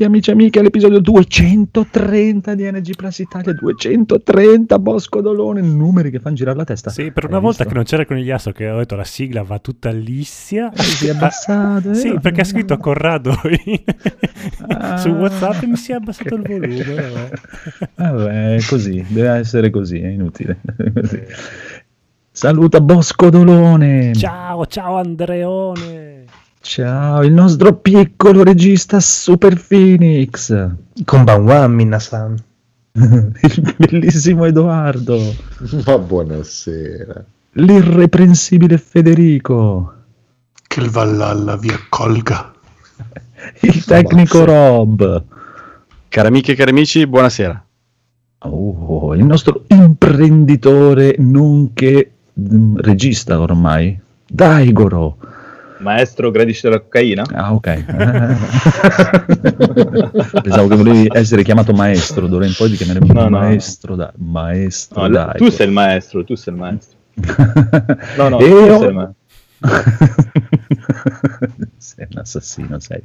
Benvenuti amici e amiche all'episodio 230 di NG Plus Italia 230 Bosco Dolone, numeri che fanno girare la testa. Sì, per una Hai volta visto? che non c'era Conigliastro che ho detto la sigla va tutta lissia. Ah, si è abbassato, Sì, eh? perché ha scritto Corrado in- Ah. su WhatsApp e mi si è abbassato il volume. vabbè. Vabbè, è così, deve essere così, è inutile. Così. Saluta Bosco Dolone. Ciao, ciao Andreone. Ciao, il nostro piccolo regista Super Phoenix. Konbanwa, Minna-san. Il bellissimo Edoardo. Ma buonasera. L'irreprensibile Federico. Che il Valhalla vi accolga. Il tecnico Rob. Cari amiche e cari amici, buonasera. Oh, il nostro imprenditore nonché mm, regista ormai. Daigoro. Maestro, gradisce la cocaina? Ah, ok. Pensavo che volevi essere chiamato maestro, d'ora in poi ti chiameremo No, no. maestro, da, maestro No, Daigoro. tu sei il maestro, tu sei il maestro. No, no, E tu o- sei il maestro. sei un assassino, sei.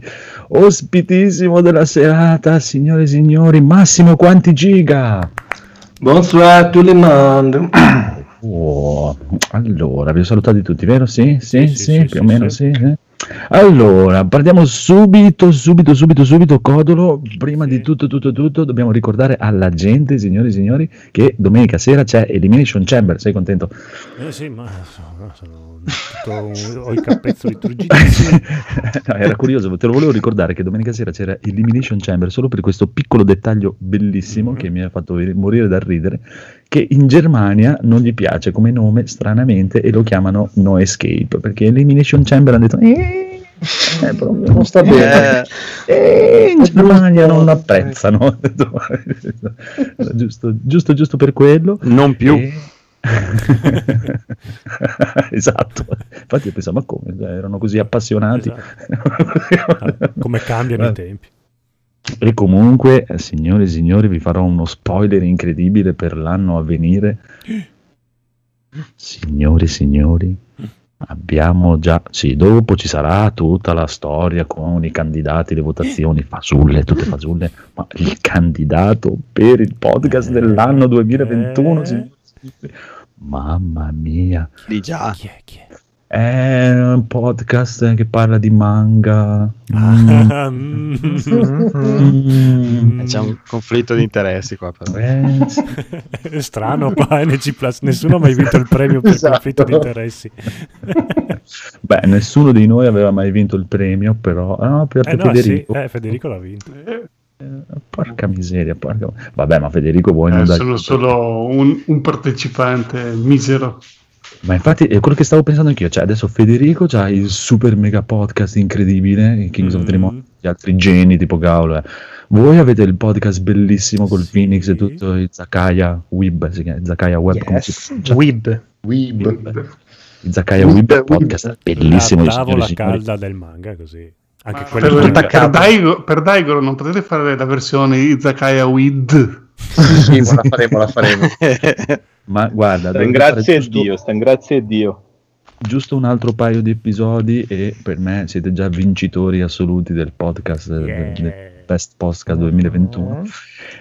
Ospitissimo della serata, signore e signori, Massimo quanti giga? Bonsoir a tout le monde. Oh, allora, vi ho salutati tutti, vero? Sì, sì, sì, Sì, sì, più o meno sì. sì. eh. Allora, partiamo subito, subito, subito, subito, Codolo. Prima di tutto, tutto, tutto, dobbiamo ricordare alla gente, signori e signori, che domenica sera c'è Elimination Chamber. Sei contento? Eh sì, ma sono tutto, ho il capezzolo turgito. No, era curioso, te lo volevo ricordare che domenica sera c'era Elimination Chamber solo per questo piccolo dettaglio bellissimo Mhm. che mi ha fatto morire dal ridere, che in Germania non gli piace come nome stranamente e lo chiamano No Escape, perché Elimination Chamber hanno detto "Eh, eh, proprio non sta bene. Eh, in Germania non apprezzano. giusto, giusto, giusto per quello. Non più. E- esatto, infatti io pensavo, ma come? Cioè, Erano così appassionati. Esatto. Come cambiano i tempi. E comunque, eh, signore e signori, vi farò uno spoiler incredibile per l'anno a venire. Signore e signori, abbiamo già, sì, dopo ci sarà tutta la storia con i candidati, le votazioni, fasulle, tutte fasulle, ma il candidato per il podcast dell'anno 2021, Eh. signori e signori, mamma mia, Di già. Chi è? Chi è? è un podcast che parla di manga. Mm. Ah, mm. Mm. C'è un conflitto di interessi qua. però. Eh, sì. È strano qua NG Plus, nessuno ha mai vinto il premio per Esatto. conflitto di interessi. Beh, nessuno di noi aveva mai vinto il premio, però ah, no, per Eh no, Federico. sì, eh, Federico l'ha vinto. Eh, porca miseria, porca... Vabbè, ma Federico vuoi non Eh, dare- sono solo un, un partecipante misero. Ma infatti è quello che stavo pensando anch'io, cioè adesso Federico ha il super mega podcast incredibile, il Kings of Mm. Dream, gli altri geni tipo Gaul. eh. Voi avete il podcast bellissimo col Sì. Phoenix e tutto il Zakaya Web, si chiama Zakaya Web, come si. Weeb. Il Zakaya Web, Web podcast bellissimo, la tavola calda del manga, così. Anche Per, quello per, manga. Daigo, per Daigoro non potete fare la versione Izakaya Wid. Sì, ma la faremo, la faremo. Ma guarda, fare a giusto- Dio, ringrazie a Dio. giusto un altro paio di episodi e per me siete già vincitori assoluti del podcast del- Yeah. del Best Podcast 2021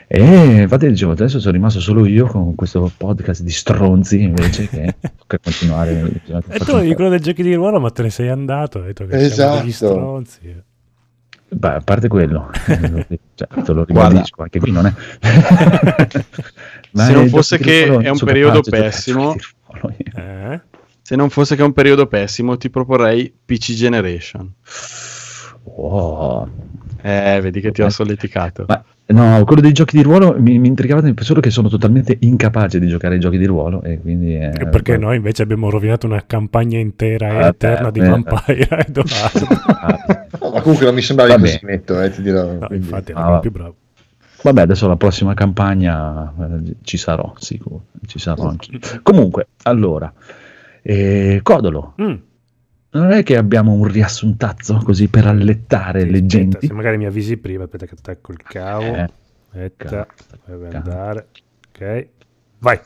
e infatti dicevo adesso sono rimasto solo io con questo podcast di stronzi invece che tocca continuare E tu eri quello dei giochi di ruolo, ma te ne sei andato. Hai detto che siamo degli Esatto. stronzi. Beh, a parte quello cioè, te lo Guarda. ribadisco anche qui non è Ma Se non fosse che ruolo è un periodo capace a pessimo. Eh? Se non fosse che è un periodo pessimo, ti proporrei PC Generation. Wow. Eh, vedi che ti ho solleticato. Ma no, quello dei giochi di ruolo mi, mi intrigava solo che sono totalmente incapace di giocare ai giochi di ruolo e quindi... eh, E Perché noi invece abbiamo rovinato una campagna intera e Eh, eterna di beh, Vampire Edoardo. Ah, No, ma comunque non mi così netto, eh, ti dirò. No, quindi- infatti Ah, più bravo. Vabbè, adesso la prossima campagna eh, ci sarò, sicuro, ci sarò anche. Comunque, allora, eh, Codolo, Mm. Non è che abbiamo un riassuntazzo così per allettare le Aspetta, genti? Se magari mi avvisi prima, aspetta che attacco il cavo. Eh, Aspetta, deve andare. Ok, vai.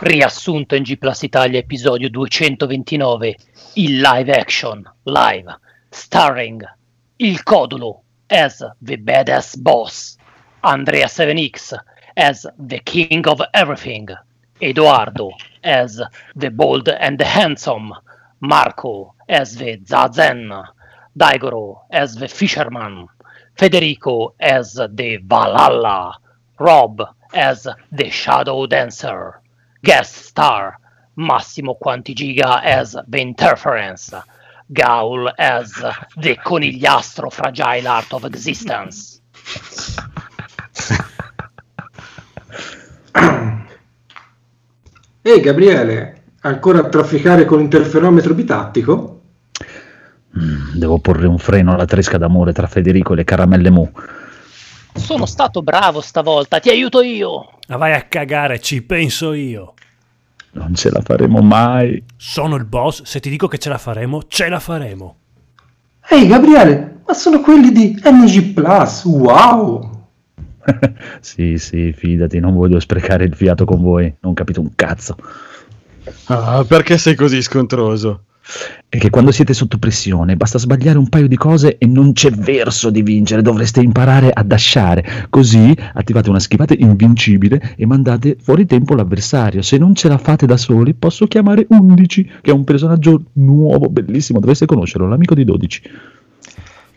Riassunto in G Plus Italia episodio 229, il live action, live, starring Il Codulo as the badass boss. Andrea 7X as the king of everything. Edoardo as the bold and the handsome. Marco the Zazen. Daigoro the fisherman. Federico as the Valhalla. Rob as the shadow dancer. Guest star Massimo Quantigiga as the interference. Gaul as the conigliastro fragile art of existence. Ehi Gabriele, ancora a trafficare con l'interferometro bitattico? Mm, Devo porre un freno alla tresca d'amore tra Federico e le caramelle mu. Sono stato bravo stavolta, ti aiuto io. Ah, vai a cagare, ci penso io. Non ce la faremo mai. Sono il boss, se ti dico che ce la faremo, ce la faremo. Ehi Gabriele, ma sono quelli di NG Plus, wow! sì, sì, fidati, non voglio sprecare il fiato con voi. Non capito un cazzo. Ah, perché sei così scontroso? È che quando siete sotto pressione basta sbagliare un paio di cose e non c'è verso di vincere, dovreste imparare a dasciare. Così attivate una schivata invincibile e mandate fuori tempo l'avversario. Se non ce la fate da soli, posso chiamare 11, che è un personaggio nuovo, bellissimo, dovreste conoscerlo, l'amico di 12.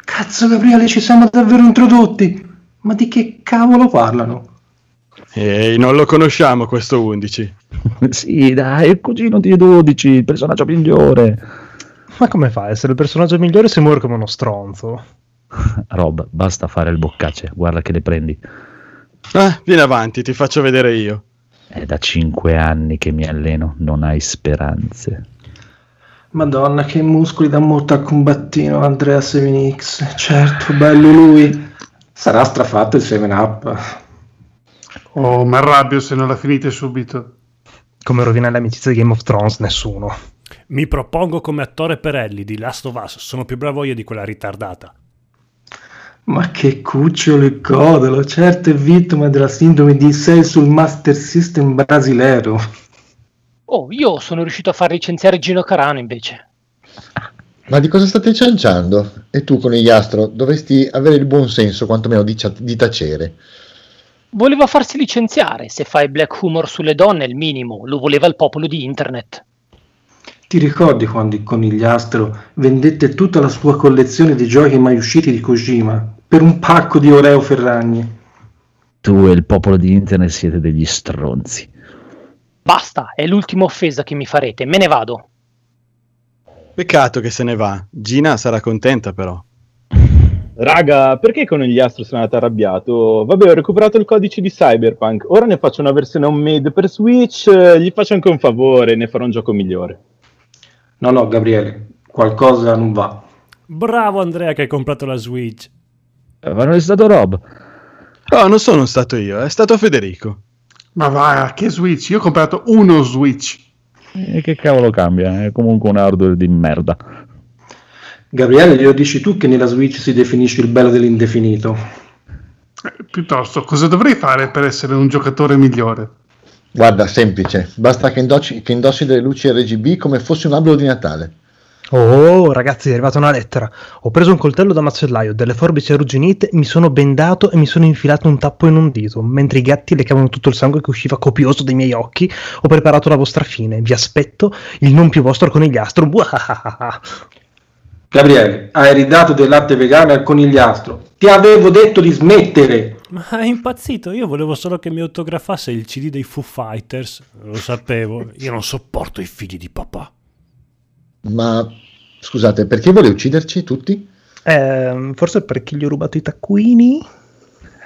Cazzo Gabriele, ci siamo davvero introdotti! Ma di che cavolo parlano? Ehi, non lo conosciamo questo 11. sì, dai, è il cugino di 12, il personaggio migliore. Ma come fa a essere il personaggio migliore se muore come uno stronzo? Rob, basta fare il boccace, guarda che le prendi. Ah, vieni avanti, ti faccio vedere io. È da 5 anni che mi alleno, non hai speranze. Madonna, che muscoli da Mortal Combattino, Andrea 7X. Certo, bello lui. Sarà strafatto il 7-up. Oh, mi arrabbio se non la finite subito. Come rovinare l'amicizia di Game of Thrones? Nessuno. Mi propongo come attore per Ellie di Last of Us, sono più bravo io di quella ritardata. Ma che cucciolo e codolo, certo è vittima della sindrome di sé sul Master System brasilero. Oh, io sono riuscito a far licenziare Gino Carano invece. Ma di cosa state cianciando? E tu, conigliastro, dovresti avere il buon senso, quantomeno di, cia- di tacere. Voleva farsi licenziare, se fai black humor sulle donne è il minimo, lo voleva il popolo di internet. Ti ricordi quando il conigliastro vendette tutta la sua collezione di giochi mai usciti di Kojima per un pacco di Oreo Ferragni? Tu e il popolo di internet siete degli stronzi. Basta, è l'ultima offesa che mi farete, me ne vado. Peccato che se ne va. Gina sarà contenta però. Raga, perché Conigliastro sono andato arrabbiato? Vabbè, ho recuperato il codice di Cyberpunk. Ora ne faccio una versione homemade per Switch. eh, Gli faccio anche un favore, ne farò un gioco migliore. No, no, Gabriele, qualcosa non va. Bravo Andrea che hai comprato la Switch. Eh, Ma non è stato Rob. Oh, non sono stato io, è stato Federico. Ma va, che Switch? Io ho comprato uno Switch. E che cavolo cambia? È comunque un hardware di merda. Gabriele, glielo dici tu che nella Switch si definisce il bello dell'indefinito. Eh, Piuttosto, cosa dovrei fare per essere un giocatore migliore? Guarda, semplice, basta che indossi, che indossi delle luci RGB come fosse un albero di Natale. Oh, ragazzi, è arrivata una lettera. Ho preso un coltello da macellaio, delle forbici arrugginite, mi sono bendato e mi sono infilato un tappo in un dito. Mentre i gatti leccavano tutto il sangue che usciva copioso dai miei occhi, ho preparato la vostra fine. Vi aspetto il non più vostro conigliastro. Buahahaha. Gabriele, hai ridato del latte vegano al conigliastro. Ti avevo detto di smettere. Ma è impazzito, io volevo solo che mi autografasse il CD dei Foo Fighters. Lo sapevo, io non sopporto i figli di papà. Ma scusate, perché vuole ucciderci tutti? Ehm, forse perché gli ho rubato i taccuini?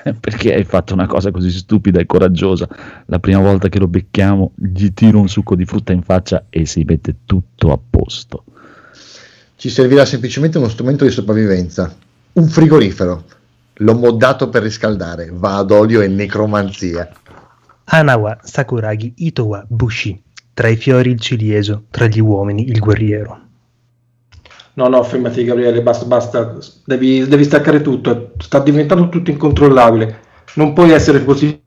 Perché hai fatto una cosa così stupida e coraggiosa? La prima volta che lo becchiamo, gli tiro un succo di frutta in faccia e si mette tutto a posto. Ci servirà semplicemente uno strumento di sopravvivenza. Un frigorifero. L'ho moddato per riscaldare. Va ad olio e necromanzia. Anawa Sakuragi Itowa Bushi. Tra i fiori il cilieso, tra gli uomini il guerriero. No, no, fermati Gabriele, basta, basta. Devi, devi staccare tutto. Sta diventando tutto incontrollabile. Non puoi essere così.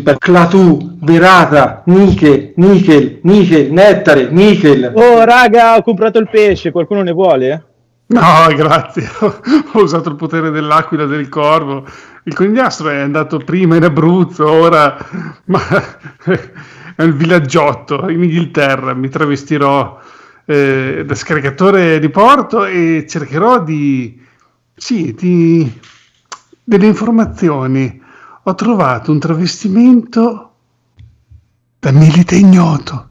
Per Clatù, Verata, Nickel, Nickel, Nickel, Nettare, Nickel. Oh, raga, ho comprato il pesce, qualcuno ne vuole? No, grazie. Ho usato il potere dell'aquila e del corvo. Il conigliastro è andato prima in Abruzzo, ora ma, è il villaggiotto in Inghilterra. Mi travestirò eh, da scaricatore di porto e cercherò di... Sì, di... delle informazioni. Ho trovato un travestimento da milite ignoto.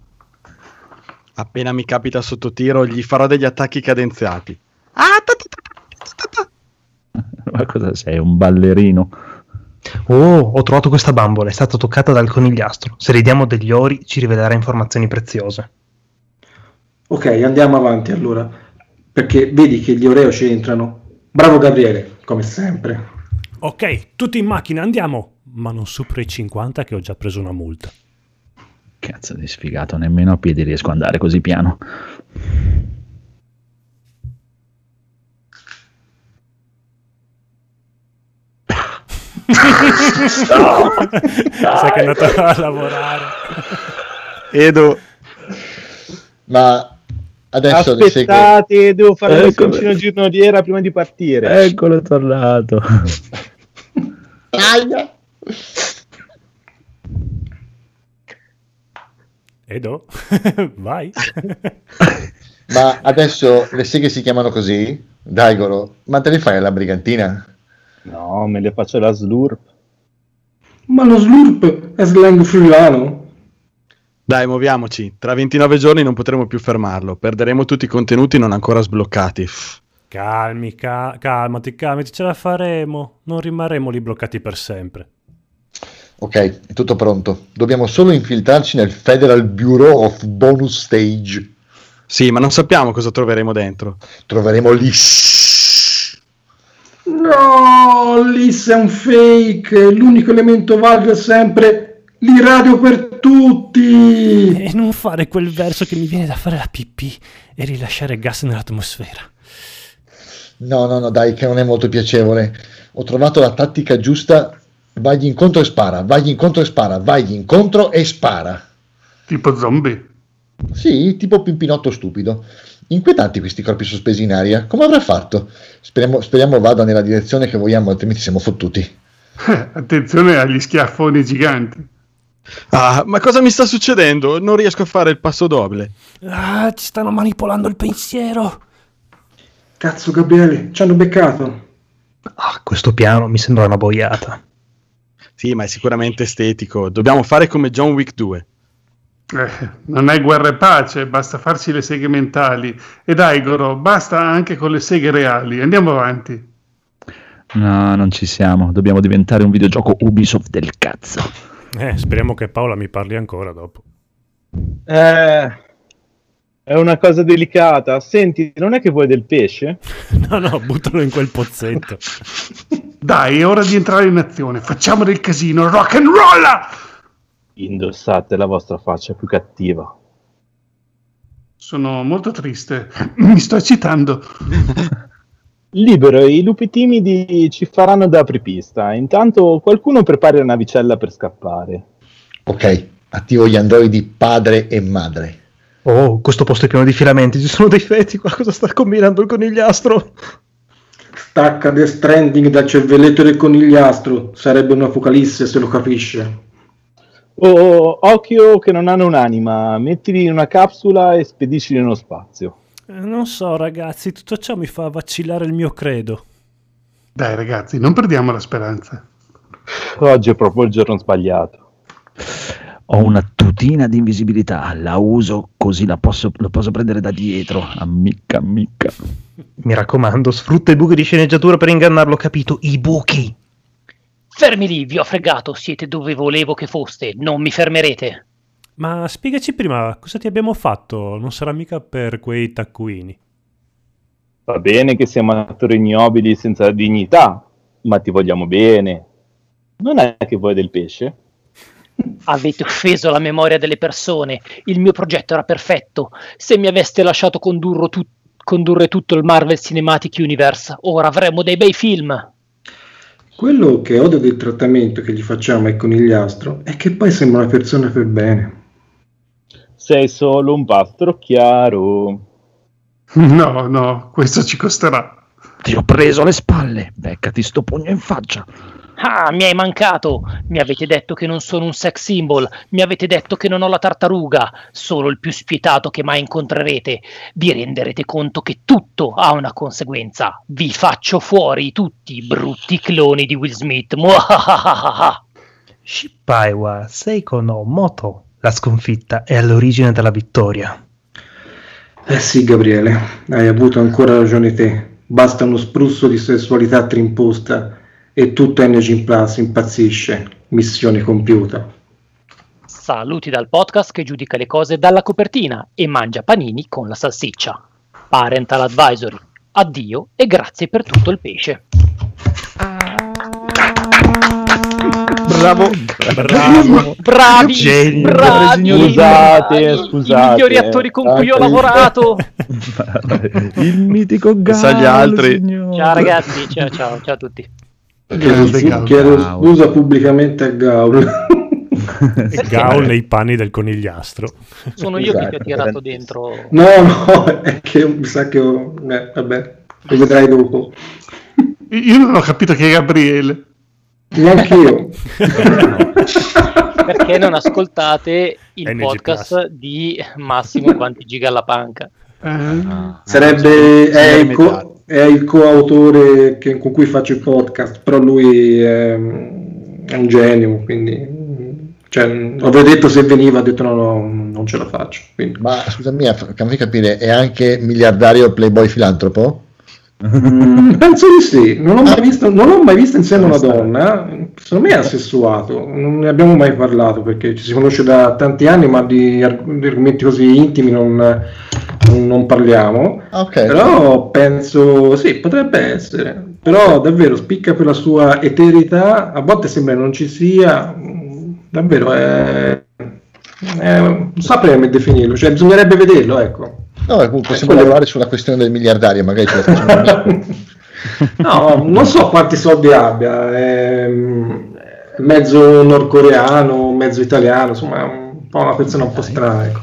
Appena mi capita sotto tiro, gli farò degli attacchi cadenziati. Ma cosa sei? Un ballerino? Oh, ho trovato questa bambola, è stata toccata dal conigliastro. Se le diamo degli ori, ci rivelerà informazioni preziose. Ok, andiamo avanti allora, perché vedi che gli Oreo ci entrano. Bravo Gabriele, come sempre. Ok, tutti in macchina, andiamo. Ma non supero i 50 che ho già preso una multa. Cazzo di sfigato, nemmeno a piedi riesco ad andare così piano. Sai che è andato a lavorare. Edo, Ma adesso. Aspettate, devo fare il Ecco. missioncino giornaliera prima di partire. Eccolo è tornato. Aia! Edo? Vai. Ma adesso le seghe si chiamano così? Daigoro, ma te le fai alla brigantina? No, me le faccio la slurp. Ma lo slurp è slang friulano? Dai, muoviamoci. Tra 29 giorni non potremo più fermarlo. Perderemo tutti i contenuti non ancora sbloccati. Calmi, ca- calmati, calmati, ce la faremo. Non rimarremo lì bloccati per sempre. Ok, è tutto pronto. Dobbiamo solo infiltrarci nel Federal Bureau of Bonus Stage. Sì, ma non sappiamo cosa troveremo dentro. Troveremo lì. No, l'IS è un fake. L'unico elemento valido è sempre l'iradio per tutti. E non fare quel verso che mi viene da fare la pipì e rilasciare gas nell'atmosfera. No, no, no, dai, che non è molto piacevole. Ho trovato la tattica giusta. Vagli incontro e spara, vagli incontro e spara, vagli incontro e spara. Tipo zombie. Sì, tipo Pimpinotto stupido. Inquietanti questi corpi sospesi in aria. Come avrà fatto? Speriamo, speriamo vada nella direzione che vogliamo, altrimenti siamo fottuti. Attenzione agli schiaffoni giganti. Ah, ma cosa mi sta succedendo? Non riesco a fare il passo doble. Ah, ci stanno manipolando il pensiero. Cazzo, Gabriele, ci hanno beccato. Ah, questo piano mi sembra una boiata. Sì, ma è sicuramente estetico. Dobbiamo fare come John Wick 2. Eh, non è guerra e pace, basta farsi le seghe mentali. E dai, Goro, basta anche con le seghe reali. Andiamo avanti. No, non ci siamo. Dobbiamo diventare un videogioco Ubisoft del cazzo. Eh, speriamo che Paola mi parli ancora dopo. Eh, è una cosa delicata. Senti, non è che vuoi del pesce? No, no, buttalo in quel pozzetto. Dai, è ora di entrare in azione. Facciamo del casino. Rock and roll! Indossate la vostra faccia più cattiva. Sono molto triste. Mi sto eccitando. Libero, i lupi timidi ci faranno da apripista. Intanto qualcuno prepari la navicella per scappare. Ok, attivo gli androidi padre e madre. Oh, questo posto è pieno di filamenti, ci sono dei feti qua, cosa sta combinando il conigliastro? Stacca The Stranding dal cervelletto del conigliastro. Sarebbe un'apocalisse se lo capisce. Oh, occhio che non hanno un'anima. Mettili in una capsula e spediscili nello spazio. Eh, non so, ragazzi, tutto ciò mi fa vacillare il mio credo. Dai, ragazzi, non perdiamo la speranza. Oggi è proprio il giorno sbagliato. Ho una tutina di invisibilità, la uso così la posso, lo posso prendere da dietro. Ammicca, ammicca. Mi raccomando, sfrutta i buchi di sceneggiatura per ingannarlo, capito? I buchi! Fermi lì, vi ho fregato, siete dove volevo che foste, non mi fermerete. Ma spiegaci prima cosa ti abbiamo fatto? Non sarà mica per quei taccuini. Va bene che siamo attori ignobili senza dignità, ma ti vogliamo bene. Non è che vuoi del pesce? Avete offeso la memoria delle persone. Il mio progetto era perfetto. Se mi aveste lasciato condurre, tu- condurre tutto il Marvel Cinematic Universe, ora avremmo dei bei film. Quello che odio del trattamento che gli facciamo ai conigliastro è che poi sembra una persona per bene. Sei solo un pastro chiaro. No, no, questo ci costerà. Ti ho preso le spalle, beccati sto pugno in faccia. Ah, mi hai mancato! Mi avete detto che non sono un sex symbol, mi avete detto che non ho la tartaruga, sono il più spietato che mai incontrerete. Vi renderete conto che tutto ha una conseguenza. Vi faccio fuori tutti, brutti cloni di Will Smith. Shippaiwa, Seiko no Moto. La sconfitta è all'origine della vittoria. Eh sì, Gabriele, hai avuto ancora ragione te. Basta uno spruzzo di sessualità trimposta e tutto Engine Plus impazzisce. Missione compiuta. Saluti dal podcast che giudica le cose dalla copertina e mangia panini con la salsiccia. Parental Advisory. Addio e grazie per tutto il pesce. Bravo. Bravo. Bravi, Genio, bravi, Scusate, bravi, scusate. I migliori attori con cui ho lavorato. Il mitico Sa Gallo, gli altri. Ciao ragazzi, ciao ciao, ciao a tutti. Chiedo, scusa pubblicamente a Gaul. Gaul nei panni del conigliastro. Sono io che ti ho Esatto, tirato dentro. No, no, è che mi sa che ho... eh, vabbè, lo vedrai dopo. Io non ho capito che è Gabriele. Neanche io. Perché non ascoltate il NG podcast di Massimo Quanti Giga alla panca? Eh, Sarebbe è il, co- è il coautore che- con cui faccio il podcast, però lui è, è un genio, quindi cioè, avevo detto se veniva, ha detto no, no, non ce la faccio. Quindi. Ma scusami, fammi capire, è anche miliardario playboy filantropo? Mm, penso di sì, non ho mai visto, non ho mai visto insieme a una donna, secondo me è assessuato, non ne abbiamo mai parlato perché ci si conosce da tanti anni, ma di, arg- di argomenti così intimi non, non- parliamo. Ah, ok. Però penso, sì, potrebbe essere, però davvero spicca per la sua eterità, a volte sembra non ci sia, davvero è... è- non saprei come definirlo, cioè bisognerebbe vederlo, ecco. No, possiamo quello- lavorare sulla questione del miliardario, magari ce la facciamo. No, non so quanti soldi abbia, è è mezzo nordcoreano, mezzo italiano, insomma è un po' una persona un po' strana. Ecco.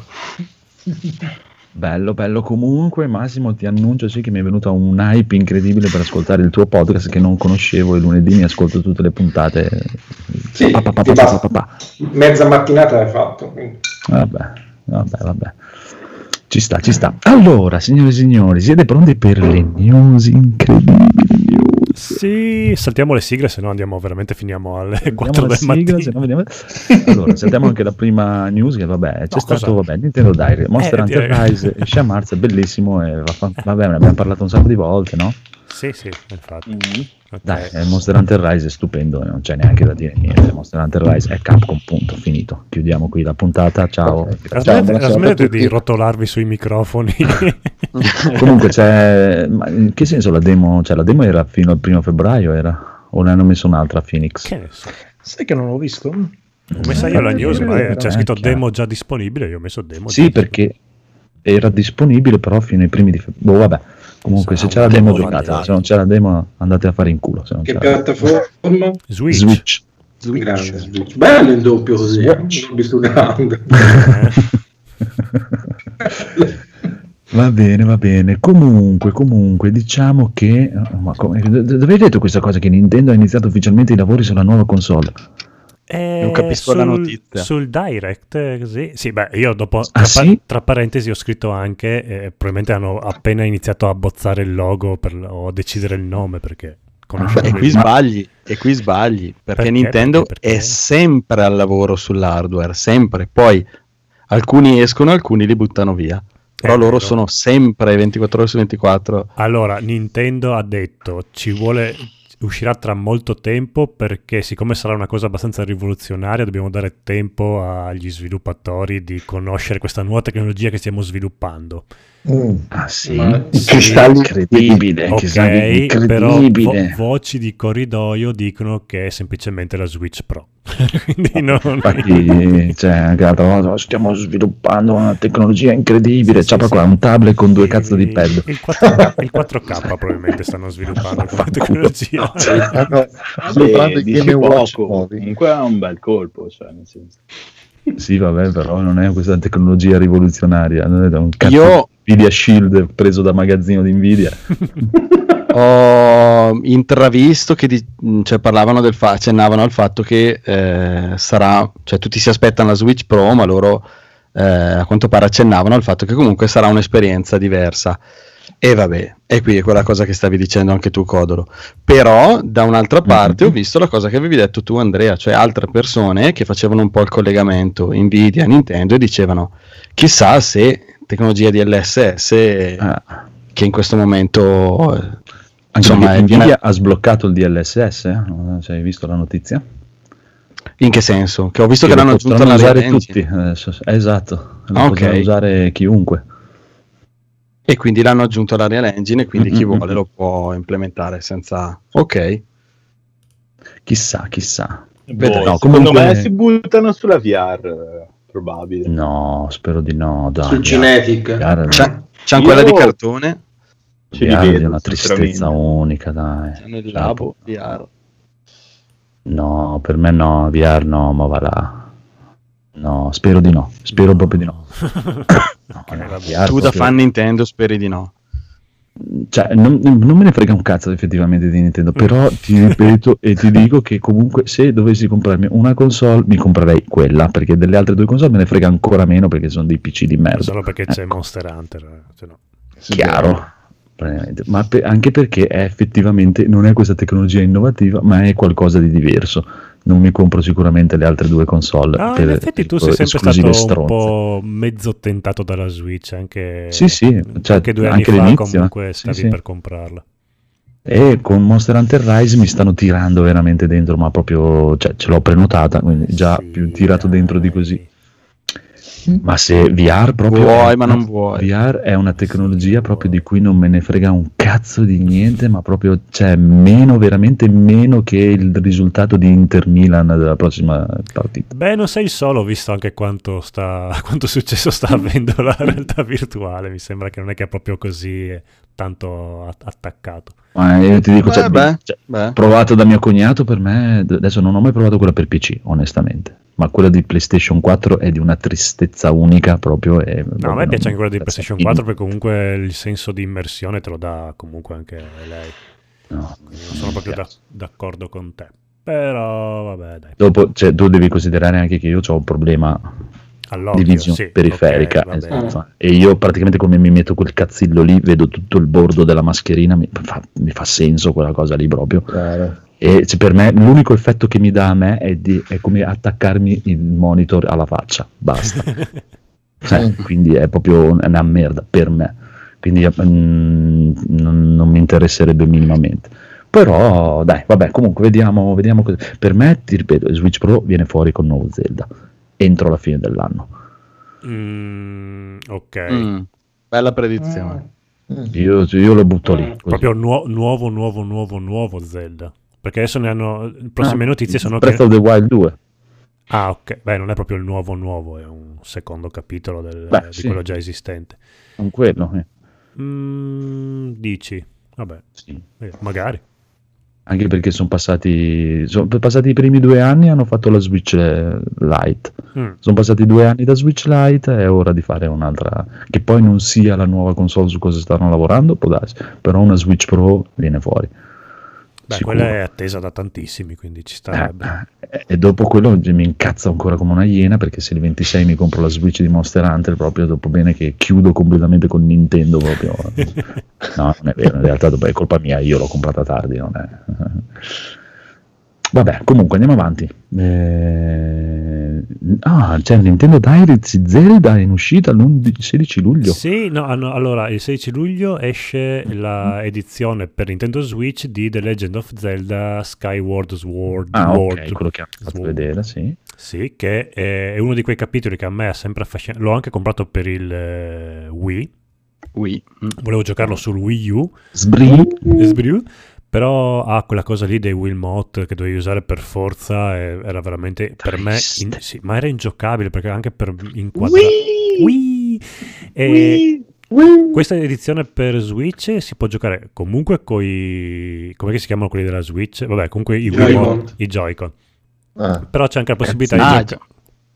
Bello, bello comunque. Massimo, ti annuncio sì che mi è venuto un hype incredibile per ascoltare il tuo podcast che non conoscevo e lunedì mi ascolto tutte le puntate. Sì, Pa, pa, pa, ti pa, basta. pa, pa, pa. Mezza mattinata l'hai fatto. quindi. Vabbè, vabbè, vabbè. Ci sta, ci sta. Allora, signore e signori, siete pronti per le news incredibili? Sì, saltiamo le sigle, se no andiamo veramente, finiamo alle Vediamo 4 la del sigla, mattino. vediamo- Allora, saltiamo anche la prima news che vabbè, c'è No, stato cosa? vabbè, Nintendo Direct, Monster Eh, Hunter direi. Marzo, è bellissimo e va- vabbè, ne abbiamo parlato un sacco di volte, no? Sì, sì, infatti. Ok. Dai, eh, Monster Hunter Rise è stupendo, non c'è neanche da dire niente. Monster Hunter Rise è Capcom, punto, finito. Chiudiamo qui la puntata, ciao. Ok. Grazie. Ciao, Smettete, buonasera a smettete di rotolarvi sui microfoni. Comunque c'è, ma in che senso la demo? Cioè la demo era fino al primo febbraio, era? O ne hanno messo un'altra a Phoenix? che ne so. Sai che non l'ho visto? Ho messo io la news, ma eh, c'è Eh, scritto demo già disponibile, io ho messo demo. Sì, perché era disponibile però fino ai primi di febbraio. Boh, vabbè. Comunque se Sarà c'è la demo giocate, se non c'è la demo andate a fare in culo. Se non Che piattaforma? Switch. Switch. Grande Switch. Bello in doppio così, eh. Dolby Surround. Va bene, va bene. Comunque, comunque, diciamo che. Ma come, dove hai detto questa cosa? Che Nintendo ha iniziato ufficialmente i lavori sulla nuova console. Eh, Non capisco la sul- notizia. Sul direct, eh, così. Sì, beh, io dopo, Ah, tra, sì? tra parentesi, ho scritto anche, eh, probabilmente hanno appena iniziato a bozzare il logo per, o a decidere il nome, perché conoscendo E qui sbagli, e qui sbagli, perché, Perché? Nintendo Perché? Perché? è sempre al lavoro sull'hardware, sempre. Poi alcuni escono, alcuni li buttano via. Però loro sono sempre 24 ore su 24. Allora, Nintendo ha detto ci vuole uscirà tra molto tempo perché siccome sarà una cosa abbastanza rivoluzionaria dobbiamo dare tempo agli sviluppatori di conoscere questa nuova tecnologia che stiamo sviluppando. Mm. Ah, sì. Ma i cristalli- incredibile. Ok, che però vo- incredibile. voci di corridoio dicono che è semplicemente la Switch Pro. Quindi non... Infatti, cioè, volta "Oh, stiamo sviluppando una tecnologia incredibile. Sì, C'ha sì, qua sì. un tablet con due cazzo di pad. Il 4K, il 4K probabilmente stanno sviluppando come tecnologia. Stanno Vabbè, sviluppando i. Comunque è un bel colpo, cioè, nel senso. Sì, vabbè, però non è questa tecnologia rivoluzionaria. Non è da un cazzo Io Nvidia Shield preso da magazzino di Nvidia. Ho intravisto che di- cioè, parlavano del fa- accennavano al fatto che eh, sarà, cioè tutti si aspettano la Switch Pro, ma loro eh, a quanto pare accennavano al fatto che comunque sarà un'esperienza diversa. E vabbè, e qui è quella cosa che stavi dicendo anche tu, Codolo. Però, da un'altra parte, ho visto la cosa che avevi detto tu, Andrea, cioè altre persone che facevano un po' il collegamento Nvidia, Nintendo e dicevano: chissà se tecnologia di LSS, che in questo momento, eh, insomma, è- viene- Nvidia ha sbloccato il DLSS, eh? Non so, hai visto la notizia? in che senso? Che ho visto che, lo l'hanno aggiunto alla usare tutti, Engine. adesso. esatto, lo Ah, possono ok. usare chiunque. E quindi l'hanno aggiunto alla Real Engine e quindi chi Mm-mm. vuole lo può implementare senza... Ok. Chissà, chissà. Boh, Vedremo. No, secondo comunque- me si buttano sulla VR, eh, probabile. No, spero di no. Dai, Sul Genetic. VR, C'è, c'è Io- quella di cartone. Ce li VR vedo, è una tristezza unica, dai. Il Cioè, labo VR. No, per me no, VR no, ma va là. No, spero di no, spero proprio di no. No, no. VR Tu da proprio- fan Nintendo speri di no. Cioè, non, non me ne frega un cazzo effettivamente di Nintendo, però ti ripeto e ti dico che comunque se dovessi comprarmi una console mi comprerei quella, perché delle altre due console me ne frega ancora meno perché sono dei PC di merda. Solo perché c'è Ecco. Monster Hunter. se no. chiaro ma pe- anche perché è effettivamente non è questa tecnologia innovativa ma è qualcosa di diverso non mi compro sicuramente le altre due console Ah, in effetti tu sei sempre stato un stronze. po' mezzo tentato dalla Switch, anche, Sì, sì, cioè, anche due anni anche fa comunque eh. Sì, stavi sì. per comprarla. e con Monster Hunter Rise mi stanno tirando veramente dentro ma proprio cioè, ce l'ho prenotata quindi già Sì, più tirato dentro di così. Ma se VR proprio Vuoi, è- ma non vuoi. VR è una tecnologia proprio di cui non me ne frega un cazzo di niente, ma proprio cioè meno, veramente meno che il risultato di Inter Milan della prossima partita. Beh, non sei il solo, ho visto anche quanto, sta, quanto successo sta avendo la realtà virtuale. Mi sembra che non è che è proprio così eh, tanto attaccato. Ma io ti dico, Beh, cioè, beh, cioè, beh. provato da mio cognato per me, adesso non ho mai provato quella per PC, onestamente, ma quella di PlayStation 4 è di una tristezza unica proprio. E, No, a me piace anche quella di PlayStation in- 4 perché comunque il senso di immersione te lo dà comunque anche lei. no, Quindi non sono proprio da- d'accordo con te. Però vabbè, dai. Dopo, cioè, tu devi considerare anche che io ho un problema All'occhio, di visione sì, periferica ok, va bene. esatto. e io praticamente come mi metto quel cazzillo lì vedo tutto il bordo della mascherina mi fa, mi fa senso quella cosa lì proprio. Chiaro. e cioè, per me l'unico effetto che mi dà a me è, di- è come attaccarmi il monitor alla faccia basta. Cioè, quindi è proprio una merda per me. Quindi mm, non, non mi interesserebbe minimamente. Però dai vabbè comunque vediamo, vediamo per me ti ripeto Switch Pro viene fuori con nuovo Zelda entro la fine dell'anno Mm, ok. Mm, Bella predizione. Mm. Io, io lo butto lì. così. Proprio nuo- nuovo, nuovo, nuovo, nuovo Zelda. Perché adesso ne hanno. Le prossime Ah, notizie sono Breath che. of the Wild 2. Ah, ok. Beh, non è proprio il nuovo, nuovo, è un secondo capitolo del- Beh, di sì. quello già esistente. Con quello, eh. Mm, dici? Vabbè, Sì. eh, magari. Anche perché sono passati, sono passati i primi due anni e hanno fatto la Switch Lite. Mm. Sono passati due anni da Switch Lite, è ora di fare un'altra. Che poi non sia la nuova console su cosa stanno lavorando, può darsi. Però una Switch Pro viene fuori. Beh, Sicuro. quella è attesa da tantissimi, quindi ci starebbe. Eh, e dopo quello mi incazzo ancora come una iena perché se il 26 mi compro la Switch di Monster Hunter proprio dopo bene che chiudo completamente con Nintendo proprio no non è vero in realtà è colpa mia io l'ho comprata tardi non è vabbè comunque andiamo avanti Eh, ah c'è Nintendo Direct Zelda in uscita l'11 16 luglio Sì, no, hanno- allora il 16 luglio esce la edizione per Nintendo Switch di The Legend of Zelda Skyward Sword. ah World. ok quello che hanno fatto Sword. vedere sì Sì, che è uno di quei capitoli che a me ha sempre affascinato. L'ho anche comprato per il eh, Wii. Wii. Mm. Volevo giocarlo sul Wii U. Sbri Sbriu, Però ha quella cosa lì dei Wiimote che dovevi usare per forza. e era veramente per me. in- sì, ma era ingiocabile perché anche per inquadrare. Wii! E questa edizione per Switch si può giocare comunque con i. come si chiamano quelli della Switch? Vabbè, comunque i Joy-Con. I Joy-Con. Ah, Però c'è anche la possibilità Ah, di, gioca-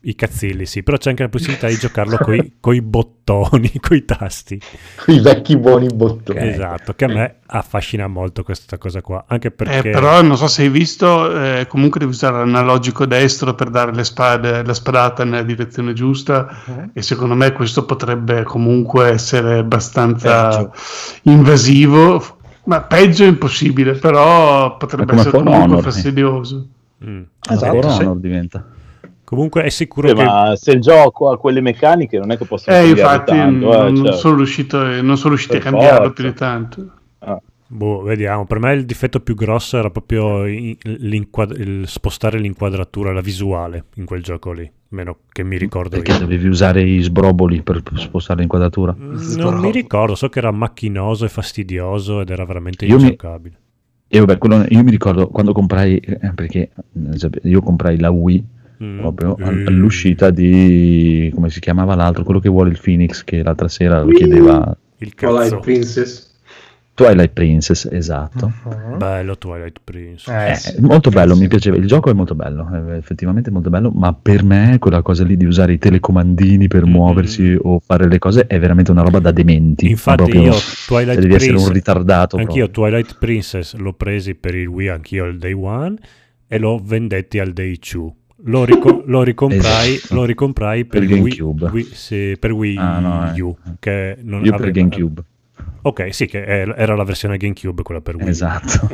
i cazzilli, sì, però c'è anche la possibilità di giocarlo coi, coi bottoni, coi tasti. I vecchi buoni bottoni. Esatto, che a me affascina molto questa cosa qua, anche Eh, perché... però non so se hai visto, eh, comunque devi usare l'analogico destro per dare le spade, la spadata nella direzione giusta e secondo me questo potrebbe comunque essere abbastanza Peggio. invasivo, ma peggio è impossibile, però potrebbe essere comunque fastidioso. Mm. Esatto, Esatto, sì. Diventa. Comunque è sicuro Sì, che... ma se il gioco ha quelle meccaniche non è che possono Eh, cambiare infatti tanto, eh, non, cioè. sono riuscito, non sono riusciti a Per cambiarlo forza. più di tanto. Boh, vediamo. Per me il difetto più grosso era proprio l'inquad- il spostare l'inquadratura, la visuale in quel gioco lì. Meno che mi ricordo Perché io. dovevi usare i sbroboli per spostare l'inquadratura. Mm, Non mi ricordo, so che era macchinoso e fastidioso ed era veramente Io mi- ingiocabile. E vabbè, quello- io mi ricordo quando comprai, eh, perché eh, io comprai la Wii Mm. proprio all- all'uscita di, come si chiamava l'altro, quello che vuole il Phoenix, che l'altra sera lo chiedeva Il Twilight cazzo. Princess. Twilight Princess, esatto. Bello Twilight Prince. Eh, Eh, molto bello, mi piaceva. Il gioco è molto bello, è effettivamente molto bello, ma per me quella cosa lì di usare i telecomandini per Mm. muoversi o fare le cose è veramente una roba da dementi. Infatti Proprio- io Twilight devi essere un Princess- ritardato. Anch'io proprio. Twilight Princess l'ho presi per il Wii, anch'io al day one, e l'ho vendetti al day two. Lo, rico- lo ricomprai, Esatto. lo ricomprai per, Per Wii. Wii- sì, per Wii Ah, no, eh. U, che non Io per aveva- GameCube. Ok, sì, che era la versione GameCube, quella per Wii. Esatto.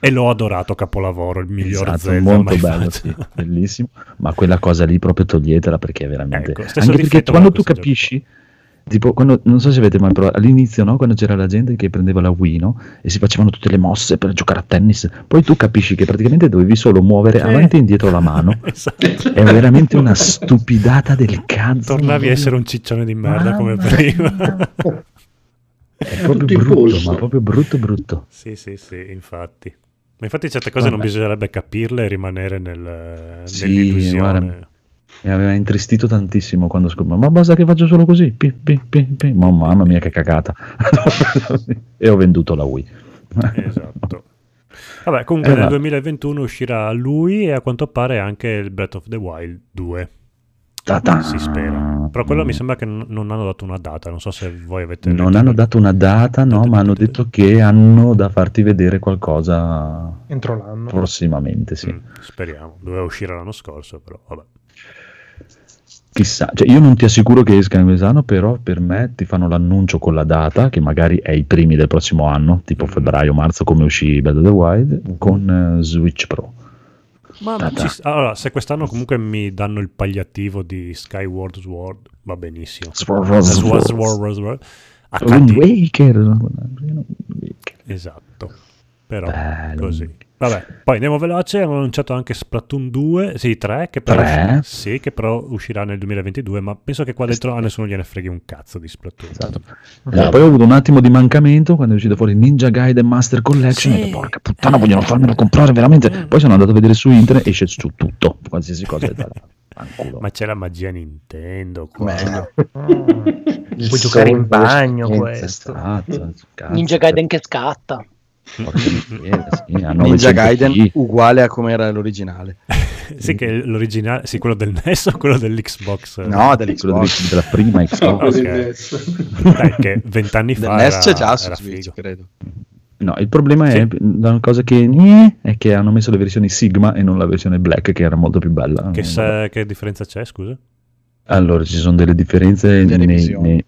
E l'ho adorato, capolavoro, il miglior Esatto, Zelda molto bello, sì, bellissimo. Ma quella cosa lì proprio toglietela perché è veramente. Ecco, Anche perché quando tu capisci, tipo, quando, non so se avete mai provato, all'inizio, no? quando c'era la gente che prendeva la Wii no? e si facevano tutte le mosse per giocare a tennis, poi tu capisci che praticamente dovevi solo muovere Sì. avanti e indietro la mano. Esatto. È veramente una stupidata del cazzo. Tornavi a essere un ciccione di merda come Mamma prima. mia. È proprio brutto, ma proprio brutto brutto. Sì, sì, sì, infatti. Ma infatti certe cose non Vabbè. bisognerebbe capirle e rimanere nel, Sì, nell'illusione. guarda. Mi aveva intristito tantissimo quando scoprì, ma basta che faccio solo così, pi, pi, pi, pi. Ma mamma mia che cagata. e ho venduto la Wii. Esatto. Vabbè, comunque Eh, nel va. 2021 uscirà lui e a quanto pare anche il Breath of the Wild 2. Ta-ta. Si spera. Però quello mi sembra che non non hanno dato una data, non so se voi avete... Non hanno dato una data, no, ma hanno detto che hanno da farti vedere qualcosa Entro l'anno. prossimamente, sì. Mm, speriamo, doveva uscire l'anno scorso, però vabbè. Chissà, cioè io non ti assicuro che esca in quest'anno, però per me ti fanno l'annuncio con la data, che magari è i primi del prossimo anno, tipo Mm. febbraio-marzo come uscì of the Wild, con eh, Switch Pro. Ma ci- allora, se quest'anno comunque mi danno il pagliativo di Skyward Sword, va benissimo. Sword, Waker. Wind Waker. Esatto. Però Bello. così. Vabbè, poi andiamo veloce, hanno annunciato anche Splatoon 2, sì 3, che però, Tre? sì, che però uscirà nel 2022, ma penso che qua dentro a nessuno gliene freghi un cazzo di Splatoon. Esatto. Eh, poi ho avuto un attimo di mancamento quando è uscito fuori Ninja Gaiden Master Collection. Sì. e ho detto, porca puttana, vogliono farmelo comprare veramente. Poi sono andato a vedere su internet, esce su tutto, qualsiasi cosa. fanculo. Ma c'è la magia Nintendo qua. Meglio. Puoi giocare in bagno questo. Esatto, cazzo, Ninja Gaiden che scatta. Porca miseria, sì, a Ninja 900p. Gaiden uguale a come era l'originale. sì, che l'originale, sì, quello del NES o quello dell'Xbox? No, Quello dell'Xbox. della prima No, Xbox. così ok. adesso. Dai, che vent'anni Del fa NES era, c'è già su Switch, credo. No, il problema Sì. è una cosa che eh, è che hanno messo le versioni Sigma e non la versione Black, che era molto più bella. Che, Eh, se- che differenza c'è, scusa? Allora, ci sono delle differenze nei, nei-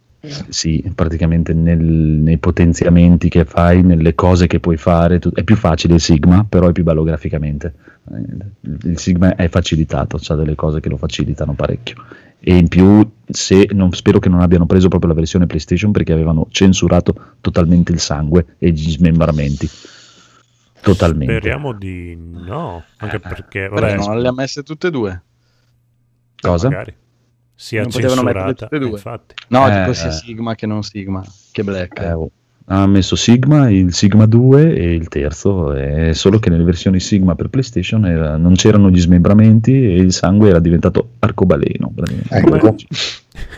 sì, praticamente nel- nei potenziamenti che fai, nelle cose che puoi fare. tu- è più facile il Sigma, però è più bello graficamente. Eh, Il, il Sigma è facilitato, ha delle cose che lo facilitano parecchio. E in più, se, non, spero che non abbiano preso proprio la versione PlayStation perché avevano censurato totalmente il sangue e gli smembramenti. Totalmente. Speriamo di no, anche perché, Perché vabbè, non le ha messe tutte e due? Cosa? magari sia Non censurata, tutte e due? infatti. No, Eh, dico sia eh. Sigma che non Sigma, che Black. Eh, oh. ha messo Sigma, il Sigma 2 e il terzo, è solo che nelle versioni Sigma per PlayStation era- non c'erano gli smembramenti e il sangue era diventato arcobaleno. Ecco.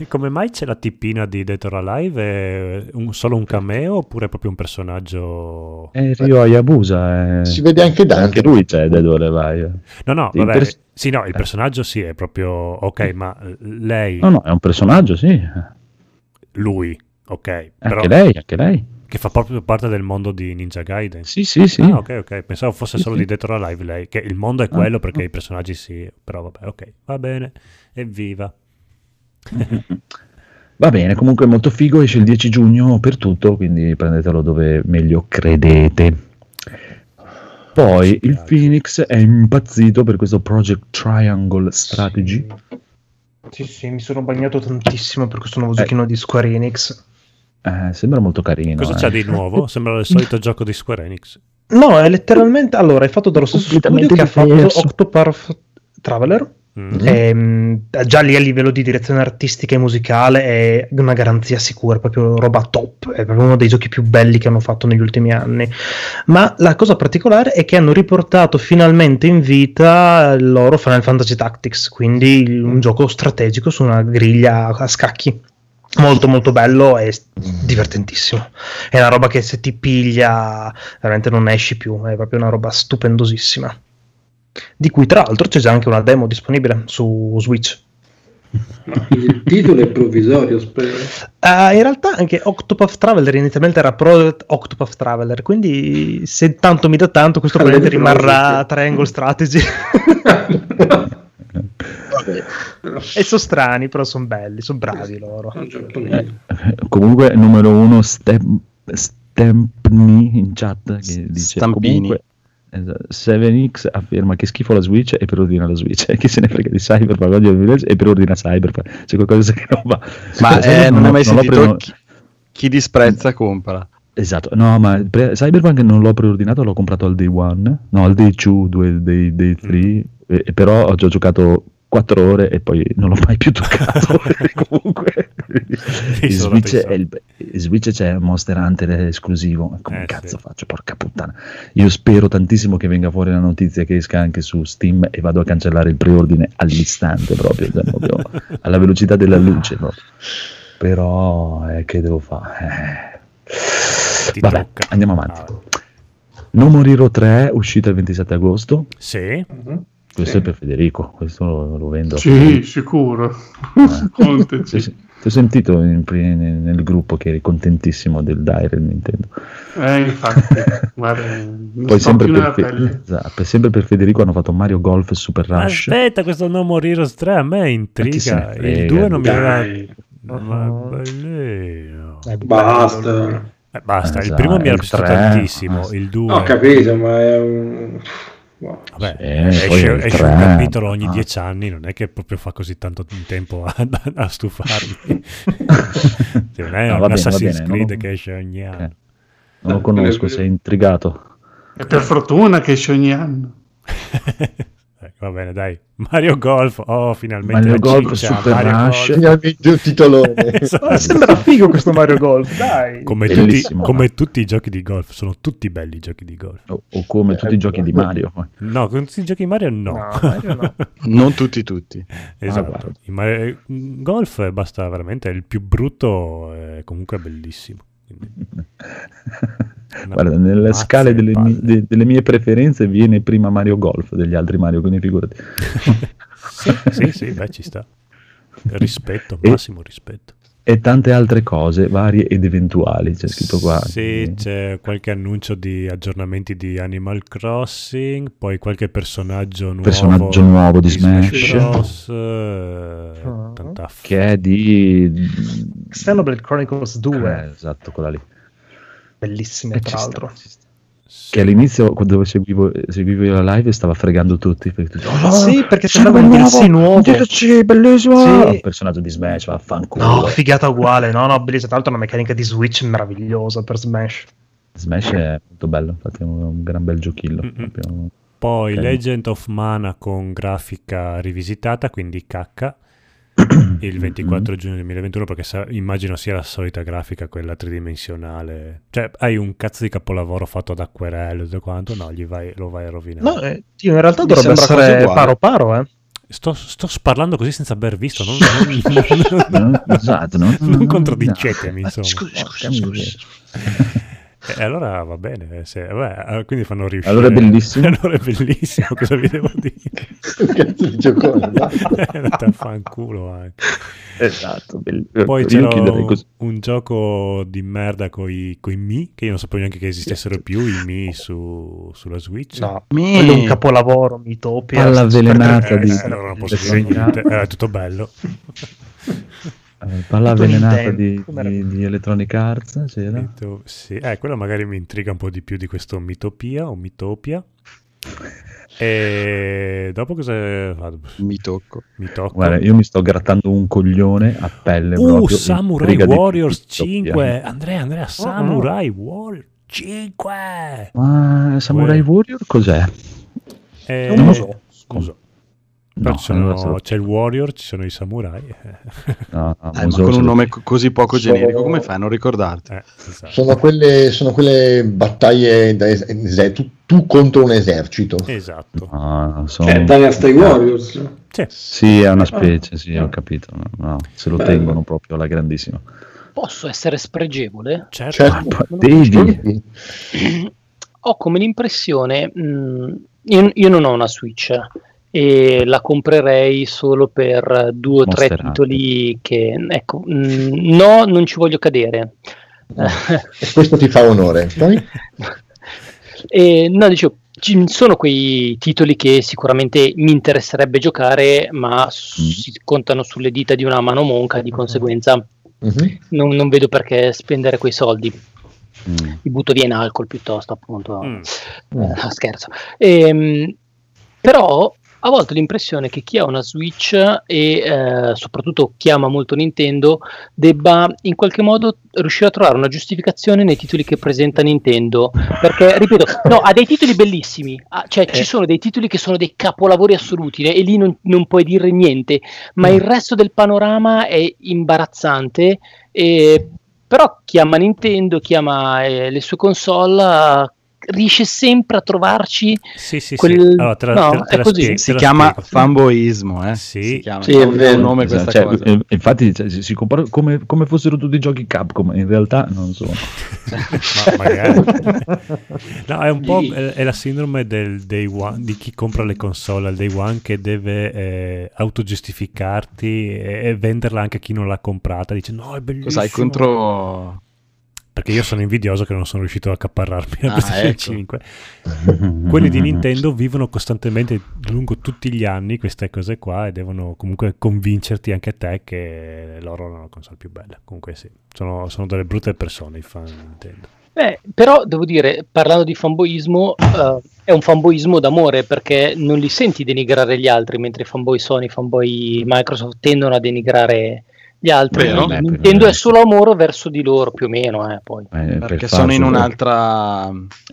Come mai c'è la tipina di Dead or Alive? È un- solo un cameo oppure è proprio un personaggio... È Ryo Hayabusa. eh. Si vede anche Dante. Anche lui c'è Dead or Alive. No, no, Il vabbè, pers- sì, no, il personaggio sì, è proprio... Ok, ma lei, No, no, è un personaggio, sì. lui, ok, però Anche lei, anche lei. che fa proprio parte del mondo di Ninja Gaiden. Sì, sì, sì. Ah, ok, ok, pensavo fosse Sì, solo sì. di Dead or Alive lei, che il mondo è Ah, quello perché no. i personaggi sì, però vabbè, ok, va bene, evviva. Va bene, comunque è molto figo, esce il 10 giugno per tutto, quindi prendetelo dove meglio credete. Poi il. Phoenix è impazzito per questo Project Triangle Strategy. Sì, sì, mi sono bagnato tantissimo per questo nuovo Eh. giochino di Square Enix. Eh, sembra molto carino. Cosa eh. c'è di nuovo? Sembra il solito gioco di Square Enix. No, è letteralmente. Allora, è fatto dallo stesso studio che ha fatto. Octopath Traveler. Mm. Ehm, già lì a livello di direzione artistica e musicale è una garanzia sicura, è proprio roba top, è proprio uno dei giochi più belli che hanno fatto negli ultimi anni. Ma la cosa particolare è che hanno riportato finalmente in vita il loro Final Fantasy Tactics, quindi un gioco strategico su una griglia a scacchi. Molto molto bello e divertentissimo. È una roba che se ti piglia veramente non esci più, è proprio una roba stupendosissima. Di cui tra l'altro c'è già anche una demo disponibile su Switch. Ma il titolo è provvisorio, spero. Ah, in realtà anche Octopath Traveler inizialmente era Project Octopath Traveler, quindi se tanto mi dà tanto questo Allora, probabilmente rimarrà. Triangle Strategy. e sono strani, però sono belli, sono bravi loro. Eh, Comunque, numero uno, Stempni in chat che dice Stampini. comunque 7X afferma che schifo la Switch e per ordina la Switch. E chi se ne frega di Cyberpunk? Il Village e per ordina Cyberpunk. C'è qualcosa che non va. Ma Sai, eh, non hai mai l'ho sentito preno- chi, chi disprezza compra. esatto. No ma pre- Cyberpunk non l'ho preordinato l'ho comprato al day one. No al day 2 due, day, day 3 e, e però ho già giocato 4 ore e poi non l'ho mai più toccato comunque Switch, il- Switch c'è Monster Hunter esclusivo come Eh, cazzo sì. faccio porca puttana io spero tantissimo che venga fuori la notizia che esca anche su Steam e vado a cancellare il preordine all'istante proprio, cioè, proprio alla velocità della luce proprio. però eh, che devo fare Eh. Vabbè tocca. andiamo avanti Ah, No More Hero 3 uscita il 27 agosto sì, Mhm. Questo Sì. è per Federico questo lo, lo vendo Sì, sicuro. Eh. Ti ho sentito in- nel, nel gruppo che eri contentissimo del Dire Nintendo. Eh, infatti, guarda, Poi sempre per, Fe- esatto, sempre per Federico hanno fatto Mario Golf Super Rush. aspetta questo No More Heroes 3 a me intriga, frega, il 2 non mi aveva... Dai, Ma bellino. Basta. Eh, basta, il Esatto, primo mi era il piaciuto tre, tantissimo, basta. il 2... Ho capito, ma è un... wow. Vabbè, Sì, poi esce, esce tre, un capitolo ogni ah. dieci anni, non è che proprio fa così tanto tempo a, a stufarmi. Cioè, non è No, un va bene, va Assassin's bene, Creed non- che esce ogni anno. Eh, Non lo conosco, sei intrigato. E per fortuna che esce ogni anno. Eh, va bene, dai. Mario Golf, oh, finalmente Mario Golf, ciccia, Super Mario Rush. Golf. Finalmente un titolone. Esatto. Ah, sembra figo questo Mario Golf, dai. Come tutti, Bellissimo. come tutti i giochi di golf, sono tutti belli i giochi di golf. O, o come tutti i giochi di Mario. No, con tutti i giochi di Mario no. No, Mario no. Non tutti, tutti. esatto. guarda. I Mario- golf eh, basta veramente, il più brutto è comunque bellissimo. Guarda, nelle scale delle, mie- de- delle mie preferenze viene prima Mario Golf degli altri Mario, quindi figurati. sì, sì, sì, beh, ci sta. Rispetto, E- massimo rispetto. E tante altre cose varie ed eventuali, c'è scritto qua. Sì, c'è qualche annuncio di aggiornamenti di Animal Crossing, poi qualche personaggio nuovo, Personaggio nuovo di Smash. Bros, eh, Che è di... Xenoblade Chronicles 2, Eh, esatto, quella lì. Bellissimo E tra ci sta, l'altro. sì. Che all'inizio, quando seguivo, seguivo io la live, stava fregando tutti. Perché tutti, "Oh, sì, perché sembrava un nuovo, DLC nuovo. DLC, bellissimo! Sì. Personaggio di Smash, vaffanculo. No, figata uguale, no, no, bellissima. Tra l'altro una meccanica di Switch meravigliosa per Smash. Smash è molto bello, infatti è un, gran bel giochillo. Proprio. Poi Ok. Legend of Mana con grafica rivisitata, quindi cacca, il 24 giugno 2021, perché sa- immagino sia la solita grafica, quella tridimensionale. Cioè, hai un cazzo di capolavoro fatto ad acquerello e tutto quanto, no, gli vai, lo vai a rovinare. No, eh, io in realtà Mi dovrebbe essere paro paro, eh. Sto, sto sparlando così senza aver visto, non, non, No, esatto, no? non contraddicetemi, insomma. Scusi, Porca miseria. E allora va bene, se- vabbè, quindi fanno riuscire. Allora è bellissimo. allora è bellissimo, cosa vi devo dire? Cazzo di giocone, va. Andate a fanculo anche. Esatto, bellissimo. Poi c'era un gioco di merda con i Mi, che io non sapevo neanche che esistessero più i Mi su, sulla Switch. No, Mi- quello è un capolavoro, Mitopia. Palla avvelenata Eh, di, eh, allora non posso dire niente, era tutto bello. eh, palla Tutto avvelenata di, di, di Electronic Arts c'era. Mito- sì, eh, quello magari mi intriga un po' di più di questo Mitopia o Mitopia. E dopo cosa vado? Mi tocco. Mi tocco. Guarda, io mi sto grattando un coglione a pelle Uh, proprio. Samurai Warriors Utopia. 5. Andrea, Andrea, Samurai Warriors 5. Ma Samurai Uè. Warrior cos'è? Eh, Non lo so. Scusa. No, sono- c'è il Warrior, ci sono i samurai. No, no, Eh, con un nome co- così poco Sono- generico, come fai a non ricordarti? Eh, esatto. Sono quelle, sono quelle battaglie da es- es- tu, tu contro un esercito. Esatto. No, sono- Cioè, Dynasty Warriors. Sì. Sì, è una specie, sì, ho capito. No, no, se lo Bello. tengono proprio alla grandissima. Posso essere spregevole? Certo. Certo. Devi. Ho come l'impressione, mh, io, io non ho una Switch e la comprerei solo per due o tre titoli che, ecco, mh, no, non ci voglio cadere. E questo ti fa onore. Poi? E, no, dicevo, ci sono quei titoli che sicuramente mi interesserebbe giocare, ma Mm. si contano sulle dita di una mano monca, di conseguenza Mhm. non, non vedo perché spendere quei soldi. Mm. Mi butto via in alcol piuttosto, appunto. Mm. Eh, scherzo. Ehm, però a volte ho l'impressione che chi ha una Switch e eh, soprattutto chi ama molto Nintendo debba in qualche modo riuscire a trovare una giustificazione nei titoli che presenta Nintendo. Perché, ripeto, no, ha dei titoli bellissimi, ha- cioè ci sono dei titoli che sono dei capolavori assoluti e lì non, non puoi dire niente, ma il resto del panorama è imbarazzante. E, però chi ama Nintendo, chi ama eh, le sue console, eh, riesce sempre a trovarci Sì, sì, quel- sì. Allora, te la, no, te te è così. spiego, Si chiama fanboismo, eh? Sì. Si chiama, Sì, è vero. nome Esatto, questa cioè, cosa. eh, infatti cioè, si, si compara come, come fossero tutti giochi Capcom, in realtà non sono. Ma magari. No, è un po' è, è la sindrome del day one di chi compra le console al day one che deve eh, autogiustificarti e, e venderla anche a chi non l'ha comprata. Dice no, è bellissimo. Cos'hai contro... Perché io sono invidioso che non sono riuscito a accaparrarmi la Ah, PlayStation ecco. 5. Quelli di Nintendo vivono costantemente lungo tutti gli anni queste cose qua e devono comunque convincerti anche te che loro hanno la console più bella. Comunque sì, sono, sono delle brutte persone i fan di Nintendo. Beh, però devo dire, parlando di fanboismo, eh, è un fanboismo d'amore perché non li senti denigrare gli altri, mentre i fanboy Sony, i fanboy Microsoft tendono a denigrare gli altri. Vero. Beh, Nintendo è solo amore verso di loro, più o meno. Eh, poi. Eh, per Perché sono in un'altra...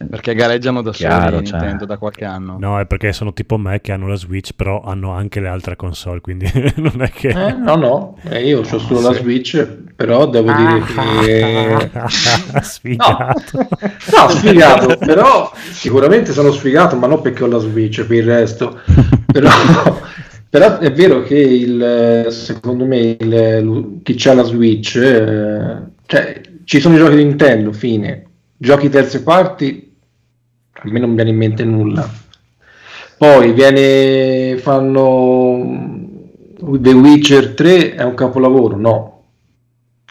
Perché gareggiano da Chiaro, soli cioè. Nintendo da qualche anno. No, è perché sono tipo me che hanno la Switch, però hanno anche le altre console, quindi non è che... Eh, no, no, eh, io ho solo la Sì. Switch, però devo dire che... Sfigato. No, sfigato, però sicuramente sono sfigato, ma non perché ho la Switch, per il resto. Però, però è vero che il, secondo me il- chi c'ha la Switch, eh, cioè ci sono i giochi di Nintendo, fine. Giochi terze parti, a me non viene in mente nulla. Poi viene, fanno The Witcher 3 è un capolavoro, no.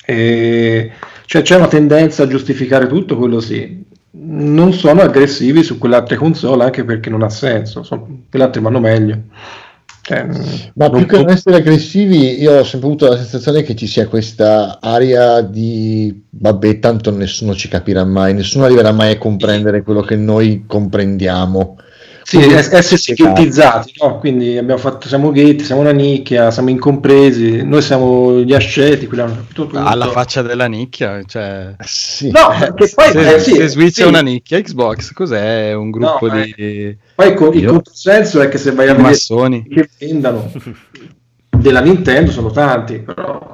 E, cioè c'è una tendenza a giustificare tutto, quello sì. Non sono aggressivi su quelle altre console anche perché non ha senso, sono, quelle vanno meglio. Cioè, Ma più che non essere aggressivi, io ho sempre avuto la sensazione che ci sia questa aria di vabbè, tanto nessuno ci capirà mai, nessuno arriverà mai a comprendere quello che noi comprendiamo. Sì, essersi ghettizzati, no? Quindi abbiamo fatto, siamo ghetti, siamo una nicchia, siamo incompresi, noi siamo gli asceti, quelli hanno capito tutto. Alla faccia della nicchia, cioè... Sì. No, perché poi se, eh, sì, se Switch sì. è una nicchia, Xbox cos'è? Un gruppo No, di Poi co- il controsenso è che se vai a vedere massoni. che vendano della Nintendo sono tanti, però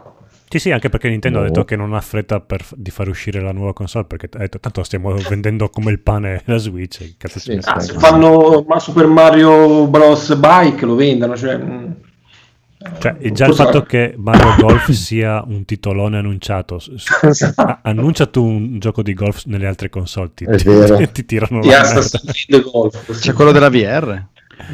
Sì, sì, anche perché Nintendo ha No. detto che non ha fretta per- di far uscire la nuova console perché ha detto tanto stiamo vendendo come il pane la Switch. Cazzo Sì. Ah, se fanno ma Super Mario Bros. Bike lo vendono. Cioè, mm. Cioè, e già il fatto che Mario Golf sia un titolone annunciato, Esatto. annuncia tu un gioco di golf nelle altre console, ti, ti- ti tirano la merda. Golf. C'è quello della VR.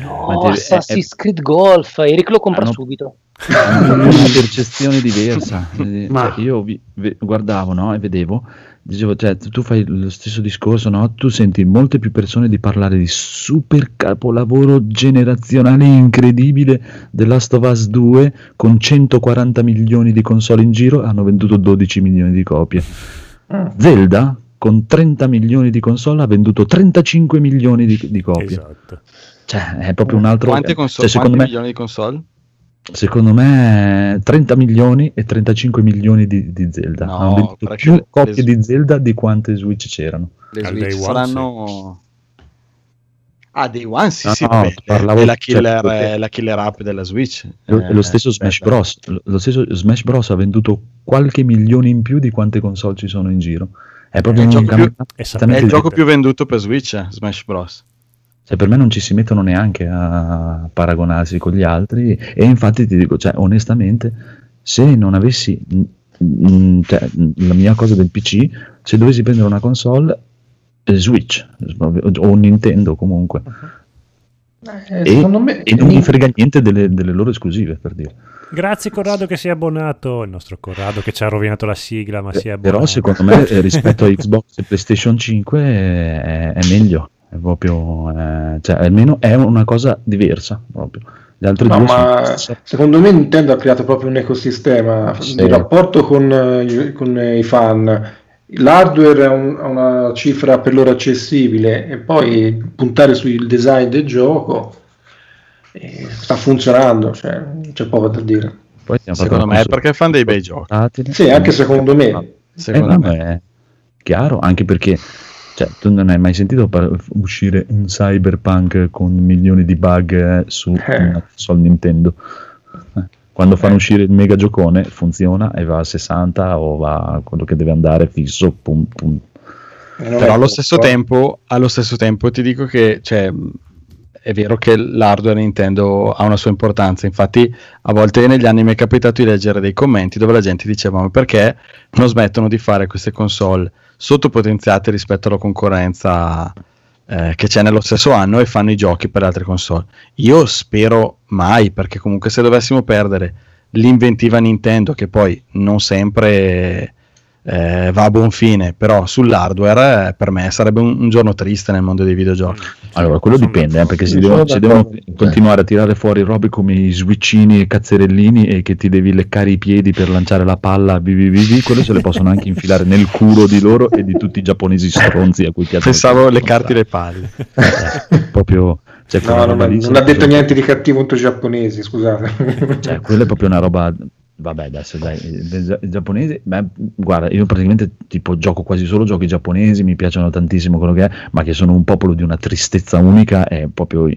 No, Ma te- Assassin's Creed Golf, Eric lo compra Ah, no. subito. hanno una percezione diversa. Ma- cioè, io vi- ve- guardavo no, e vedevo, dicevo, cioè, tu fai lo stesso discorso, no? tu senti molte più persone di parlare di super capolavoro generazionale incredibile The Last of Us 2 con 140 milioni di console in giro hanno venduto 12 milioni di copie. Mm. Zelda con 30 milioni di console ha venduto 35 milioni di, di copie. Esatto. Cioè, è proprio un altro... Quante console? cioè, quanti me milioni di console? Secondo me 30 milioni e 35 milioni di, di Zelda. No, Hanno venduto più le- copie le- di Zelda di quante Switch c'erano. Le Al Switch day one, saranno... Ah, Day One sì, No, sì, no, parlavo- è la killer, cioè, la killer app della Switch. Lo, Eh, lo stesso Smash aspetta. Bros. Lo, lo stesso Smash Bros. ha venduto qualche milione in più di quante console ci sono in giro. È proprio È il un gioco più- è il gioco più venduto per Switch, eh, Smash Bros. Cioè, per me non ci si mettono neanche a paragonarsi con gli altri e infatti ti dico, cioè, onestamente, se non avessi cioè, la mia cosa del PC, se dovessi prendere una console, eh, Switch o Nintendo comunque, Eh, e, secondo me e non mi frega niente delle, delle loro esclusive, per dire. Grazie Corrado che si è abbonato, il nostro Corrado che ci ha rovinato la sigla ma si è abbonato. Però secondo me eh, rispetto a Xbox e PlayStation 5 è, è meglio, è proprio, eh, cioè almeno è una cosa diversa proprio. Gli altri No, due ma sono- secondo me Nintendo ha creato proprio un ecosistema Sì. di rapporto con, eh, i- con i fan. L'hardware è un- ha una cifra per loro accessibile e poi puntare sul design del gioco eh, sta funzionando, cioè, c'è poco da dire. Secondo me è perché fanno dei bei giochi. Sì, anche secondo me. Eh, Secondo no, me. è chiaro, anche perché cioè, tu non hai mai sentito par- uscire un cyberpunk con milioni di bug eh, su Eh. una console Nintendo. Eh, Quando fanno uscire il mega giocone funziona e va a 60 o va a quello che deve andare fisso, pum, pum. Però allo stesso, tempo, allo stesso tempo ti dico che cioè, è vero che l'hardware Nintendo ha una sua importanza. Infatti, a volte negli anni mi è capitato di leggere dei commenti dove la gente diceva: Ma perché non smettono di fare queste console sottopotenziate rispetto alla concorrenza eh, che c'è nello stesso anno e fanno i giochi per altre console? Io spero mai, perché comunque se dovessimo perdere l'inventiva Nintendo, che poi non sempre eh, va a buon fine, però sull'hardware eh, per me sarebbe un, un giorno triste nel mondo dei videogiochi. Allora, quello dipende, eh, perché si Sono devono, devono continuare a tirare fuori robe come i switchini e cazzerellini e che ti devi leccare i piedi per lanciare la palla, BBBB, quello se le possono anche infilare nel culo di loro e di tutti i giapponesi stronzi a cui piace. Pensavo le carte le palle. proprio... Cioè, No, non, non ha detto niente di cattivo contro i giapponesi, scusate. Cioè, quella è proprio una roba. Vabbè, adesso dai, il giapponese, beh, guarda, io praticamente tipo gioco quasi solo giochi giapponesi, mi piacciono tantissimo quello che è, ma che sono un popolo di una tristezza unica, è proprio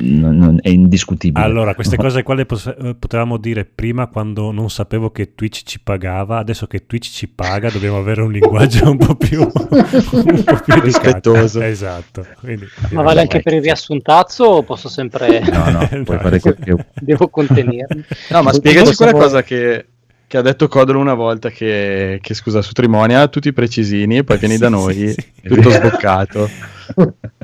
non- è indiscutibile. Allora, queste No. cose qua le pos- eh, potevamo dire prima quando non sapevo che Twitch ci pagava, adesso che Twitch ci paga dobbiamo avere un linguaggio un po' più, un po' più Rispettoso. Esatto. Quindi, Ma vale anche per il riassuntazzo o posso sempre... No, no, puoi No. fare quello che devo contenermi? No, ma spiegaci quella cosa che, che ha detto Codolo una volta che, che, scusa su Trimonia tutti precisini e poi vieni da Sì, noi sì, sì. tutto sboccato.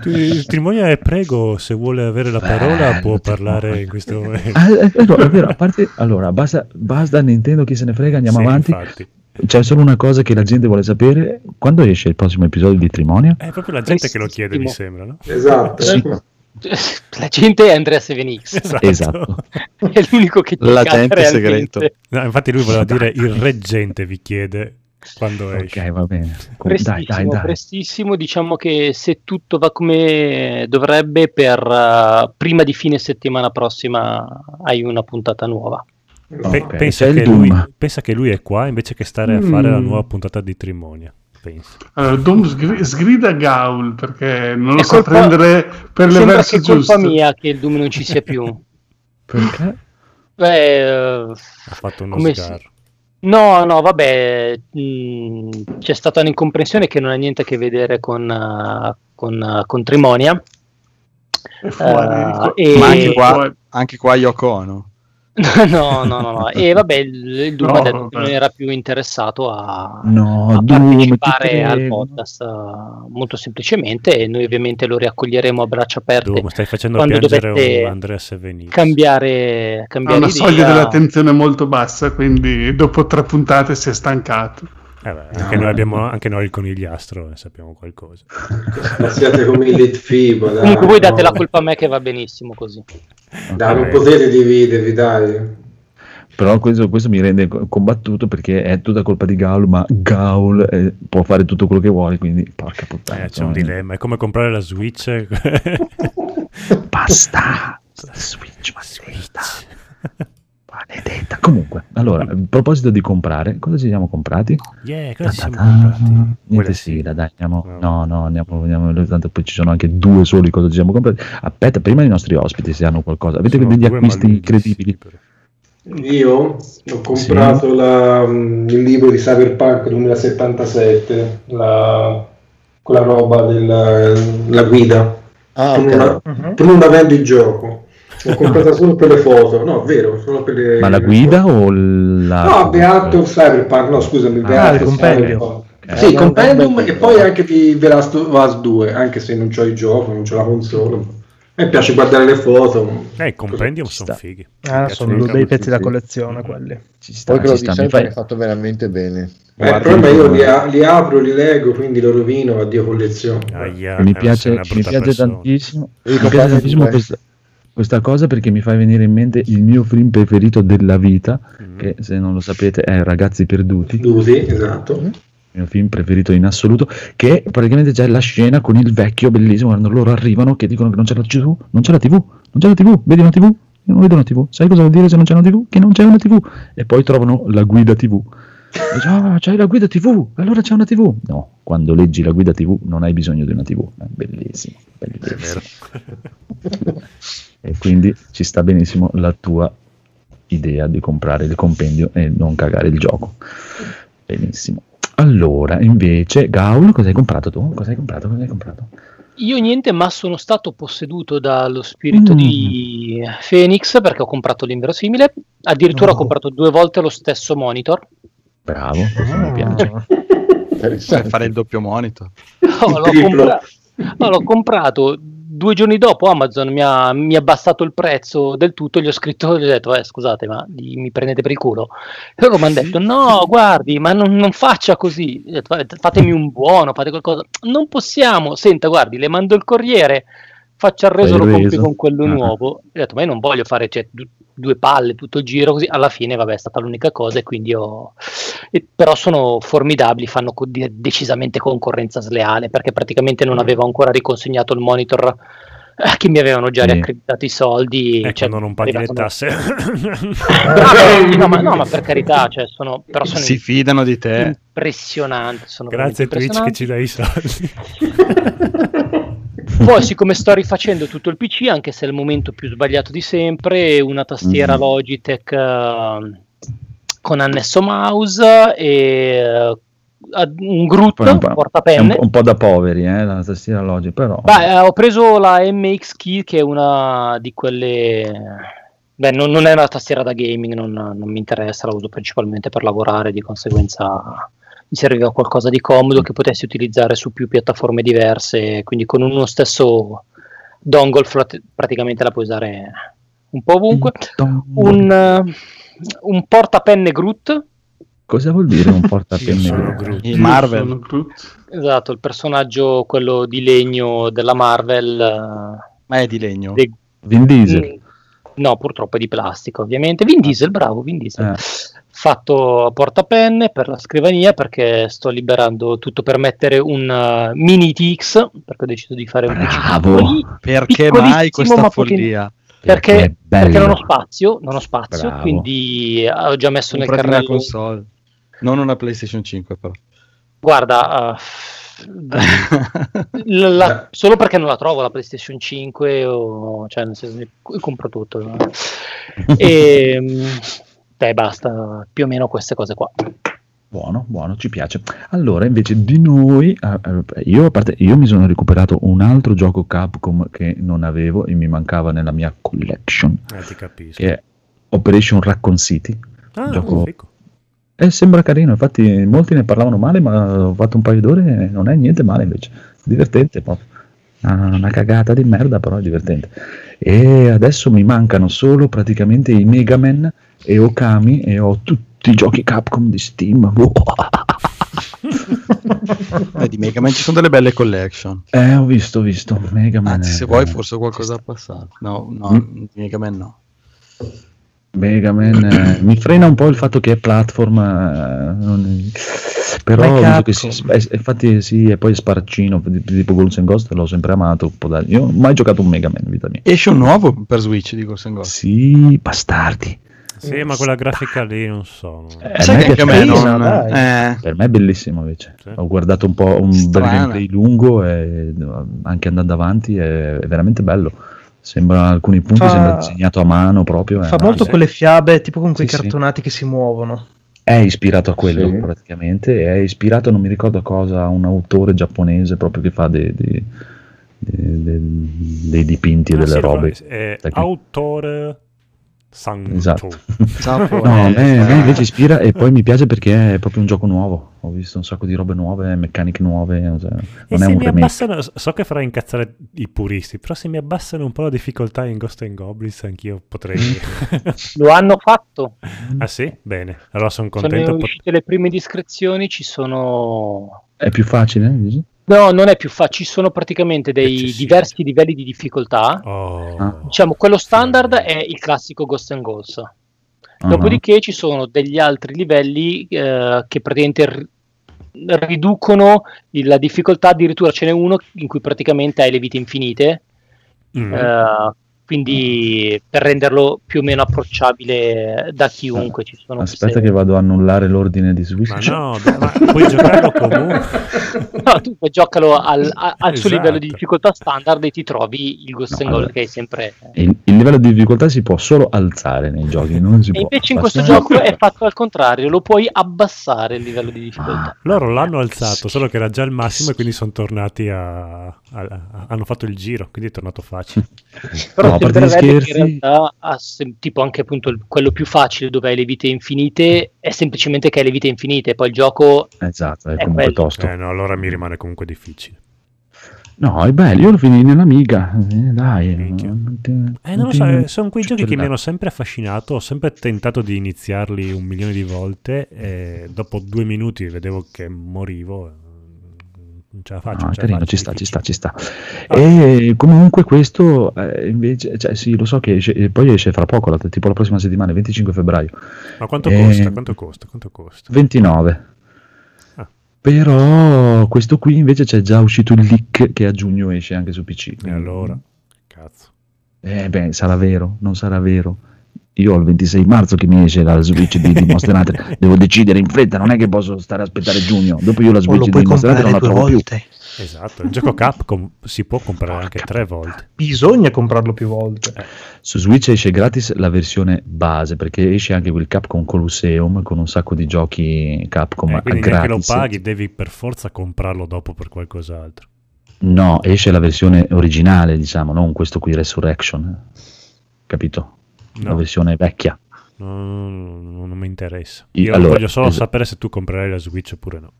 Tu- Il Trimonia è prego, se vuole avere la parola Bello, può parlare in questo momento. Ah, è vero, è vero, a parte, allora, basta, basta Nintendo, chi se ne frega, andiamo Sì, avanti. infatti. C'è solo una cosa che la gente vuole sapere, quando esce il prossimo episodio di Trimonia? È proprio la gente che lo chiede, mi sembra, no? esatto. Sì. La gente è Andrea 7X, Esatto. Esatto. è l'unico che ti L'agente caga segreto. No, infatti lui voleva dire il reggente vi chiede quando esce. Ok, va bene. Com- Dai, Prestissimo, dai, dai. prestissimo, diciamo che se tutto va come dovrebbe per eh, prima di fine settimana prossima hai una puntata nuova. Pe- Ok, pensa, che lui, pensa che lui è qua invece che stare a fare la Mm. nuova puntata di Trimonia. Pensa. Allora, Doom sgri- sgrida Gaul perché non lo È sa colpa- prendere per le Sembra verse che è colpa giuste. mia che il Doom non ci sia più. Perché? Beh, eh, Ha fatto uno Come sgar. No, no, vabbè, mh, c'è stata un'incomprensione che non ha niente a che vedere con, uh, con, uh, con Trimonia. Fuori. Eh, e- Ma anche qua, Poi- anche qua Yoko Ono. no, no, no, no. E vabbè, il, il Doom No, ha detto che non era più interessato a, No, a Doom, partecipare al podcast uh, molto semplicemente e noi ovviamente lo riaccoglieremo a braccia aperte Doom, stai facendo quando piangere Andrea Sevenix. cambiare, Ha cambiare una idea. soglia dell'attenzione molto bassa, quindi dopo tre puntate si è stancato. Eh beh, anche, noi abbiamo, anche noi il conigliastro e sappiamo qualcosa. Ma siate come il Litfibo, dai. Comunque voi date no. la colpa a me che va benissimo così. Dai, non potete dividervi, dai. Però questo, questo mi rende co- combattuto perché è tutta colpa di Gaul, ma Gaul eh, può fare tutto quello che vuole, quindi porca puttana. Eh, c'è un insomma, dilemma, è come comprare la Switch. Basta! Switch, maledetta. Maledetta. Comunque, allora, a proposito di comprare, cosa ci siamo comprati? yeah, cosa ci siamo comprati? Niente sigla, dai, andiamo. No. No, andiamo, andiamo, tanto poi ci sono anche due soli cosa ci siamo comprati. Aspetta, prima i nostri ospiti se hanno qualcosa. Avete Sono degli acquisti incredibili? Io ho comprato la- mm, il libro di Cyberpunk 2077, la, quella roba della la guida. Ah, per, non, ok. per non avendo il gioco. L'ho comprata solo per le foto, no, vero, solo per le Ma la guida foto. o la... No, Beato Cyberpunk, no scusami, Beato il compendio. Cyberpunk. Ok. Sì, Eh, compendium e poi anche di The Last of Us 2, anche se non c'ho il gioco, non c'ho la console. A me piace guardare le foto. Eh, i compendium sono fighi. Ah, sono dei pezzi da collezione quelli. Ci sta, Poi che lo ci sta. Mi sempre fai... è fatto veramente bene. Eh, il problema è io li, a- li apro, li leggo, quindi lo rovino, addio collezione. Aia, mi eh, piace, mi piace tantissimo, mi piace tantissimo due. Questa, cosa perché mi fa venire in mente il mio film preferito della vita, Mhm. che se non lo sapete è Ragazzi Perduti, il Dusi, esatto. mio film preferito in assoluto, che praticamente c'è la scena con il vecchio bellissimo, quando loro arrivano che dicono che non c'è la TV, non c'è la TV, non c'è la TV, vedi una TV? Io non vedo una TV, sai cosa vuol dire se non c'è una TV? Che non c'è una TV, e poi trovano la guida TV. Dice, "Ah, c'hai la guida TV, allora c'è una TV. No, quando leggi la guida TV non hai bisogno di una TV, è bellissimo, È bellissimo. vero. e quindi ci sta benissimo la tua idea di comprare il compendio e non cagare il gioco. Benissimo. Allora, invece, Gaul, cosa hai comprato tu? Cosa hai comprato? Cosa hai comprato? Io niente, ma sono stato posseduto dallo spirito Mm. di Phoenix perché ho comprato l'inverosimile. Addirittura ho Oh. comprato due volte lo stesso monitor. Bravo, questo mi piace. Per fare il doppio monitor. No, l'ho, compra- no, l'ho comprato due giorni dopo. Amazon mi ha, mi ha abbassato il prezzo del tutto. Gli ho scritto, gli ho detto: eh, Scusate, ma di- mi prendete per il culo? E loro mi hanno detto: No, guardi, ma non, non faccia così. Detto, "Vabbè, Fatemi un buono, fate qualcosa. Non possiamo. Senta, guardi, le mando il corriere. Faccia il reso, lo compri con quello Ah. nuovo. Ho detto: Ma io non voglio fare cioè, due palle tutto il giro così. Alla fine, vabbè, è stata l'unica cosa. E quindi ho. e- però sono formidabili, fanno co- di- decisamente concorrenza sleale perché praticamente non avevo ancora riconsegnato il monitor eh, che mi avevano già Sì. riaccreditato i soldi. Eh, cioè, quando non paghi le tasse. Bravo, no, ma, no, ma per carità, cioè, sono, però sono Si fidano di te. impressionanti. Sono Grazie Twitch che ci dai i soldi. Poi, siccome sto rifacendo tutto il PC, anche se è il momento più sbagliato di sempre, una tastiera Mhm. Logitech eh, con annesso mouse e eh, un è un un, portapenne. un po' da poveri, eh, la tastiera logica, però... Beh, eh, ho preso la MX Key che è una di quelle... Beh, non, non è una tastiera da gaming, non, non mi interessa, la uso principalmente per lavorare, di conseguenza mi serviva qualcosa di comodo che potessi utilizzare su più piattaforme diverse, quindi con uno stesso dongle frat- praticamente la puoi usare un po' ovunque. Un, eh, un portapenne Groot, Cosa vuol dire un portapenne? Groot. I Marvel. Sono Groot. esatto, il personaggio quello di legno della Marvel. eh, Ma è di legno. dei- Vin Diesel. No, purtroppo è di plastica, ovviamente. Vin Diesel, bravo, Vin Diesel. Eh. Fatto a portapenne per la scrivania perché sto liberando tutto per mettere un uh, mini TX perché ho deciso di fare un Bravo. piccoli- Perché mai questa ma follia? Perché, Perché non ho spazio, non ho spazio, Bravo. quindi eh, ho già messo nel Comprate una carrello. console. Non una PlayStation 5 però. Guarda, uh, la- la- solo perché non la trovo la PlayStation 5 o cioè nel senso compro tutto no? e, mm, Dai, basta, più o meno queste cose qua. Buono, buono, ci piace. Allora, invece di noi, eh, eh, io, a parte, io mi sono recuperato un altro gioco Capcom che non avevo e mi mancava nella mia collection, Eh, ti capisco. che è Operation Raccoon City. Ah, gioco- fico. Eh, sembra carino, infatti molti ne parlavano male, ma ho fatto un paio d'ore e non è niente male invece. Divertente proprio. Una, una cagata di merda, però è divertente. E adesso mi mancano solo praticamente i Mega Man e Okami e ho tutti i giochi Capcom di Steam. Eh, di Mega Man ci sono delle belle collection. Eh, ho visto, ho visto. Mega Man. Anzi, se vuoi, forse qualcosa da passare. No, no, Mm. di Mega Man no. Mega Man eh, mi frena un po' il fatto che è platform, eh, però è visto che si, eh, infatti sì, e poi sparaccino di- tipo and Ghost l'ho sempre amato. Io non ho mai giocato un Mega Man in vita mia. Esce un nuovo per Switch di Ghost and Ghost. Sì, bastardi. Sì, ma quella grafica lì non so. non- Eh, Sai me che più o piace- meno carina, non- eh, Per me è bellissimo invece. Sì. Ho guardato un po' un bel Strana. gameplay lungo e eh, anche andando avanti è, è veramente bello. Sembra alcuni punti Fa- sembra disegnato a mano proprio. Fa eh, molto sì. quelle fiabe, tipo con quei Sì, sì. cartonati che si muovono. È ispirato a quello Sì. praticamente, è ispirato, non mi ricordo a cosa, a un autore giapponese proprio che fa dei, dei- dei- dei- dei dipinti e Ah, delle sì, robe. È autore Santo. Esatto. Zappo, No, a me, a me eh, invece ispira e poi mi piace perché è proprio un gioco nuovo. Ho visto un sacco di robe nuove, meccaniche nuove. cioè, E non è se un abbassano, so che farà incazzare i puristi, però se mi abbassano un po' la difficoltà in Ghost and Goblins anch'io potrei... Lo hanno fatto. ah sì? Bene, allora sono Sono contento. pot- uscite le prime discrezioni, ci sono... È più facile? dici? No, non è più facile, ci sono praticamente dei diversi livelli di difficoltà. Oh. Ah. Diciamo, quello standard è il classico Ghost and Ghost. Ah, Dopodiché ci sono degli altri livelli eh, che praticamente ri- riducono la difficoltà, addirittura ce n'è uno in cui praticamente hai le vite infinite, Mm. eh, quindi per renderlo più o meno approcciabile da chiunque ci sono Aspetta queste- che vado a annullare l'ordine di Switch. Ma no, ma puoi giocarlo comunque. No, tu puoi giocalo al, a- al suo Esatto. livello di difficoltà standard e ti trovi il Ghost No, and Gold allora. che è sempre... Il, il livello di difficoltà si può solo alzare nei giochi, non si E può invece in questo gioco è fatto al contrario, lo puoi abbassare il livello di difficoltà. Ah, Loro l'hanno alzato, solo che era già il massimo e quindi sono tornati a... a- a- hanno fatto il giro, quindi è tornato facile. Però No, a parte gli che scherzi- in realtà, ha tipo anche appunto quello più facile dove hai le vite infinite, è semplicemente che hai le vite infinite, poi il gioco Esatto, è È comunque quello. tosto. Eh no, allora mi rimane comunque difficile. No, è bello, io lo finì nell'amiga. Eh, dai, non Eh, non lo so, eh, sono quei giochi che mi hanno sempre affascinato, ho sempre tentato di iniziarli un milione di volte e dopo due minuti vedevo che morivo. Ce la faccio. No, non è ce la carino, faccio, ci sta, ci sta, ci sta. E comunque questo eh, invece, cioè sì, lo so che esce, poi esce fra poco, la- tipo la prossima settimana, il 25 febbraio. Ma quanto Eh, costa? Quanto costa? Quanto costa? 29. Ah. Però questo qui invece c'è già uscito il leak che a giugno esce anche su PC. E allora? Cazzo. Eh beh, sarà vero, non sarà vero. Io ho il 26 marzo che mi esce la Switch di, di Monster Hunter, devo decidere in fretta, non è che posso stare a aspettare giugno. Dopo io la Switch lo di Monster Hunter non la due trovo più. volte. Esatto, il gioco Capcom si può comprare anche tre volte. Bisogna comprarlo più volte. Su Switch esce gratis la versione base perché esce anche quel Capcom Colosseum con un sacco di giochi Capcom Eh, quindi neanche lo gratis. paghi, devi per forza comprarlo dopo per qualcos'altro. No, esce la versione originale, diciamo, non questo qui Resurrection. Capito? La No, versione vecchia. no, no, no, non mi interessa. Io- allora, voglio solo sapere se tu comprerai la Switch oppure no.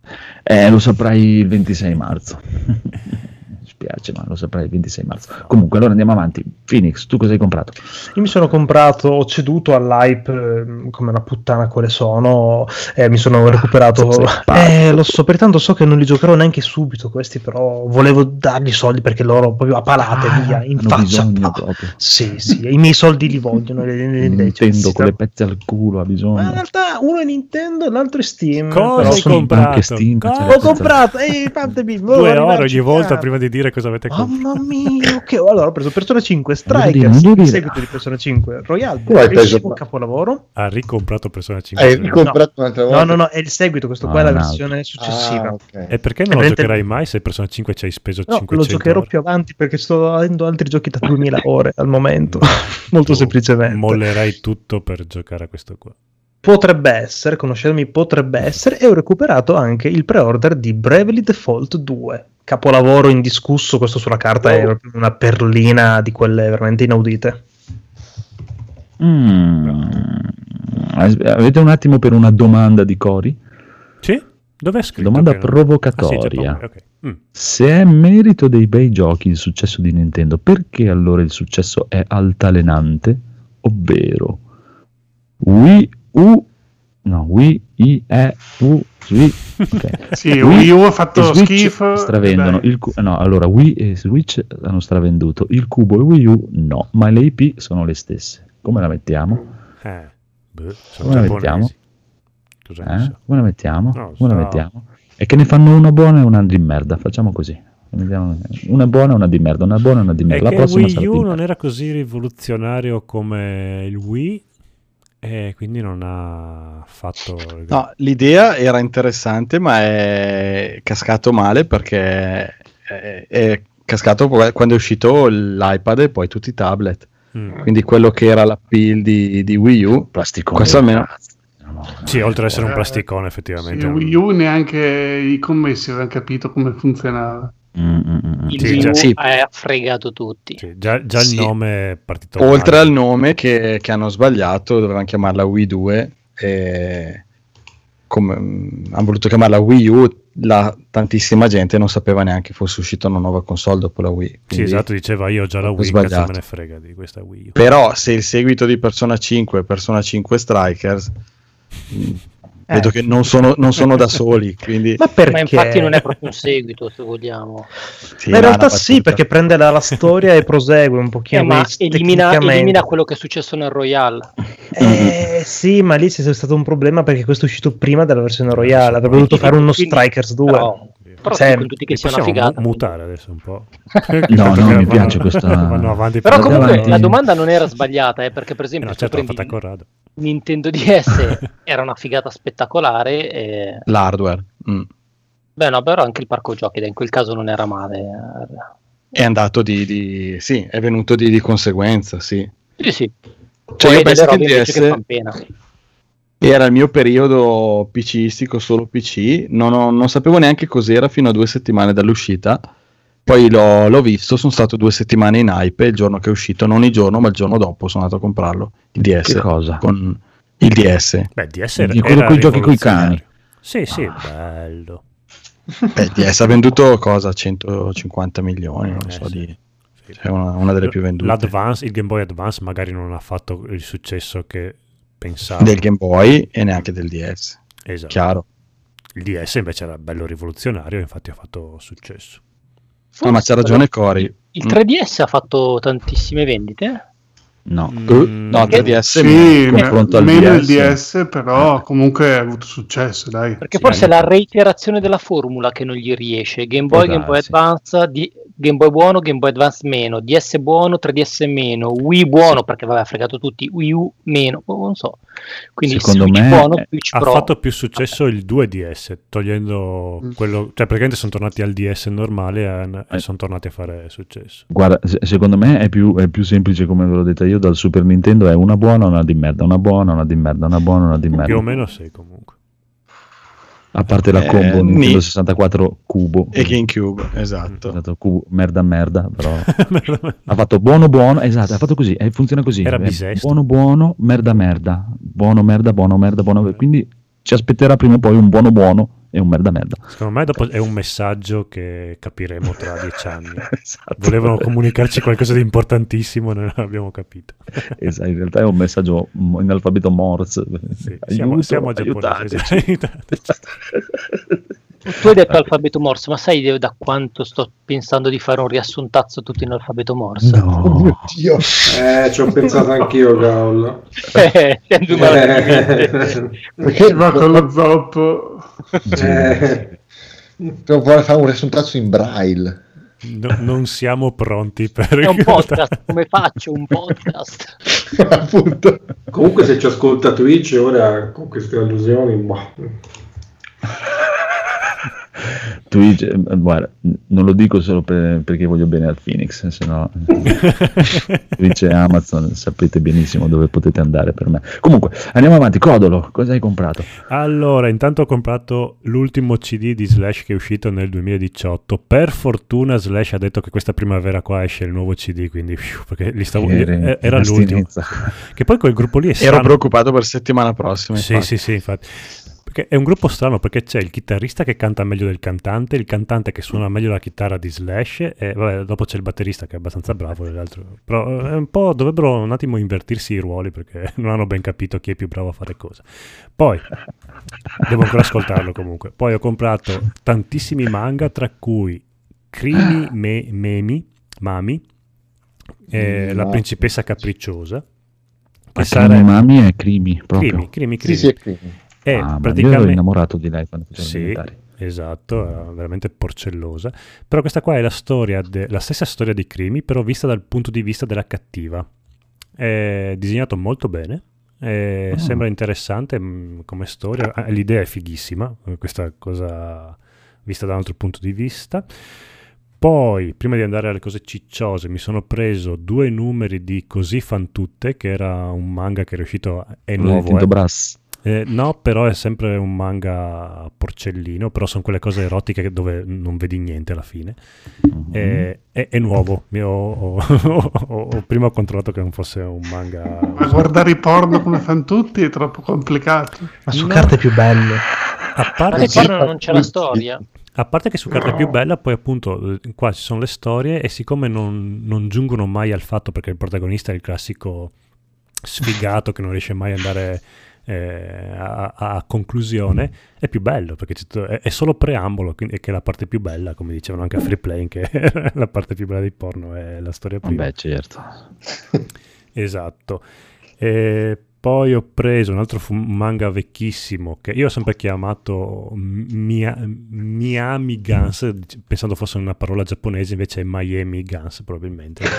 Eh, lo saprai il 26 marzo. Mi spiace, ma lo saprai il 26 marzo. Comunque, allora andiamo avanti. Phoenix, tu cosa hai comprato? Io mi sono comprato, ho ceduto all'hype ehm, come una puttana quale sono, e mi sono recuperato. Eh, lo so, pertanto so che non li giocherò neanche subito questi, però volevo dargli soldi perché loro proprio a palate, Ah, via, in faccia. bisogno Ah. Sì, sì, i miei soldi li vogliono. Le, le- Nintendo con cioè, le pezze al culo ha Ma in bisogno. realtà uno è Nintendo e l'altro è Steam. Cosa però hai comprato? Steam, Cosa? Ho comprato, ehi, fatemi Due ore ogni volta prima di dire cosa avete comprato. Mamma mia, ok. Allora ho preso Persona 5 Non dire, Strikers, non il dire. seguito di Persona 5 Royal, Tu hai preso- un capolavoro. Ha ricomprato Persona 5. Hai ricomprato un'altra volta? No, no, no, è il seguito, questo qua Ah, è la no. versione successiva. Ah, ok. E perché non lo Veramente- giocherai mai se Persona 5 ci hai speso No, 500 lo giocherò ore? più avanti perché sto avendo altri giochi da 2000 ore al momento. No. Molto semplicemente. Mollerai tutto per giocare a questo qua. potrebbe essere, conoscermi potrebbe essere, e ho recuperato anche il pre-order di Bravely Default 2. Capolavoro indiscusso, questo sulla carta è proprio una perlina di quelle veramente inaudite. Mm. Avete un attimo per una domanda di Cori? Sì? Dov'è scritto? Domanda che provocatoria. Ah, sì. Mm. Se è merito dei bei giochi il successo di Nintendo, perché allora il successo è altalenante? Ovvero Wii U, no, Wii I E U, Wii, ok. Sì, Wii U ha fatto Switch schifo, Stravendono. Il cu- no, allora Wii e Switch hanno stravenduto, il cubo e Wii U no, ma le IP sono le stesse. Come la mettiamo? Eh, boh, sono Come la mettiamo? Eh? Come la mettiamo? Lo Come la so. mettiamo? E che ne fanno una buona e una di merda. Facciamo così. Una buona e una di merda. Una buona e una di È merda. La che prossima Wii U non era così rivoluzionario come il Wii e quindi non ha fatto... No, l'idea era interessante, ma è cascato male perché è, è cascato quando è uscito l'iPad e poi tutti i tablet. Mm. Quindi quello che era l'appeal di, di Wii U, Plasticone. questo almeno Sì, oltre ad essere un plasticone Sì, effettivamente. Wii U neanche i commessi avevano capito come funzionava. Mm, mm, mm. Il Sì, Wii già- sì. ha fregato tutti. Sì, già, già Sì. il nome è partito oltre male. al nome che, che hanno sbagliato, dovevano chiamarla Wii 2 e come, mm, hanno voluto chiamarla Wii U, la, tantissima gente non sapeva neanche fosse uscita una nuova console dopo la Wii. Sì, esatto, diceva io ho già la Wii, cazzo me ne frega di questa Wii U. Però se il seguito di Persona 5 è Persona 5 Strikers, mh, vedo che non sono, non sono da soli. Quindi, Ma perché? Ma infatti non è proprio un seguito, se vogliamo. sì, Ma in no, realtà sì, perché prende la, la storia e prosegue un pochino. Eh, ma elimina, elimina quello che è successo nel Royale. Eh, sì, ma lì c'è stato un problema perché questo è uscito prima della versione royale. Avrebbe dovuto fare uno quindi- Strikers 2. Però, però dicono tutti che sia una figata. mu- mutare adesso un po'. No, no, mi piace questa- Però per- comunque avanti. la domanda non era sbagliata, eh, perché per Eh esempio no, se certo, prendi. Nintendo DS era una figata spettacolare. E... L'hardware mm. Beh, no, però anche il parco giochi in quel caso non era male. è andato di, di- sì, è venuto di, di conseguenza, sì. Sì, sì. Cioè, Poi io penso che invece che DS fan pena. Era il mio periodo PCistico, solo PC, non, ho- non sapevo neanche cos'era fino a due settimane dall'uscita. Poi l'ho, l'ho visto, sono stato due settimane in hype il giorno che è uscito, non il giorno, ma il giorno dopo sono andato a comprarlo. Il DS. Che cosa? Con il DS. Beh, DS era, quello era coi giochi coi rivoluzionario. cani. Sì, sì, bello. Beh, il DS ha venduto cosa? 150 milioni, non Eh, so, sì. di, cioè una, una delle più vendute. L'Advance, il Game Boy Advance magari non ha fatto il successo che pensavo. Del Game Boy e neanche del DS. Esatto. Chiaro. Il DS invece era bello rivoluzionario, infatti ha fatto successo. No, ma c'ha ragione Cori. Il Mm. 3DS ha fatto tantissime vendite. No. Mm, No, 3DS Sì, in me- confronto al meno il DS. DS, però comunque ha avuto successo, dai. Perché Sì, forse è la reiterazione della formula che non gli riesce. Game Boy, Può Game Boy. Advance, di- Game Boy buono, Game Boy Advance meno, DS buono, 3DS meno, Wii buono perché vabbè ha fregato tutti, Wii U meno, boh, non so. Quindi Secondo Switch me buono, ha Pro. fatto più successo il 2DS, togliendo Mm. quello, cioè praticamente sono tornati al DS normale e, e Eh. sono tornati a fare successo. Guarda, se- secondo me è più, è più semplice come ve l'ho detto io dal Super Nintendo è una buona una di merda, una buona una di merda, una buona una di merda. Più o meno sì, comunque. A parte la Eh, combo ni- Nintendo 64 cubo. E GameCube, esatto. Esatto, cubo, merda merda, però ha fatto buono buono, esatto, ha fatto così, e funziona così. Era Eh, bisesto. Buono buono, merda merda, buono merda, buono merda, buono quindi ci aspetterà prima o poi un buono buono e un merda merda. Secondo me dopo è un messaggio che capiremo tra dieci anni. Esatto. Volevano comunicarci qualcosa di importantissimo non l'abbiamo capito. Esatto, in realtà è un messaggio in alfabeto Morse. Sì, Aiuto, siamo, siamo giapponesi. aiutateci. Tu hai detto alfabeto Morse, ma sai da quanto sto pensando di fare un riassuntazzo tutto in alfabeto Morse? No. Dio. Eh, ci ho pensato anch'io, Gaul. Eh. Eh, Perché va con lo zoppo? eh, a fare un riassuntazzo in braille. No- non siamo pronti per È un podcast, come faccio un podcast? Appunto. comunque se ci ascolta Twitch ora con queste allusioni, boh. Twitch, eh, guarda, non lo dico solo per- perché voglio bene al Phoenix, se no Twitch e Amazon sapete benissimo dove potete andare per me. Comunque, andiamo avanti. Codolo, cosa hai comprato? Allora, intanto ho comprato l'ultimo CD di Slash che è uscito nel 2018. Per fortuna Slash ha detto che questa primavera qua esce il nuovo CD, quindi fiu, perché li stavo, eh, era l'ultimo. Che poi quel gruppo lì è Ero preoccupato per settimana prossima. Sì, infatti. sì, sì, infatti. Perché è un gruppo strano perché c'è il chitarrista che canta meglio del cantante, il cantante che suona meglio la chitarra di Slash e vabbè, dopo c'è il batterista che è abbastanza bravo, l'altro- però è un po' dovrebbero un attimo invertirsi i ruoli perché non hanno ben capito chi è più bravo a fare cosa. Poi devo ancora ascoltarlo comunque. Poi ho comprato tantissimi manga tra cui Crimi Me- Memi, Mami, e La principessa capricciosa. Che sarebbe Mami è Crimi, proprio. Crimi, Crimi, Sì, Crimi. sì, è qui. E Ah, io ero praticamente innamorato di lei quando facevo sì, elementari. esatto, era veramente porcellosa. Però questa qua è la storia, de- la stessa storia di Crimi, però vista dal punto di vista della cattiva. È disegnato molto bene, e Ah. sembra interessante mh, come storia, eh, l'idea è fighissima, eh, questa cosa vista da un altro punto di vista. Poi, prima di andare alle cose cicciose, mi sono preso due numeri di Così fan tutte, che era un manga che è riuscito, è nuovo, Tinto eh. Brass. Eh, no, però è sempre un manga porcellino, però sono quelle cose erotiche che- dove non vedi niente alla fine. Mhm. Eh, è, è nuovo, io ho, ho- ho- prima ho controllato che non fosse un manga... Ma guardare i porno come fanno tutti è troppo complicato. Ma su No. carte è più bello. A parte, che, porno non c'è la storia. a parte che su carta è più bella, poi appunto eh, qua ci sono le storie e siccome non, non giungono mai al fatto perché il protagonista è il classico sfigato che non riesce mai ad andare eh, a, a conclusione, è più bello perché è, è solo preambolo, quindi, che è la parte più bella, come dicevano anche a Free Play, che la parte più bella di porno è la storia prima. Beh, certo. Esatto. E poi ho preso un altro manga vecchissimo che io ho sempre chiamato Mia- Miami Guns, pensando fosse una parola giapponese, invece è Miami Guns probabilmente.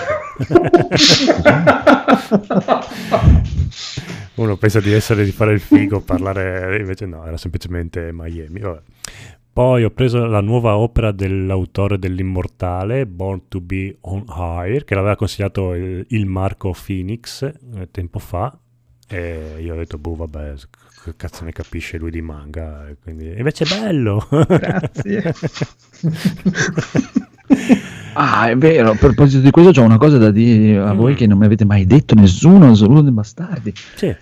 Uno pensa di essere di fare il figo, parlare, invece no, era semplicemente Miami. vabbè. Poi ho preso la nuova opera dell'autore dell'Immortale, Born to be on High, che l'aveva consigliato il, il Marco Phoenix eh, tempo fa. E io ho detto, boh, vabbè, che cazzo ne capisce lui di manga? E quindi... Invece è bello! Grazie. Ah, è vero, a proposito di questo c'ho una cosa da dire a voi Mm. che non mi avete mai detto nessuno, solo dei bastardi. sì.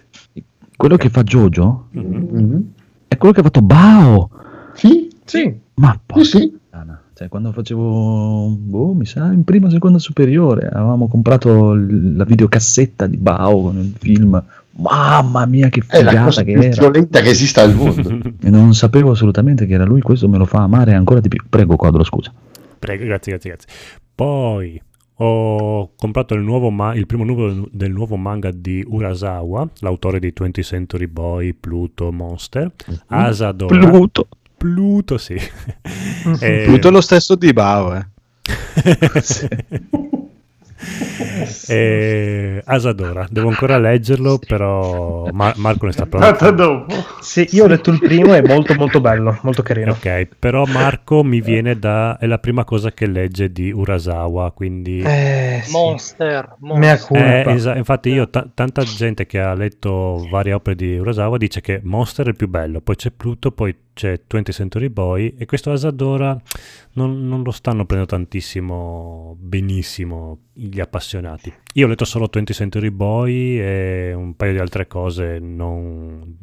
Quello che fa Jojo Mhm. Mhm. è quello che ha fatto Bao. Sì, Sì. Ma sì, porca sì. Cioè, quando facevo, boh, mi sa, in prima o seconda superiore, avevamo comprato l- la videocassetta di Bao con il film. Mamma mia, che È la figata cosa che più era! violenta che esista al mondo. E non sapevo assolutamente che era lui, questo me lo fa amare ancora di più. Prego, Quadro, scusa. Prego, grazie, grazie, grazie. Poi ho comprato il, nuovo ma- il primo numero del nuovo manga di Urasawa, l'autore di 20th Century Boy, Pluto, Monster. Asadora. Pluto. Pluto, sì. Eh, Pluto è lo stesso di Bao, eh. Eh, Asadora, devo ancora leggerlo, però Ma- Marco ne sta parlando. dopo. Sì, io ho letto il primo, è molto molto bello, molto carino. Ok, però Marco mi viene da... è la prima cosa che legge di Urasawa, quindi... Eh, sì. Monster, Mea monster. culpa. Eh, esa- infatti io, ta- tanta gente che ha letto varie opere di Urasawa dice che Monster è il più bello, poi c'è Pluto, poi c'è 20th Century Boy e questo Asadora non, non lo stanno prendendo tantissimo benissimo gli appassionati. Io ho letto solo 20th Century Boy e un paio di altre cose, non...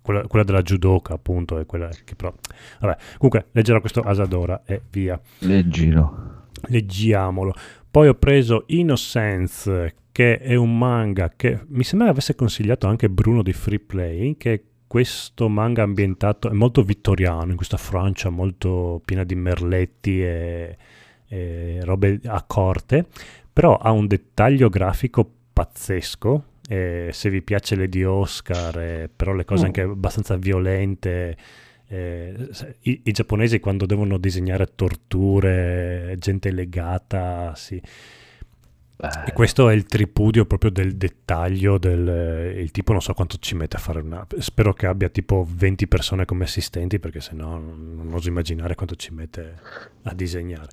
Quella, quella della judoka appunto è quella che però... Vabbè, comunque leggerò questo Asadora e via Leggilo. leggiamolo. Poi ho preso Innocence, che è un manga che mi sembra avesse consigliato anche Bruno di Free Play, che è questo manga ambientato, è molto vittoriano, in questa Francia molto piena di merletti e, e robe a corte, però ha un dettaglio grafico pazzesco. e se vi piace Lady Oscar, eh, però le cose Mm. anche abbastanza violente, eh, i, i giapponesi quando devono disegnare torture, gente legata, sì. E questo è il tripudio proprio del dettaglio del il tipo non so quanto ci mette a fare una spero che abbia tipo 20 persone come assistenti perché sennò non, non oso immaginare quanto ci mette a disegnare.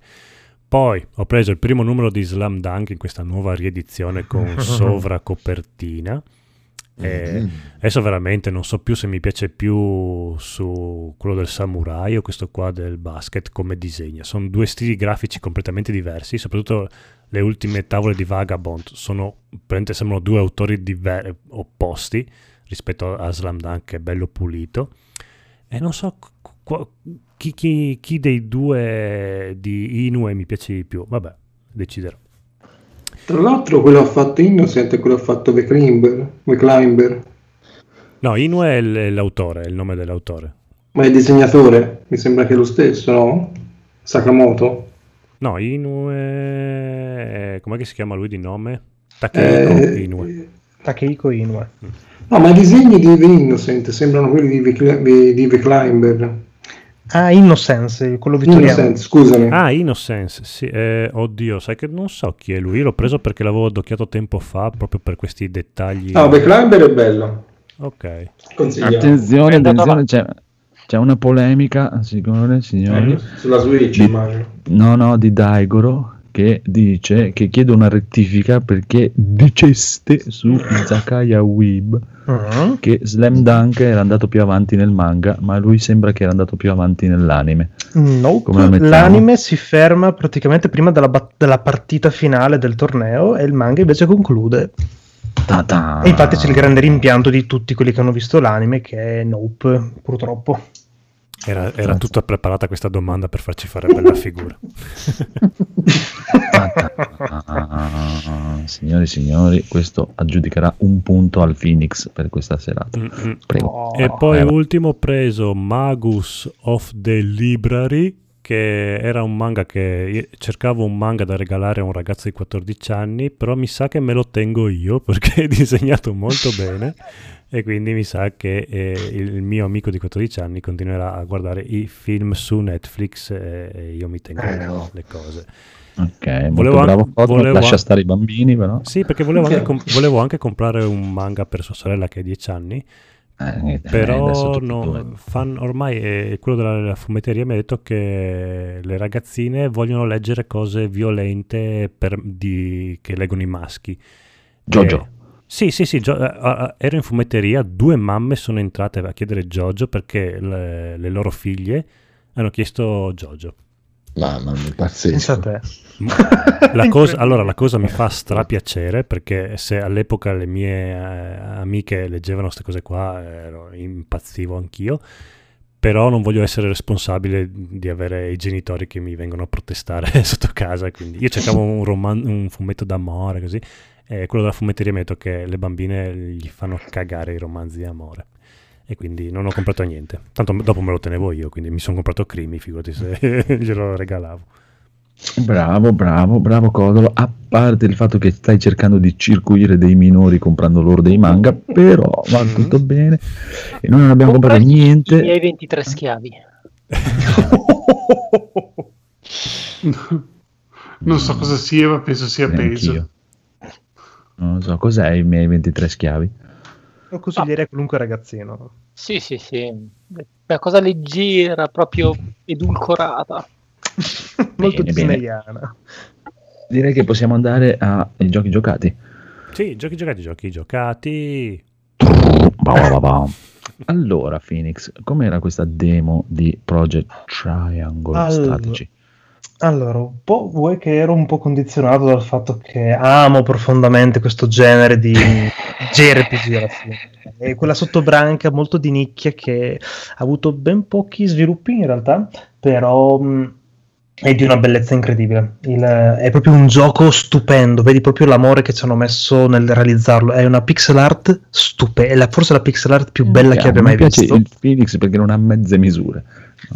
Poi ho preso il primo numero di Slam Dunk in questa nuova riedizione con sovracopertina. E adesso veramente non so più se mi piace più su quello del samurai o questo qua del basket come disegna. Sono due stili grafici completamente diversi, soprattutto le ultime tavole di Vagabond sono sembrano due autori diver- opposti rispetto a Slam Dunk che è bello pulito. E non so qu- chi, chi- chi dei due di Inoue mi piace di più. Vabbè, deciderò. Tra l'altro quello ha fatto Innocent e quello ha fatto The Climber, The Climber. No, Inoue è l'autore, è il nome dell'autore. Ma il disegnatore mi sembra che è lo stesso, no? Sakamoto. No, Inoue... Com'è che si chiama lui di nome? Takehiko Eh, Inoue. Takehiko Inoue. No, ma i disegni di The Innocent sembrano quelli The, di The Climber. Ah, Innocence, quello vittoriano. Innocent, scusami. Ah, Innocence, sì, eh, oddio, sai che non so chi è lui, l'ho preso perché l'avevo adocchiato tempo fa, proprio per questi dettagli. No, The Climber è bello. Ok. Consigliamo. Attenzione, attenzione, c'è, c'è una polemica, signore, signori. Eh, sulla Switch, Di- immagino. No, no, di Daigoro che dice che chiede una rettifica perché diceste su Izakaya Weeb Mhm. che Slam Dunk era andato più avanti nel manga, ma lui sembra che era andato più avanti nell'anime. Nope. La? L'anime si ferma praticamente prima della, bat- della partita finale del torneo e il manga invece conclude. Ta-ta. E infatti c'è il grande rimpianto di tutti quelli che hanno visto l'anime che è Nope, purtroppo. Era, era tutta preparata questa domanda per farci fare bella figura. Signori e signori, questo aggiudicherà un punto al Phoenix per questa serata. Mm-mm. Prego. Oh, E poi eh, ultimo ho preso Magus of the Library, che era un manga che cercavo un manga da regalare a un ragazzo di 14 anni, però mi sa che me lo tengo io perché è disegnato molto bene e quindi mi sa che eh, il mio amico di 14 anni continuerà a guardare i film su Netflix e, e io mi tengo Eh, no. le cose. Ok, molto Volevo bravo. anche- Cosmo, volevo Lascia an- stare i bambini, però. Sì, perché volevo anche, com- volevo anche comprare un manga per sua sorella che ha 10 anni, Eh, però no, fan- ormai eh, quello della, fumetteria mi ha detto che le ragazzine vogliono leggere cose violente per- di- che leggono i maschi. Jojo. Eh, sì, sì, sì, Gio- ero in fumetteria, due mamme sono entrate a chiedere Jojo perché le, le loro figlie hanno chiesto Jojo. Mamma mia, pazzesco. te. La cosa, allora, la cosa mi fa strapiacere perché se all'epoca le mie eh, amiche leggevano queste cose qua, ero, impazzivo anch'io. Però non voglio essere responsabile di avere i genitori che mi vengono a protestare sotto casa. Quindi io cercavo un, roman- un fumetto d'amore così. E quello della fumetteria mi ha detto che le bambine gli fanno cagare i romanzi di amore. E quindi non ho comprato niente. Tanto dopo me lo tenevo io, quindi mi sono comprato Crimi, figurati se glielo regalavo. Bravo, bravo, bravo Codolo. A parte il fatto che stai cercando di circuire dei minori comprando loro dei manga, però va Mm. tutto bene. E noi non abbiamo Compra comprato I niente. miei 23 schiavi. Non so cosa sia, ma penso sia peso. Non so cos'è i miei 23 schiavi. Lo consiglierei a qualunque ragazzino. Sì, sì, sì. Una cosa leggera, proprio edulcorata. Molto Bene, bene. disneyana. Direi che possiamo andare ai giochi giocati. Sì, giochi giocati, giochi giocati. Allora, Phoenix, com'era questa demo di Project Triangle Allora. Strategy? Allora, un po' vuoi che ero un po' condizionato dal fatto che amo profondamente questo genere di JRPG alla fine. È quella sottobranca molto di nicchia che ha avuto ben pochi sviluppi in realtà, però mh, è di una bellezza incredibile. Il- è proprio un gioco stupendo, vedi proprio l'amore che ci hanno messo nel realizzarlo. È una pixel art stupenda, forse la pixel art più bella che abbia mi mai piace visto. il Phoenix perché non ha mezze misure.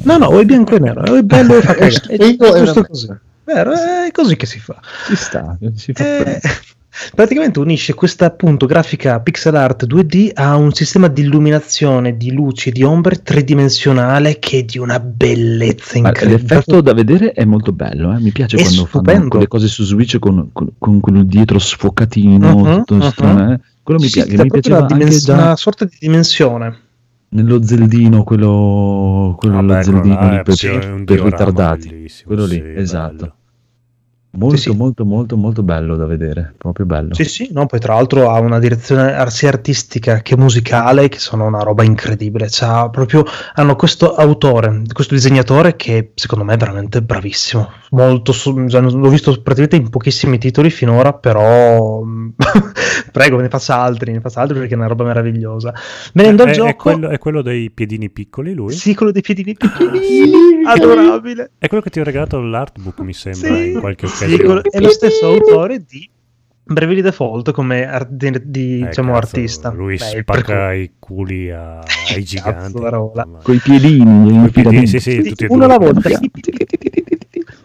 No, no, o è bianco e nero, o è bello e fa cagare. È giusto così. Vero, è così che si fa. Ci sta, si fa Eh, praticamente unisce questa appunto grafica pixel art 2D a un sistema di illuminazione, di luci e di ombre tridimensionale che è di una bellezza incredibile. l'effetto da vedere è molto bello, eh. mi piace È quando fanno stupendo. quelle cose su Switch con, con, con quello dietro sfocatino, Mhm, tutto mhm. strano, eh. quello mi Sì, piace, mi piaceva una, anche dimens- già una sorta di dimensione. Nello Zeldino, quello, quello quello Zeldino là lì per, per ritardati, quello lì, sì, esatto. bello. Molto, Sì, sì. molto, molto, molto bello da vedere, proprio bello. Sì, sì, no, poi tra l'altro ha una direzione sia artistica che musicale che sono una roba incredibile. C'ha proprio, hanno questo autore, questo disegnatore che secondo me è veramente bravissimo. Molto, cioè, l'ho visto praticamente in pochissimi titoli finora, però prego, ne faccia altri, ne faccia altri perché è una roba meravigliosa. Venendo al È, gioco, è quello, è quello dei piedini piccoli, lui? sì, quello dei piedini piccolini, adorabile. È quello che ti ho regalato l'artbook, mi sembra, Sì. in qualche occasione. Quello- è lo stesso autore di Bravely Default come ar- di, di, Eh, diciamo cazzo, artista. Lui Beh, spacca i culi a- ai giganti. Con i piedini, Coi piedini, sì, sì, Sì, tutti e uno alla volta.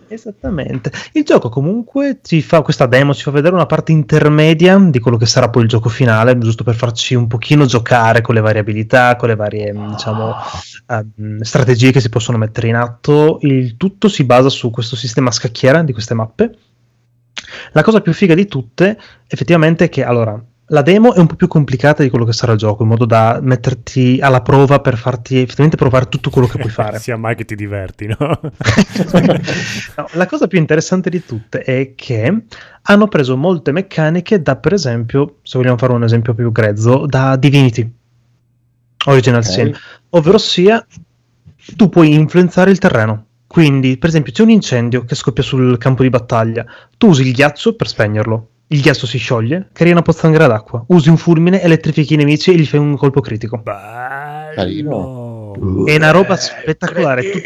Esattamente. Il gioco comunque ci fa questa demo, ci fa vedere una parte intermedia di quello che sarà poi il gioco finale, giusto per farci un pochino giocare con le variabilità, con le varie diciamo, ehm, strategie che si possono mettere in atto. Il tutto si basa su questo sistema a scacchiera di queste mappe. La cosa più figa di tutte, effettivamente, è che allora la demo è un po' più complicata di quello che sarà il gioco, in modo da metterti alla prova per farti effettivamente provare tutto quello che puoi fare. Sia mai che ti diverti, no? No, la cosa più interessante di tutte è che hanno preso molte meccaniche da, per esempio, se vogliamo fare un esempio più grezzo, da Divinity Original Ok. Sin, ovvero sia tu puoi influenzare il terreno. Quindi, per esempio, c'è un incendio che scoppia sul campo di battaglia, tu usi il ghiaccio per spegnerlo. Il ghiaccio si scioglie, crea una pozzanghera d'acqua. Usi un fulmine, elettrifichi i nemici e gli fai un colpo critico. Bello. È una roba spettacolare. Tu-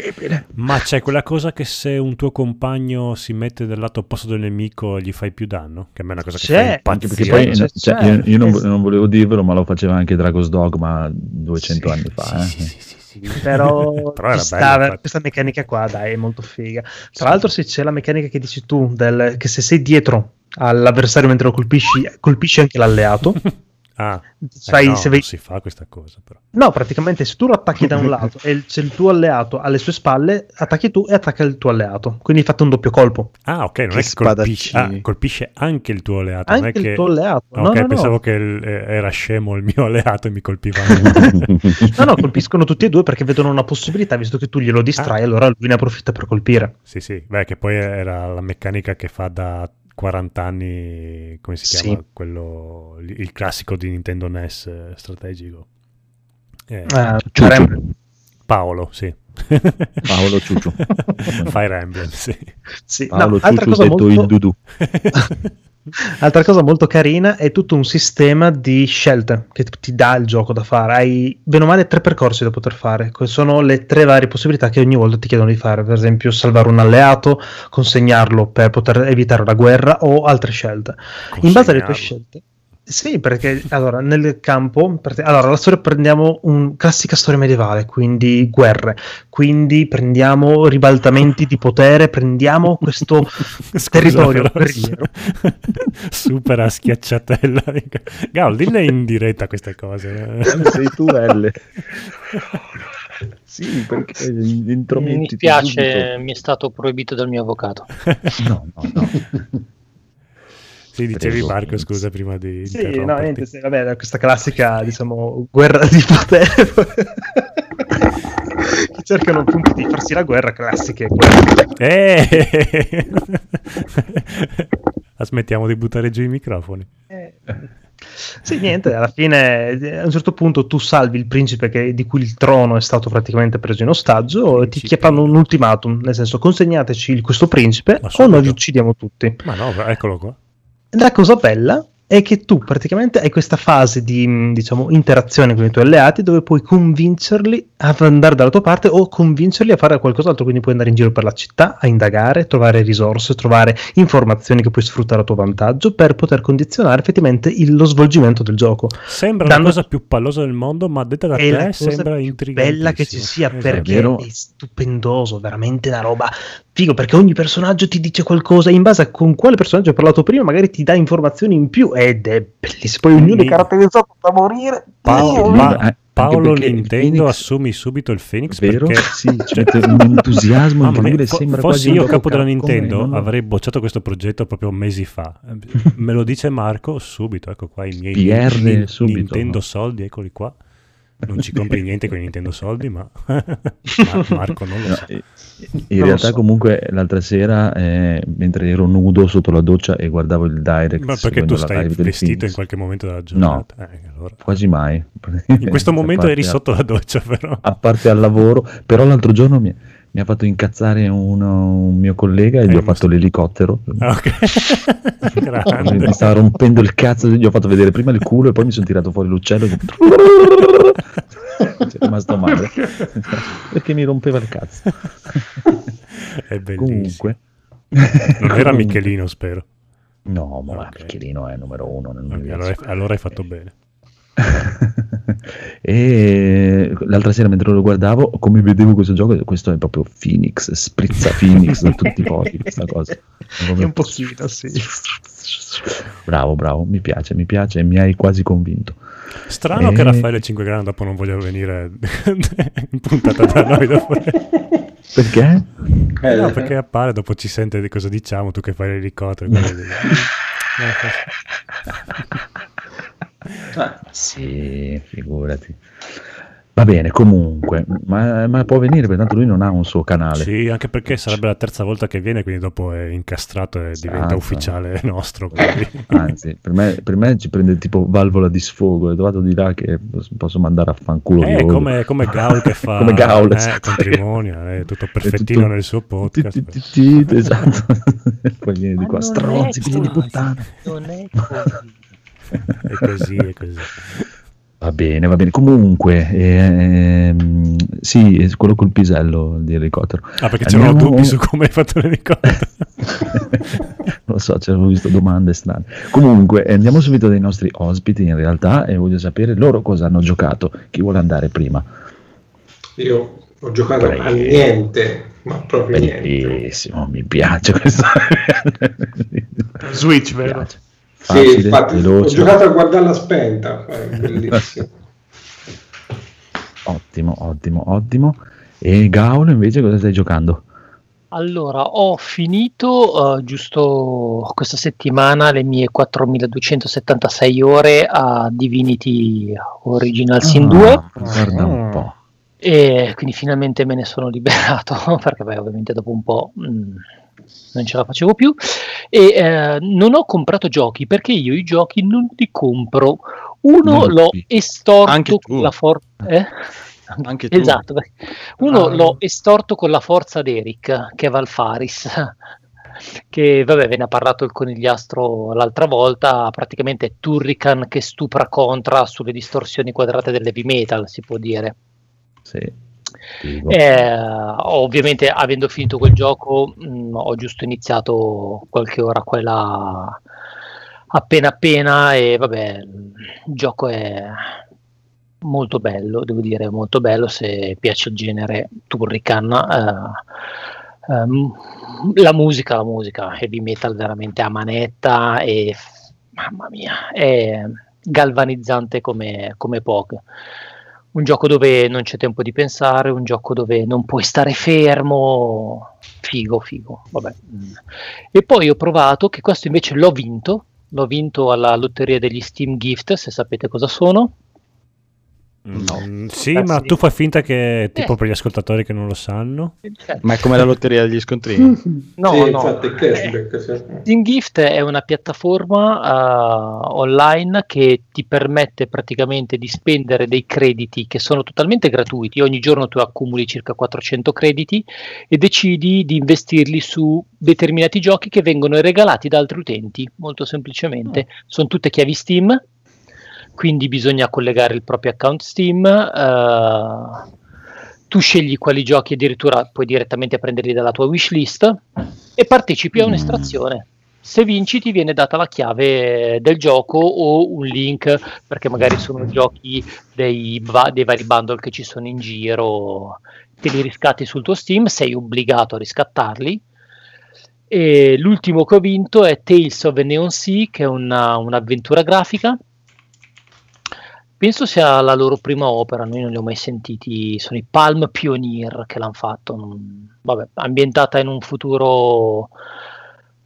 Ma c'è quella cosa che se un tuo compagno si mette dal lato opposto del nemico gli fai più danno? Che a me è una cosa che C'è, fa Anche perché poi C'è, cioè, c'è. io, io non, Eh, non volevo dirvelo, ma lo faceva anche Dragon's Dogma 200 anni fa. eh. Sì, sì, sì, sì, sì. però, Però era ci bello, sta, infatti. questa meccanica qua dai è molto figa tra l'altro se c'è la meccanica che dici tu del, che se sei dietro all'avversario mentre lo colpisci colpisci anche l'alleato Ah, Sai, eh no, se vai- non si fa questa cosa però. no praticamente se tu lo attacchi da un lato e il- c'è il tuo alleato alle sue spalle attacchi tu e attacca il tuo alleato quindi fate un doppio colpo Ah, ok, non Che è che colpisce, ah, colpisce anche il tuo alleato. non anche è il che... tuo alleato Ah, no, ok, no, no. pensavo che il- eh, era scemo il mio alleato e mi colpiva. no no colpiscono tutti e due perché vedono una possibilità visto che tu glielo distrai Ah. allora lui ne approfitta per colpire sì, sì, beh, che poi era la meccanica che fa da 40 anni, come si Sì. chiama? Quello, il classico di Nintendo NES eh, strategico. Eh, Ciuccio. Emblem. Paolo, sì. Paolo Ciuccio. Fire Emblem, sì. Sì, no, Paolo altra Ciuccio detto molto- il Dudu. Altra cosa molto carina è tutto un sistema di scelte che ti dà il gioco da fare. Hai bene o male tre percorsi da poter fare. Sono le tre varie possibilità che ogni volta ti chiedono di fare. Per esempio, salvare un alleato, consegnarlo per poter evitare la guerra o altre scelte. In base alle tue scelte. Sì, perché allora nel campo, allora la storia prendiamo un classica storia medievale, quindi guerre, quindi prendiamo ribaltamenti di potere, prendiamo questo Scusa, territorio però, guerriero. Super a schiacciatella. Gal, dille in diretta queste cose. Sei tu L. Sì, perché Mi dispiace, mi è stato proibito dal mio avvocato. No, no, no. Sì, dicevi. Marco, scusa, prima di Sì, no, niente, sì, vabbè, questa classica, diciamo, guerra di potere. che cercano appunto di farsi la guerra, classiche guerre. Eh! La smettiamo di buttare giù i microfoni. Eh, Sì, niente, alla fine a un certo punto tu salvi il principe che- di cui il trono è stato praticamente preso in ostaggio e ti chiappano un ultimatum, nel senso consegnateci il- questo principe o noi vi uccidiamo tutti. Ma no, eccolo qua. La cosa bella è che tu praticamente hai questa fase di mh, diciamo, interazione con i tuoi alleati dove puoi convincerli ad andare dalla tua parte o convincerli a fare qualcos'altro, quindi puoi andare in giro per la città a indagare, trovare risorse, trovare informazioni che puoi sfruttare a tuo vantaggio per poter condizionare effettivamente il- lo svolgimento del gioco. Sembra Dando- la cosa più pallosa del mondo, ma detta da È te sembra intrigante. bella che ci sia Esatto. perché vero. è stupendoso, veramente una roba figo perché ogni personaggio ti dice qualcosa in base a con quale personaggio hai parlato prima, magari ti dà informazioni in più ed è bellissimo. Poi ognuno è caratterizzato da morire. Paolo, Dio. ma- Paolo Nintendo Phoenix- assumi subito il Phoenix Vero? perché Sì, ci mette un entusiasmo incredibile, fo- sembra fossi io capo della Nintendo lo- avrei bocciato questo progetto proprio mesi fa me lo dice Marco subito ecco qua i miei PR Nin- subito, Nintendo no? soldi eccoli qua non ci compri niente con i Nintendo soldi ma Ma- Marco non lo No, sa. in Non realtà so. comunque l'altra sera eh, mentre ero nudo sotto la doccia e guardavo il direct ma perché tu stai vestito in qualche momento della giornata? Eh, allora. quasi mai. In questo momento A eri parte- sotto la doccia però. A parte al lavoro però l'altro giorno mi, mi ha fatto incazzare uno- un mio collega e Eh, gli ho ma fatto l'elicottero. Ok. Mi stava rompendo il cazzo gli ho fatto vedere prima il culo e poi mi sono tirato fuori l'uccello e è rimasto male. Perché mi rompeva il cazzo. È bellissimo. Comunque. Non era Michelino spero. No ma Ok. Michelino è numero uno nel Ok, universo. allora, hai- allora hai fatto bene e l'altra sera mentre lo guardavo come vedevo questo gioco questo è proprio Phoenix sprizza Phoenix da tutti i pori questa cosa È un pochino, sì. bravo bravo mi piace mi piace e mi hai quasi convinto Strano Eh. che Raffaele 5 gradi dopo non voglia venire in puntata da noi dopo. perché? Eh, No, perché appare, dopo ci sente di cosa diciamo, tu che fai l'elicottero. quello lì. Eh, sì figurati va bene comunque ma, ma può venire perché tanto lui non ha un suo canale Sì, anche perché sarebbe la terza volta che viene, quindi dopo è incastrato e diventa Esatto. ufficiale nostro. quindi. anzi per me, per me ci prende tipo valvola di sfogo e vado di là che posso mandare a fanculo Eh, come, come Gaul che fa Come Gaul, eh, esatto. è tutto È perfettino tutto- nel suo podcast. Ti- ti- esatto poi viene di qua stronzi figli di puttana Non è così. È così, è così. va bene va bene comunque ehm, sì quello col pisello di elicottero Ah, perché c'erano Andiamo- dubbi su come hai fatto l'elicottero. non lo so, ci avevo visto domande strane. Comunque, eh, andiamo subito dai nostri ospiti in realtà e voglio sapere loro cosa hanno giocato. Chi vuole andare prima? Io ho giocato Prego. a niente, ma proprio niente. Bellissimo, mi piace questo. Switch, Mi vero? Piace. Sì, Facile, infatti ho veloce. giocato a guardarla spenta, è bellissimo. Ottimo, ottimo, ottimo. E Gaul invece cosa stai giocando? Allora, ho finito eh, giusto questa settimana le mie 4276 ore a Divinity Original Sin 2 Ah, Guarda un po'. e quindi finalmente me ne sono liberato perché beh, ovviamente dopo un po' mh, non ce la facevo più e eh, non ho comprato giochi perché io i giochi non li compro. Uno Non l'ho capisco. estorto Anche tu. con la forza... Eh? Anche tu. Esatto, uno Ah. l'ho estorto con la forza d'Eric, che è Valfaris, che vabbè ve ne ha parlato il conigliastro l'altra volta, praticamente è Turrican che stupra Contra sulle distorsioni quadrate dell'heavy metal, si può dire. Sì. Eh, ovviamente avendo finito quel gioco mh, ho giusto iniziato qualche ora qua e là appena appena e vabbè il gioco è molto bello devo dire molto bello se piace il genere Turrican eh, ehm, la musica la musica heavy metal veramente a manetta e mamma mia è galvanizzante come, come poche un gioco dove non c'è tempo di pensare, un gioco dove non puoi stare fermo, figo, figo, vabbè. E poi ho provato, che questo invece l'ho vinto, l'ho vinto alla lotteria degli Steam Gift, se sapete cosa sono. Mm, sì, Eh, ma sì. tu fai finta che, tipo Eh. per gli ascoltatori che non lo sanno, Ma è come la lotteria degli scontrini. No, sì, no. cashback. sì. Steam Gift è una piattaforma eh, online che ti permette praticamente di spendere dei crediti che sono totalmente gratuiti. Ogni giorno tu accumuli circa 400 crediti e decidi di investirli su determinati giochi che vengono regalati da altri utenti, molto semplicemente. Sono tutte chiavi Steam, quindi bisogna collegare il proprio account Steam. eh, tu scegli quali giochi addirittura puoi direttamente prenderli dalla tua wishlist e partecipi a un'estrazione. Se vinci ti viene data la chiave del gioco o un link perché magari sono giochi dei, dei vari bundle che ci sono in giro te li riscatti sul tuo Steam, sei obbligato a riscattarli. E l'ultimo che ho vinto è Tales of the Neon Sea, che è una, un'avventura grafica. Penso sia la loro prima opera, noi non li ho mai sentiti, sono i Palm Pioneer che l'hanno fatto. Non- vabbè, ambientata in un futuro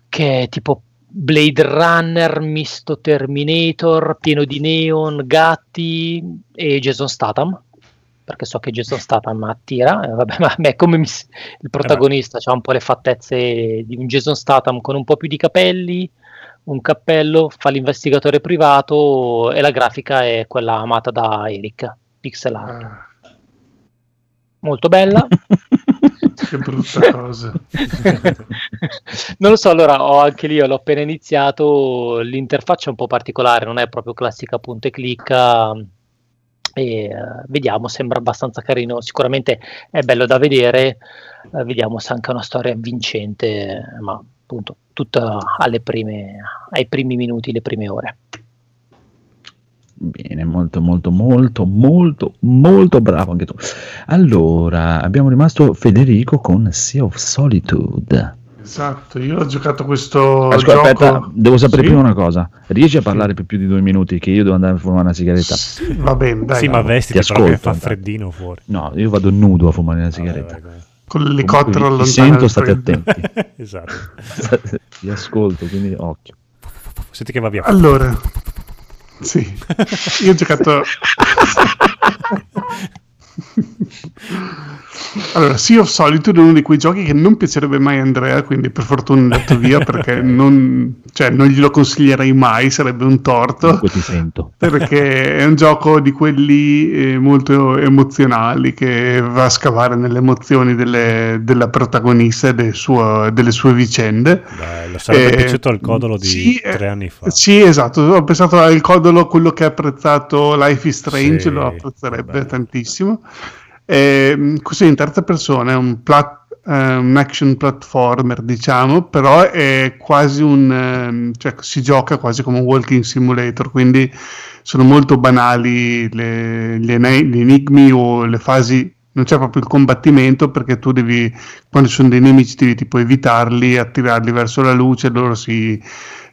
che è tipo Blade Runner misto Terminator, pieno di neon, gatti e Jason Statham. Perché so che Jason Statham attira, eh, vabbè, ma a me come mi il protagonista ha un po' le fattezze di un Jason Statham con un po' più di capelli, un cappello, fa l'investigatore privato e la grafica è quella amata da Eric, pixel art. Ah, Molto bella. che brutta cosa. non lo so, allora ho anche lì, l'ho appena iniziato, l'interfaccia è un po' particolare, non è proprio classica punta e clicca e eh, vediamo, sembra abbastanza carino, sicuramente è bello da vedere, eh, vediamo se è anche una storia vincente, ma appunto tutta alle prime, ai primi minuti, le prime ore. Bene, molto, molto, molto, molto, molto bravo anche tu. Allora, abbiamo rimasto Federico con Sea of Solitude. Esatto, io ho giocato questo Ascolta, gioco. aspetta, devo sapere Sì? prima una cosa. Riesci a parlare per più di due minuti? Che io devo andare a fumare una sigaretta. Va bene, dai. sì, ma Ti vestiti ascolto. fa freddino fuori. No, io vado nudo a fumare una sigaretta. Vabbè, Con l'elicottero Comunque vi- vi allontana sento, state attenti. esatto. Vi ascolto, quindi occhio. Senti che va via. Allora, sì, io ho giocato. Allora, Sea of Solitude è uno di quei giochi che non piacerebbe mai a Andrea, quindi per fortuna è andato via perché non, cioè, non glielo consiglierei mai, sarebbe un torto. Comunque ti sento. Perché è un gioco di quelli eh, molto emozionali che va a scavare nelle emozioni delle- della protagonista e del delle sue vicende. Bello, sarebbe Eh, piaciuto al codolo di sì, eh, tre anni fa. Sì, esatto. Ho pensato al codolo, quello che ha apprezzato Life is Strange, Sì, lo apprezzerebbe bello. tantissimo. Ehm, così in terza persona è un, plat- eh, un action platformer, diciamo, però è quasi un. ehm, cioè si gioca quasi come un walking simulator, quindi sono molto banali le- gli, ene- gli enigmi o le fasi. Non c'è proprio il combattimento perché tu devi, quando ci sono dei nemici, devi tipo evitarli, attirarli verso la luce, loro si,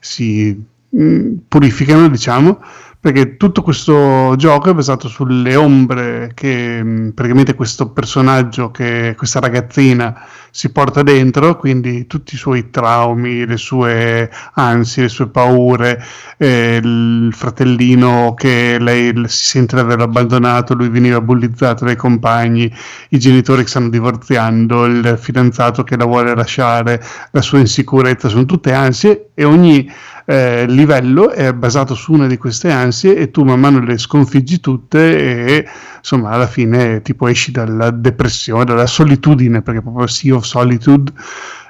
si mh, purificano, diciamo, perché tutto questo gioco è basato sulle ombre che praticamente questo personaggio, che questa ragazzina si porta dentro, quindi tutti i suoi traumi, le sue ansie, le sue paure, eh, il fratellino che lei si sente di aver abbandonato, lui veniva bullizzato dai compagni, i genitori che stanno divorziando, il fidanzato che la vuole lasciare, la sua insicurezza, sono tutte ansie e ogni eh, livello è basato su una di queste ansie e tu man mano le sconfiggi tutte e insomma alla fine tipo esci dalla depressione, dalla solitudine perché proprio Sea of Solitude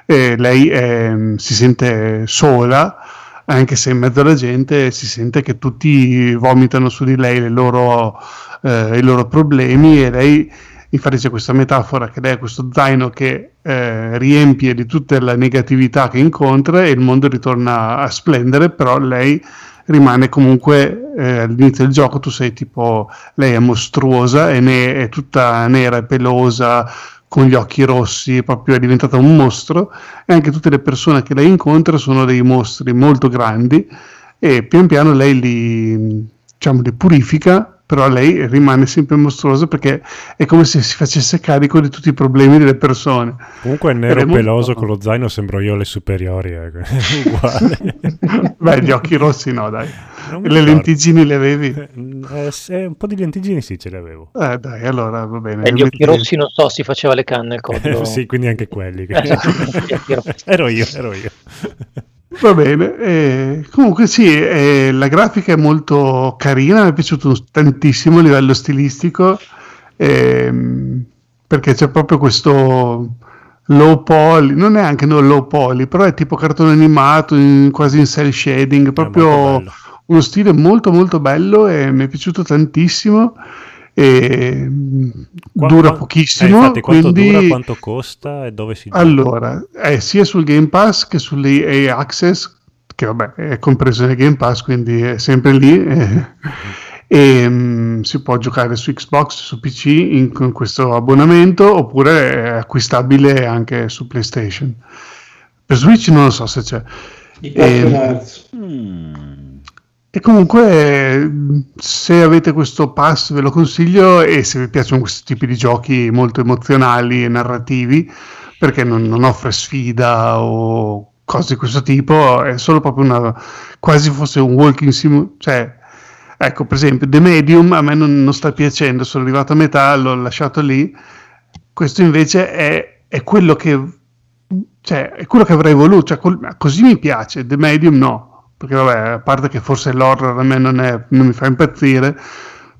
e lei ehm, si sente sola anche se in mezzo alla gente si sente che tutti vomitano su di lei le loro, eh, i loro problemi e lei infatti c'è questa metafora che lei è questo zaino che eh, riempie di tutta la negatività che incontra e il mondo ritorna a splendere però lei rimane comunque eh, all'inizio del gioco tu sei tipo lei è mostruosa e ne- è tutta nera e pelosa con gli occhi rossi, proprio è diventata un mostro e anche tutte le persone che lei incontra sono dei mostri molto grandi e pian piano lei li, diciamo, li purifica, però lei rimane sempre mostruosa perché è come se si facesse carico di tutti i problemi delle persone. Comunque Ed nero è molto- peloso con lo zaino sembro io alle superiori, eh. uguale. Beh, gli occhi rossi no, dai. Le ricordo. lentigini le avevi? Eh, se- un po' di lentiggini sì ce le avevo. Eh, dai, allora va bene. E gli occhi rossi non so, si faceva le canne il codolo. sì, quindi anche quelli. Eh, ero io, ero io. Va bene, eh, comunque sì, eh, la grafica è molto carina, mi è piaciuto tantissimo a livello stilistico, ehm, perché c'è proprio questo low poly, non è anche no low poly, però è tipo cartone animato, in- quasi in cell shading, proprio uno stile molto molto bello e mi è piaciuto tantissimo e mm, Qua- dura pochissimo, eh, infatti, quanto quindi... dura, quanto costa e dove si gioca? Allora, è sia sul Game Pass che sull'EA Access, che vabbè è compreso nel Game Pass, quindi è sempre lì. eh. E, mm, si può giocare su Xbox, su PC in, con questo abbonamento oppure è acquistabile anche su PlayStation. Per Switch non lo so se c'è. I Ehm, Kingdom Hearts. E comunque, se avete questo pass, ve lo consiglio. E se vi piacciono questi tipi di giochi molto emozionali e narrativi, perché non, non offre sfida o cose di questo tipo, è solo proprio una quasi fosse un walking sim. Cioè, ecco, per esempio, The Medium a me non, non sta piacendo. Sono arrivato a metà, l'ho lasciato lì. Questo invece è, è quello che cioè, è quello che avrei voluto, cioè, col- così mi piace, The Medium no, perché vabbè, a parte che forse l'horror a me non, è- non mi fa impazzire,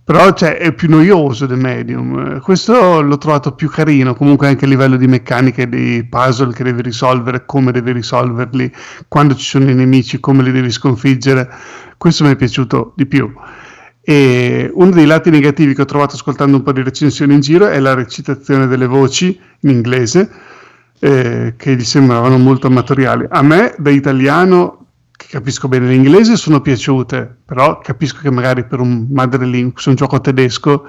però cioè, è più noioso The Medium, Eh, questo l'ho trovato più carino, comunque anche a livello di meccaniche, di puzzle che devi risolvere, come devi risolverli, quando ci sono i nemici, come li devi sconfiggere, questo mi è piaciuto di più. E uno dei lati negativi che ho trovato ascoltando un po' di recensioni in giro è la recitazione delle voci in inglese, eh, che gli sembravano molto amatoriali. A me, da italiano, che capisco bene l'inglese, sono piaciute, però capisco che magari per un madrelingua, se un gioco tedesco,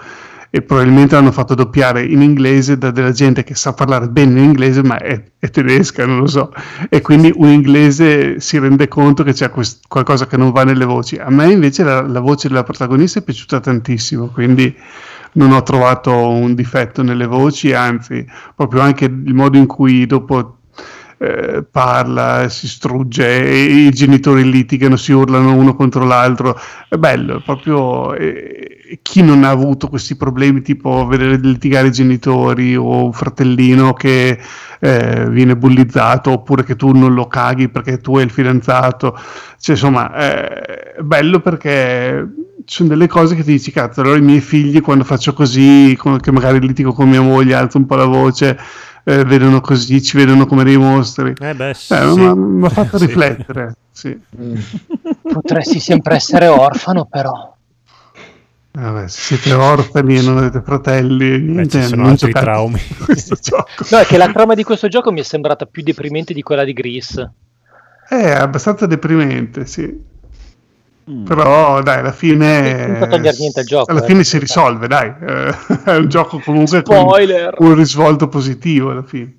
e probabilmente l'hanno fatto doppiare in inglese da della gente che sa parlare bene l'inglese, ma è, è tedesca, non lo so. E quindi un inglese si rende conto che c'è quest- qualcosa che non va nelle voci. A me invece la, la voce della protagonista è piaciuta tantissimo, quindi non ho trovato un difetto nelle voci, anzi, proprio anche il modo in cui dopo eh, parla, si strugge, i genitori litigano, si urlano uno contro l'altro. È bello, proprio eh, chi non ha avuto questi problemi, tipo vedere litigare i genitori o un fratellino che eh, viene bullizzato, oppure che tu non lo caghi perché tu hai il fidanzato. Cioè, insomma, eh, è bello perché ci sono delle cose che ti dici, cazzo, allora i miei figli quando faccio così, che magari litigo con mia moglie, alzo un po' la voce, eh, vedono così, ci vedono come dei mostri. Eh beh, Eh, sì. ma- Mi ha fatto Sì. riflettere, sì. Potresti sempre essere orfano, però. Eh, Vabbè, se siete orfani e non avete fratelli, niente, ci sono non altri traumi. No, è che la trama di questo gioco mi è sembrata più deprimente di quella di Gris. È abbastanza deprimente, sì. Però dai, alla fine. Non togliere niente al gioco, Alla eh. fine si risolve, dai. È un gioco comunque con Spoiler! un risvolto positivo alla fine.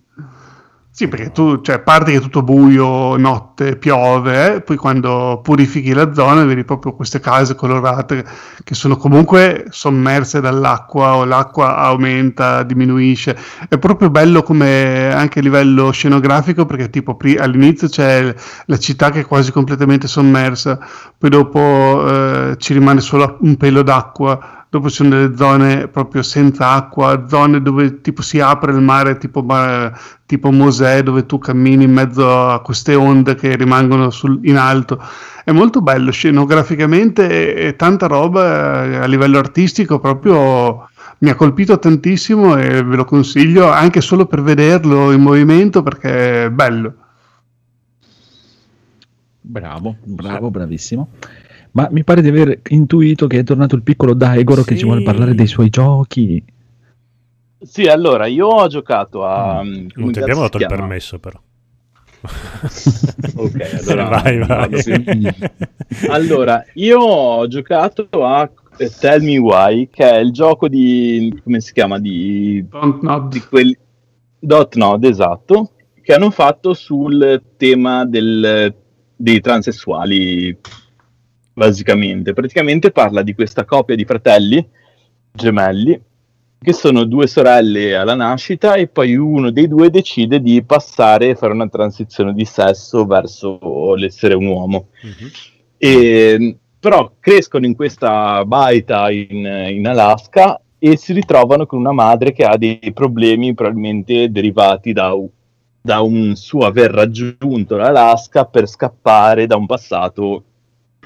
Sì, perché tu, cioè, parte che è tutto buio, notte, piove, eh, poi quando purifichi la zona vedi proprio queste case colorate che sono comunque sommerse dall'acqua o l'acqua aumenta, diminuisce. È proprio bello come anche a livello scenografico perché tipo all'inizio c'è la città che è quasi completamente sommersa, poi dopo eh, ci rimane solo un pelo d'acqua, dopo ci sono delle zone proprio senza acqua, zone dove tipo si apre il mare tipo, tipo Mosè dove tu cammini in mezzo a queste onde che rimangono sul- in alto. È molto bello scenograficamente e, e tanta roba eh, a livello artistico proprio mi ha colpito tantissimo e ve lo consiglio anche solo per vederlo in movimento perché è bello. Bravo, bravo, bravissimo. Ma mi pare di aver intuito che è tornato il piccolo Daigoro che ci vuole parlare dei suoi giochi. Sì, allora io ho giocato a. mm, come Non ti abbiamo dato il chiama? permesso, però. Ok, allora vai, vai. sì. Allora, io ho giocato a eh, Tell Me Why, che è il gioco di. come si chiama? Di. di quelli. Dot Nod, esatto. Che hanno fatto sul tema del, dei transessuali, basicamente. Praticamente parla di questa coppia di fratelli gemelli che sono due sorelle alla nascita e poi uno dei due decide di passare e fare una transizione di sesso verso l'essere un uomo. E, però crescono in questa baita in, in Alaska e si ritrovano con una madre che ha dei problemi probabilmente derivati da, da un suo aver raggiunto l'Alaska per scappare da un passato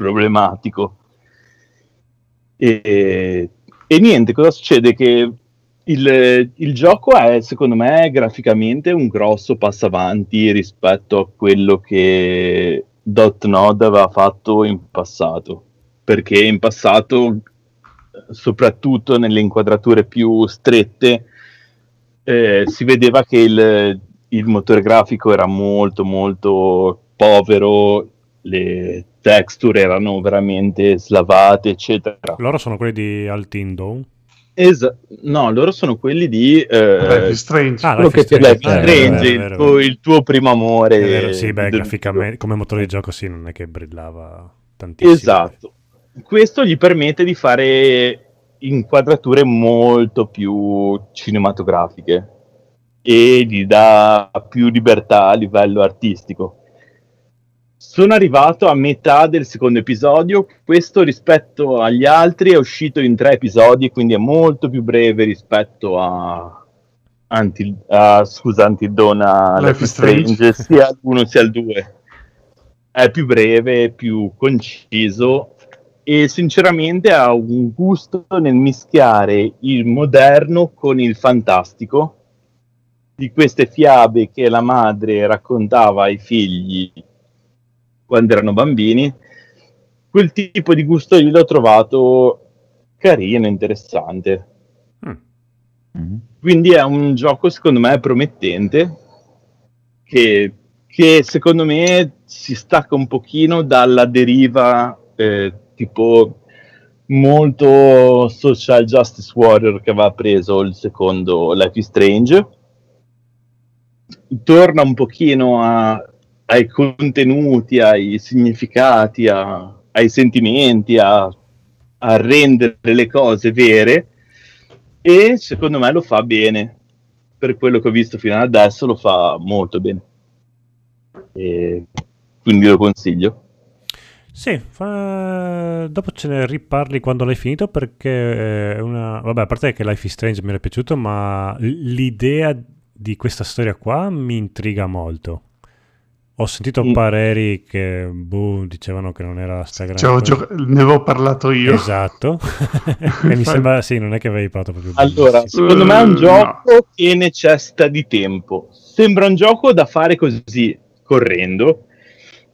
problematico. E, e niente, cosa succede? Che il, il gioco è, secondo me, graficamente un grosso passo avanti rispetto a quello che Dotnod aveva fatto in passato. Perché in passato, soprattutto nelle inquadrature più strette, eh, si vedeva che il, il motore grafico era molto molto povero le texture erano veramente slavate, eccetera. Loro sono quelli di Altindo? Esa- no, loro sono quelli di Life is Strange. Ah, quello Life che Strange. Life Eh, Strange, vero, il, vero, tuo, vero. il tuo primo amore. Vero, sì, beh, del- graficamente, come motore di gioco sì, non è che brillava tantissimo. Esatto. Questo gli permette di fare inquadrature molto più cinematografiche e gli dà più libertà a livello artistico. Sono arrivato a metà del secondo episodio, questo rispetto agli altri è uscito in tre episodi, quindi è molto più breve rispetto a, Until, a scusa, Until Dawn, a Life Life Strange. Sia al 1 sia al 2 è più breve, più conciso e sinceramente ha un gusto nel mischiare il moderno con il fantastico. Di queste fiabe che la madre raccontava ai figli quando erano bambini. Quel tipo di gusto lì l'ho trovato carino, interessante. Mm. Quindi è un gioco secondo me promettente che, che secondo me si stacca un pochino dalla deriva eh, tipo molto social justice warrior che aveva preso il secondo Life is Strange torna un pochino a- ai contenuti, ai significati, a- ai sentimenti, a, a rendere le cose vere e secondo me lo fa bene. Per quello che ho visto fino ad adesso lo fa molto bene. E quindi lo consiglio. Sì, fa- dopo ce ne riparli quando l'hai finito perché è una... Vabbè, a parte che Life is Strange mi era piaciuto, ma l'idea di questa storia qua mi intriga molto. Ho sentito Mm. pareri che boh, dicevano che non era sta grande Cioè, gioca- ne avevo parlato io. Esatto. e mi sembra, sì, non è che avevi parlato proprio Allora, benissimo. secondo me è un Eh, gioco che necessita di tempo. Sembra un gioco da fare così, correndo.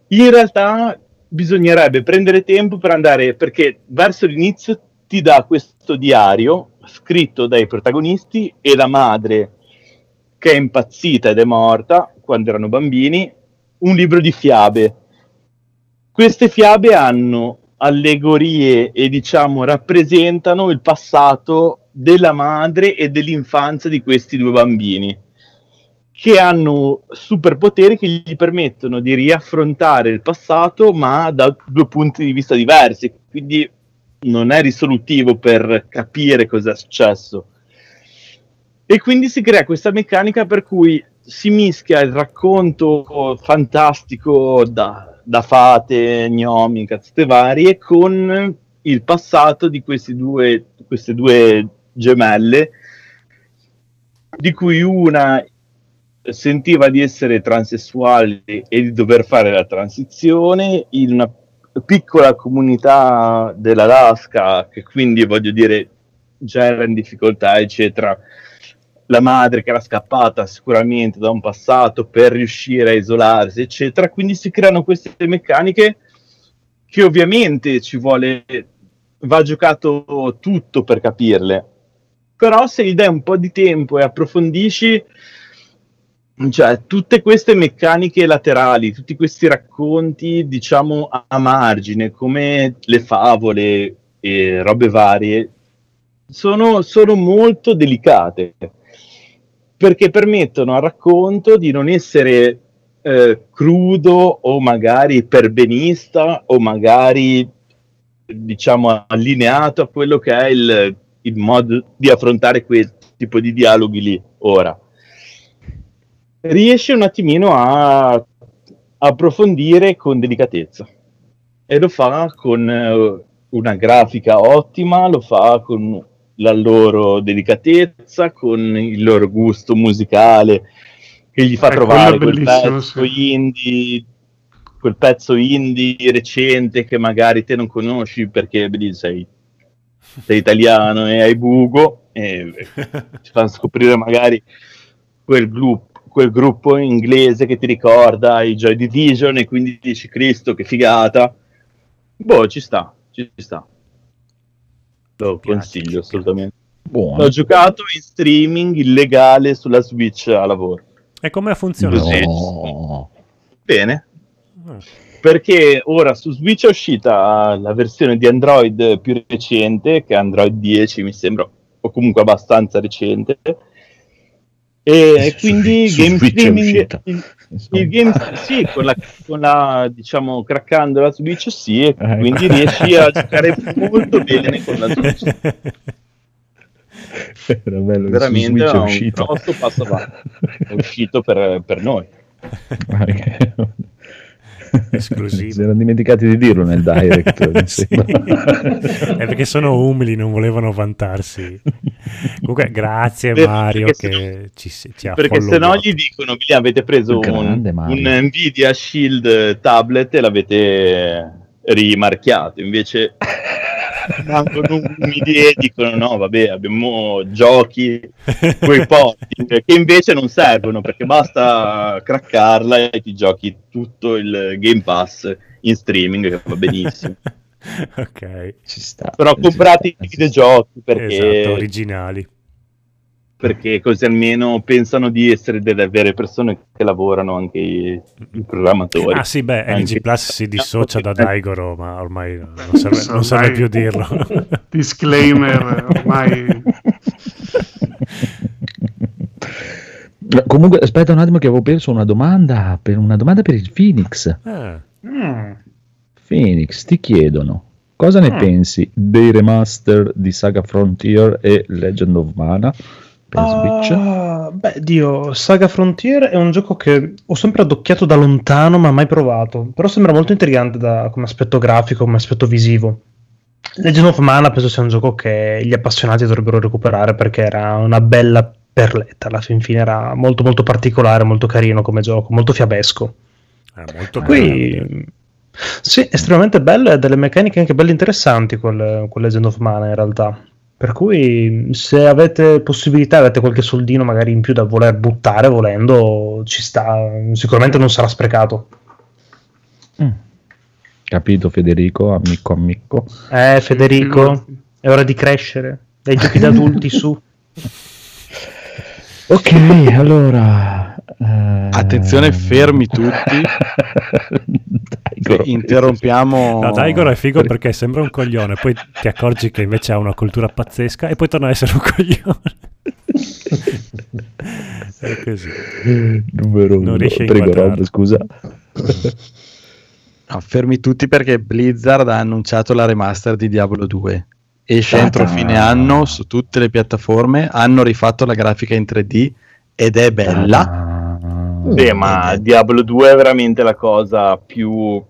In realtà bisognerebbe prendere tempo per andare, perché verso l'inizio ti dà questo diario scritto dai protagonisti e la madre che è impazzita ed è morta quando erano bambini, un libro di fiabe. Queste fiabe hanno allegorie e diciamo rappresentano il passato della madre e dell'infanzia di questi due bambini che hanno superpoteri che gli permettono di riaffrontare il passato ma da due punti di vista diversi quindi non è risolutivo per capire cosa è successo e quindi si crea questa meccanica per cui si mischia il racconto fantastico da, da fate, gnomi, cazzate varie con il passato di due, queste due gemelle di cui una sentiva di essere transessuale e di dover fare la transizione in una piccola comunità dell'Alaska che quindi voglio dire già era in difficoltà eccetera la madre che era scappata sicuramente da un passato per riuscire a isolarsi eccetera. Quindi si creano queste meccaniche che ovviamente ci vuole va giocato tutto per capirle. Però se gli dai un po' di tempo e approfondisci cioè, tutte queste meccaniche laterali, tutti questi racconti, diciamo, a, a margine, come le favole e robe varie, sono, sono molto delicate perché permettono al racconto di non essere eh, crudo o magari perbenista o magari diciamo allineato a quello che è il, il modo di affrontare quel tipo di dialoghi lì ora. Riesce un attimino a approfondire con delicatezza. E lo fa con eh, una grafica ottima, lo fa con la loro delicatezza, con il loro gusto musicale che gli fa trovare quello è quel bellissimo, pezzo indie quel pezzo indie recente che magari te non conosci perché vedi, sei, sei italiano e hai bugo e ti fanno scoprire magari quel gruppo, quel gruppo inglese che ti ricorda i Joy Division e quindi dici Cristo che figata. Boh ci sta ci sta lo consiglio assolutamente Buono. l'ho giocato in streaming illegale sulla Switch a lavoro E come ha funzionato? No. bene perché ora su Switch è uscita la versione di Android più recente, che è Android 10, mi sembra, o comunque abbastanza recente. E Su- quindi su game Switch è streaming. Il, game, sì, con la, con la, diciamo, craccando la Switch, sì, e Ecco. quindi riesci a giocare molto bene con la Switch. Era bello Veramente è uscito. grosso passo avanti. È uscito per, per noi. Esclusivo. Si erano dimenticati di dirlo nel direct. Sì. È perché sono umili, non volevano vantarsi. Comunque, grazie Perché Mario se che ci, ci ha Perché se no gli dicono, "Vi avete preso un, un Nvidia Shield tablet e l'avete rimarchiato, invece rimangono umili e dicono no, vabbè, abbiamo giochi, quei porting che invece non servono perché basta craccarla e ti giochi tutto il Game Pass in streaming che va benissimo. ok. Ci sta. Però ci comprate i videogiochi perché Esatto, originali. Perché così almeno pensano di essere delle vere persone che lavorano anche i, i programmatori. Ah sì, beh, Anche- LG Plus si dissocia da Daigoro, ma ormai non serve, non serve più dirlo. Disclaimer, ormai Comunque, aspetta un attimo che avevo perso una domanda per, una domanda per il Phoenix. Ah, Mm. Phoenix, ti chiedono cosa ne Mm. pensi dei remaster di Saga Frontier e Legend of Mana per Switch? Ah, beh, Dio, Saga Frontier è un gioco che ho sempre addocchiato da lontano, ma mai provato. Però sembra molto intrigante da- come aspetto grafico, come aspetto visivo. Legend of Mana penso sia un gioco che gli appassionati dovrebbero recuperare perché era una bella perletta. Alla fin fine era molto molto particolare, molto carino come gioco, molto fiabesco. è molto grande. Qui sì, estremamente bello e ha delle meccaniche anche belle interessanti quel, quel Legend of Mana in realtà. Per cui se avete possibilità, avete qualche soldino magari in più da voler buttare volendo, ci sta, sicuramente non sarà sprecato. Mm. Capito Federico, amico amico. Eh Federico, è ora di crescere, dai giochi da adulti su. Ok, allora... eh, Attenzione, fermi tutti. Interrompiamo. No, Daigoro è figo perché sembra un coglione, poi ti accorgi che invece ha una cultura pazzesca e poi torna a essere un coglione. è così. Numero Non uno. a Prego. Rob, scusa. No, fermi tutti perché Blizzard ha annunciato la remaster di Diablo 2. Esce entro Ta-ta. fine anno su tutte le piattaforme. Hanno rifatto la grafica in 3D ed è bella. Beh, ma Diablo 2 è veramente la cosa più,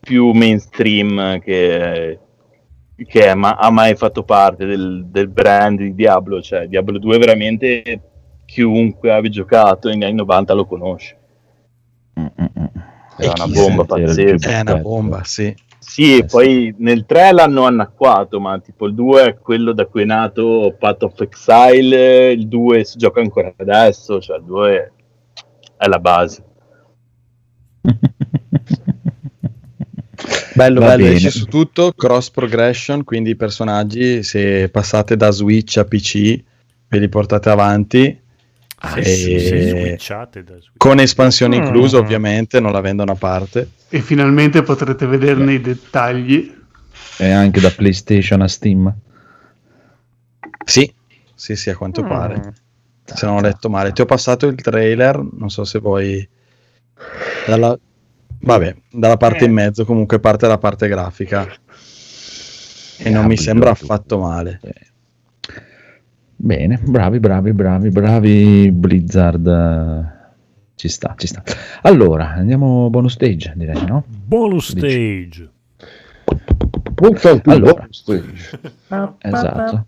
più mainstream che, che è ma- ha mai fatto parte del, del brand di Diablo. Cioè, Diablo 2 veramente chiunque abbia giocato negli anni 90 lo conosce. Mm, mm, mm. Era una bomba pazzesca. È una bomba, sì. Sì, Eh, poi nel 3 l'hanno annacquato, ma tipo il 2 è quello da cui è nato Path of Exile, il 2 si gioca ancora adesso, cioè il 2 è la base. Bello, Va bello, bene. esce su tutto, cross progression, quindi i personaggi se passate da Switch a PC ve li portate avanti Ah, E- sì, sì, switchate da Switch. con espansioni Mm. incluse ovviamente, non la vendono a parte. E finalmente potrete vederne i dettagli. E anche da PlayStation a Steam. Sì, sì, sì, a quanto Mm. pare. Se non ho letto male, ti ho passato il trailer, non so se vuoi... Dalla... Vabbè, dalla parte Eh. in mezzo comunque parte la parte grafica. E non mi sembra 2. affatto male. Eh. Bene, bravi, bravi, bravi, bravi Blizzard. Ci sta, ci sta. Allora, andiamo bonus stage, direi, no? Bonus stage. Allora. bonus stage. Esatto.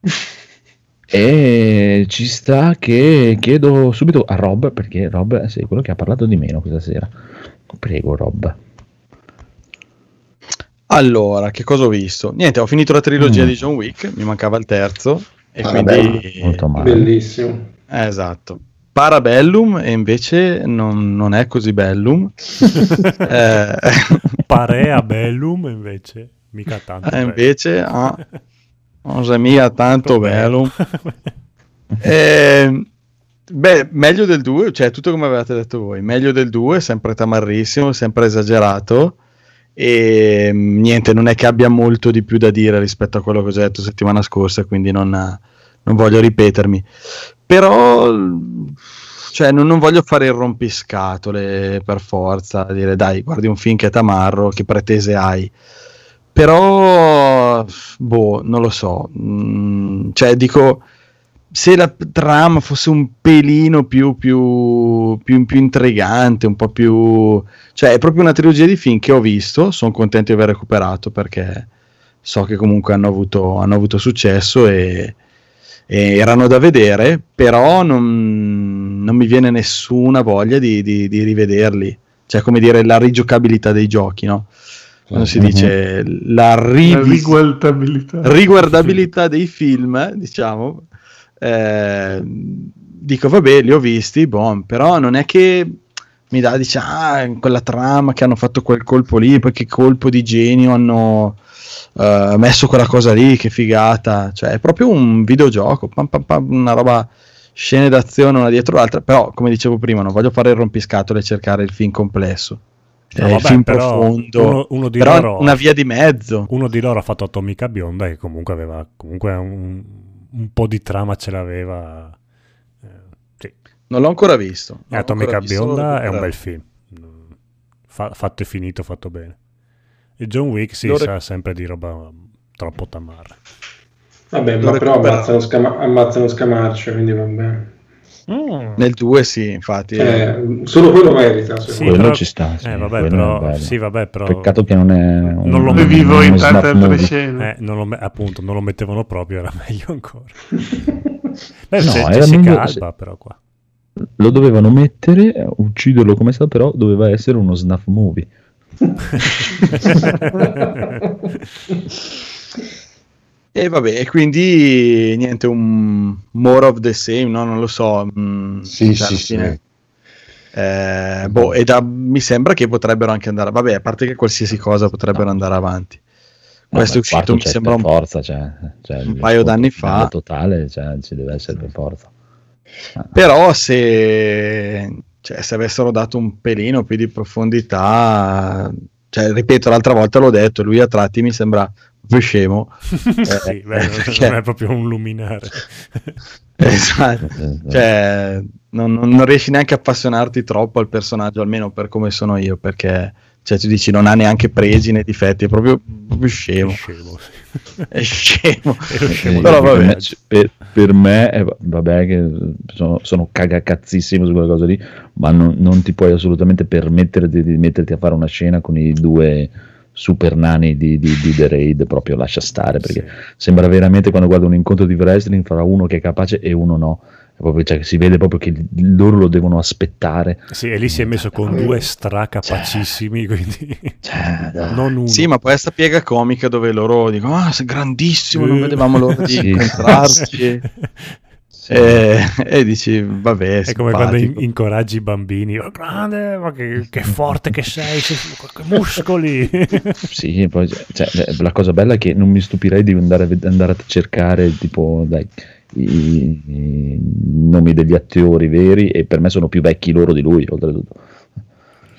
E ci sta che chiedo subito a Rob, perché Rob sei quello che ha parlato di meno questa sera. Prego, Rob. Allora, che cosa ho visto? Niente, ho finito la trilogia Mm. di John Wick, mi mancava il terzo. E Ah, quindi... Molto male. Bellissimo. Eh, Esatto. Parabellum e invece non, non è così bellum. Eh, Parea Bellum invece, mica tanto. eh, invece ah, non è mica tanto bellum. Eh, Beh, meglio del 2, cioè tutto come avevate detto voi, meglio del 2, sempre tamarrissimo, sempre esagerato e mm, niente, non è che abbia molto di più da dire rispetto a quello che ho già detto settimana scorsa, quindi non, non voglio ripetermi. Però cioè, non, non, voglio fare il rompiscatole per forza, dire dai, guardi un film che è tamarro, che pretese hai. Però, boh, non lo so. Mm, cioè, dico, se la trama fosse un pelino più, più, più, più, intrigante, un po' più... cioè è proprio una trilogia di film che ho visto, sono contento di aver recuperato perché so che comunque hanno avuto, hanno avuto successo e, e, erano da vedere, però non, non mi viene nessuna voglia di, di, di, rivederli, cioè come dire la rigiocabilità dei giochi, no? Quando si dice la, rivis- la riguardabilità. riguardabilità dei film, diciamo, eh, dico vabbè li ho visti, bon, però non è che mi dà, dice, ah, quella trama che hanno fatto quel colpo lì, poi che colpo di genio hanno uh, messo quella cosa lì, che figata, cioè è proprio un videogioco, pam, pam, pam, una roba, scene d'azione una dietro l'altra, però come dicevo prima non voglio fare il rompiscatole e cercare il film complesso. No, eh, vabbè, il film profondo, uno, uno di però loro, una via di mezzo. Uno di loro ha fatto Atomica Bionda che comunque aveva comunque un, un po' di trama ce l'aveva. Eh, sì. Non l'ho ancora visto. Eh, Atomica Bionda è un bel film. Fa, fatto e finito, fatto bene. E John Wick si Lore... sa sempre di roba troppo tamarra. Vabbè, ma però ammazzano, scama- ammazzano Scamarcio, quindi va bene. Mm. Nel 2 sì, infatti. Eh, solo quello merita. Sì, quello però, ci sta. Sì, eh, vabbè, però, sì, vabbè, però, Peccato che non è. Un, non lo me- vivo in tante altre scene. Eh, non lo, appunto, non lo mettevano proprio, era meglio ancora. Beh, no, era Jessica Alba, però qua. Lo dovevano mettere, ucciderlo come sta, però doveva essere uno snuff movie. E vabbè, quindi niente, un more of the same, no? Non lo so. Mh, mm, sì, cioè, sì, sì. Eh, boh, e da, mi sembra che potrebbero anche andare, vabbè, a parte che qualsiasi cosa potrebbero no. andare avanti. Questo no, è uscito, mi sembra un, forza, cioè, cioè, un paio d'anni fa. totale, cioè, ci deve essere per forza. Ah. Però se, cioè, se avessero dato un pelino più di profondità, cioè, ripeto, l'altra volta l'ho detto, lui a tratti mi sembra proprio scemo. eh, sì, beh, perché... non è proprio un luminare. esatto, cioè, non, non, riesci neanche a appassionarti troppo al personaggio, almeno per come sono io, perché cioè, tu dici non ha neanche pregi né difetti, è proprio, proprio scemo. È scemo, sì. è scemo. È scemo Però vabbè. Per, per me, è, vabbè, che sono, sono cagacazzissimo su quella cosa lì, ma non, non ti puoi assolutamente permettere di, di metterti a fare una scena con i due super nani di, di, di, The Raid proprio lascia stare perché sì. sembra veramente quando guardo un incontro di wrestling fra uno che è capace e uno no. Proprio, cioè, si vede proprio che loro lo devono aspettare. Sì e lì si è messo con due stracapacissimi cioè, quindi cioè, non uno. Sì ma poi questa piega comica dove loro dicono ah sei grandissimo non vedevamo l'ora di sì. incontrarci e, e, dici vabbè è come quando in, incoraggi i bambini. Oh, grande ma che, che, forte che sei, che muscoli sì poi cioè, la cosa bella è che non mi stupirei di andare a, andare a cercare tipo dai i, i, nomi degli attori veri e per me sono più vecchi loro di lui oltretutto.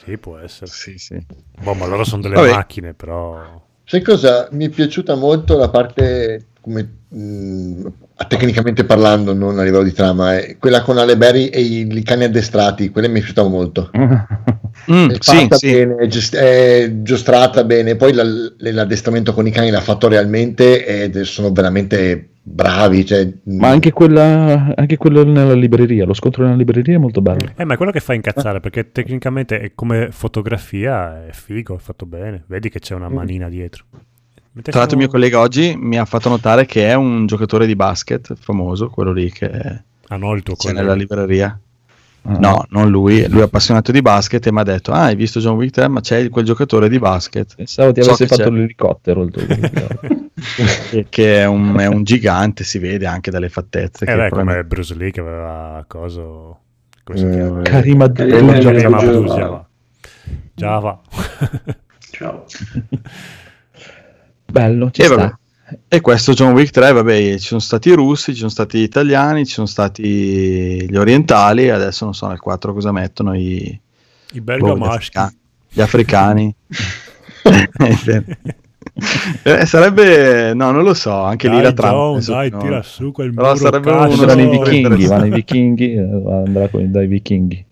Sì può essere. Sì, sì. Boh, ma loro sono delle Vabbè. macchine però. Sai cosa? Mi è piaciuta molto la parte come mh, tecnicamente parlando, non a livello di trama, è quella con Ale Berry e i, i cani addestrati, quella mi è piaciuta molto. Mm, è sì, sì. bene, è, gest- è, giostrata bene, poi la, l'addestramento con i cani l'ha fatto realmente ed sono veramente bravi. Cioè, ma anche quella, anche quello nella libreria, lo scontro nella libreria è molto bello. Eh, ma è quello che fa incazzare perché tecnicamente è come fotografia è figo, è fatto bene, vedi che c'è una manina dietro. Tra l'altro, il mio collega oggi mi ha fatto notare che è un giocatore di basket famoso, quello lì che ah, no, il tuo c'è nella libreria. Uh-huh. No, non lui, lui è appassionato di basket e mi ha detto: Ah, hai visto John Wick 3? Ma c'è quel giocatore di basket. Pensavo ti avessi so fatto c'è. l'elicottero. Il tuo che è un, è un, gigante, si vede anche dalle fattezze. Eh, beh, come Bruce Lee che aveva coso. Come si chiama? Karim Abdul Java. Ciao. Bello, ci eh, sta. E questo John Wick 3, vabbè, ci sono stati i russi, ci sono stati gli italiani, ci sono stati gli orientali, adesso non so nel 4 cosa mettono i, I belga boh, gli, maschi. africa- gli africani. Eh, sarebbe, no, non lo so, anche lì Dai, la trama. John, dai, no. tira su quel Però muro, sarebbe cazzo. uno Vanno i dei vichinghi, vanno i vichinghi, eh, andrà con, dai vichinghi.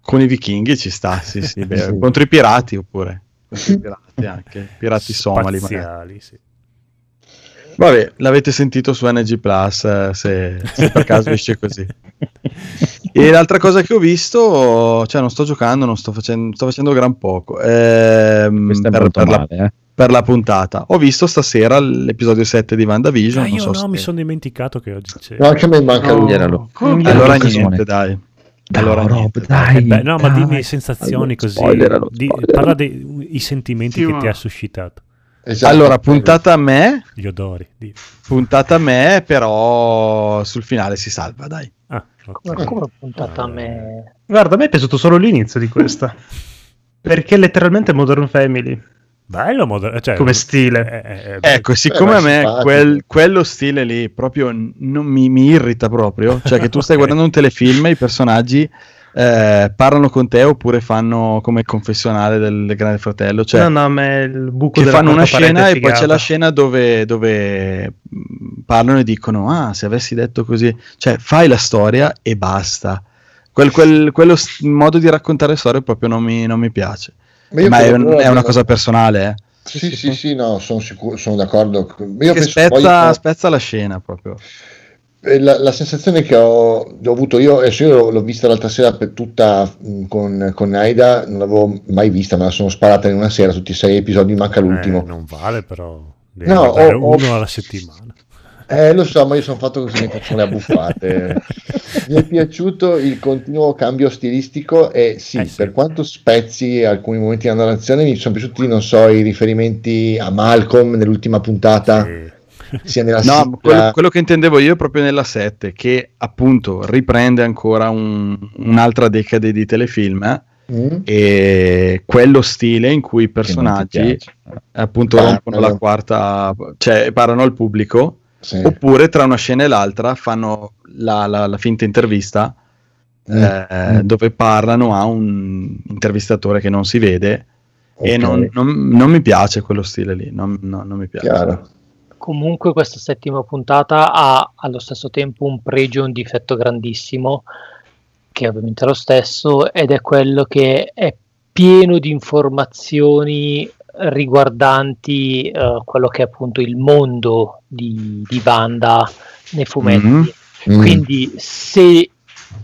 Con i vichinghi ci sta, sì, sì, beh, contro i pirati oppure. Pirati anche, pirati somali magari. Spaziali, sì. Vabbè, l'avete sentito su NG Plus eh, se, se per caso esce così. E l'altra cosa che ho visto, cioè non sto giocando, non sto facendo, sto facendo gran poco. ehm, per, per la, male, eh. per la puntata. Ho visto stasera l'episodio 7 di WandaVision. Ah, non io so no, se- mi sono dimenticato che oggi c'è. No, anche a me manca No. lui. Allora niente, dai. Dai, Allora Rob, niente, dai. Eh beh, no, ma dai. dimmi sensazioni Allora, così. spoileralo, di- parla dei sentimenti Sì, che ma- ti ha suscitato, Esatto. Allora, puntata a me, gli odori. di- puntata a me, però sul finale si salva, dai. Ah, ok. Come, ho puntato a me? Guarda, a me è piaciuto solo l'inizio di questa. Perché è letteralmente Modern Family Bello modo- cioè, come stile. eh, eh, eh, Ecco, siccome ma a è me quel- quello stile lì proprio non mi, mi irrita proprio, cioè che tu stai Ok. guardando un telefilm e i personaggi eh, parlano con te oppure fanno come il confessionale del, del Grande Fratello, cioè no, no, a me il buco che della fanno una scena è e poi c'è la scena dove, dove mh, parlano e dicono ah se avessi detto così, cioè fai la storia e basta. Quel, quel- quello s- modo di raccontare storie proprio non mi, non mi piace. io Ma è, un- è una cosa personale, eh. Sì, sì, sì, no, sono sicuro, sono d'accordo. Io Che penso spezza, poi- spezza la scena proprio. Eh, La, la sensazione che ho, ho avuto io, adesso io l'ho, vista l'altra sera per tutta mh, con, con Aida, non l'avevo mai vista, me la sono sparata in una sera, tutti i sei episodi, manca l'ultimo. eh, non vale però. Devi No, ho- uno alla settimana. Eh, lo so, ma io sono fatto così, mi faccio le abbuffate. mi è piaciuto il continuo cambio stilistico e sì, Eh, sì. per quanto spezzi alcuni momenti della narrazione, mi sono piaciuti, non so, i riferimenti a Malcolm nell'ultima puntata, Sì. Sia nella No, sigla. quello, quello che intendevo io è proprio nella 7, che appunto riprende ancora un- un'altra decade di telefilm eh, Mm? e quello stile in cui i personaggi appunto Parlano. rompono la quarta, cioè parlano al pubblico, Sì. oppure tra una scena e l'altra fanno la, la- la finta intervista Mm. eh, dove parlano a un intervistatore che non si vede e Ok, non, non- non mi piace quello stile lì, non, no, non mi piace. chiaro. Comunque questa settima puntata ha allo stesso tempo un pregio e un difetto grandissimo, che ovviamente è lo stesso, ed è quello che è pieno di informazioni riguardanti eh, quello che è appunto il mondo di, di Wanda nei fumetti. Mhm. Mm. Quindi se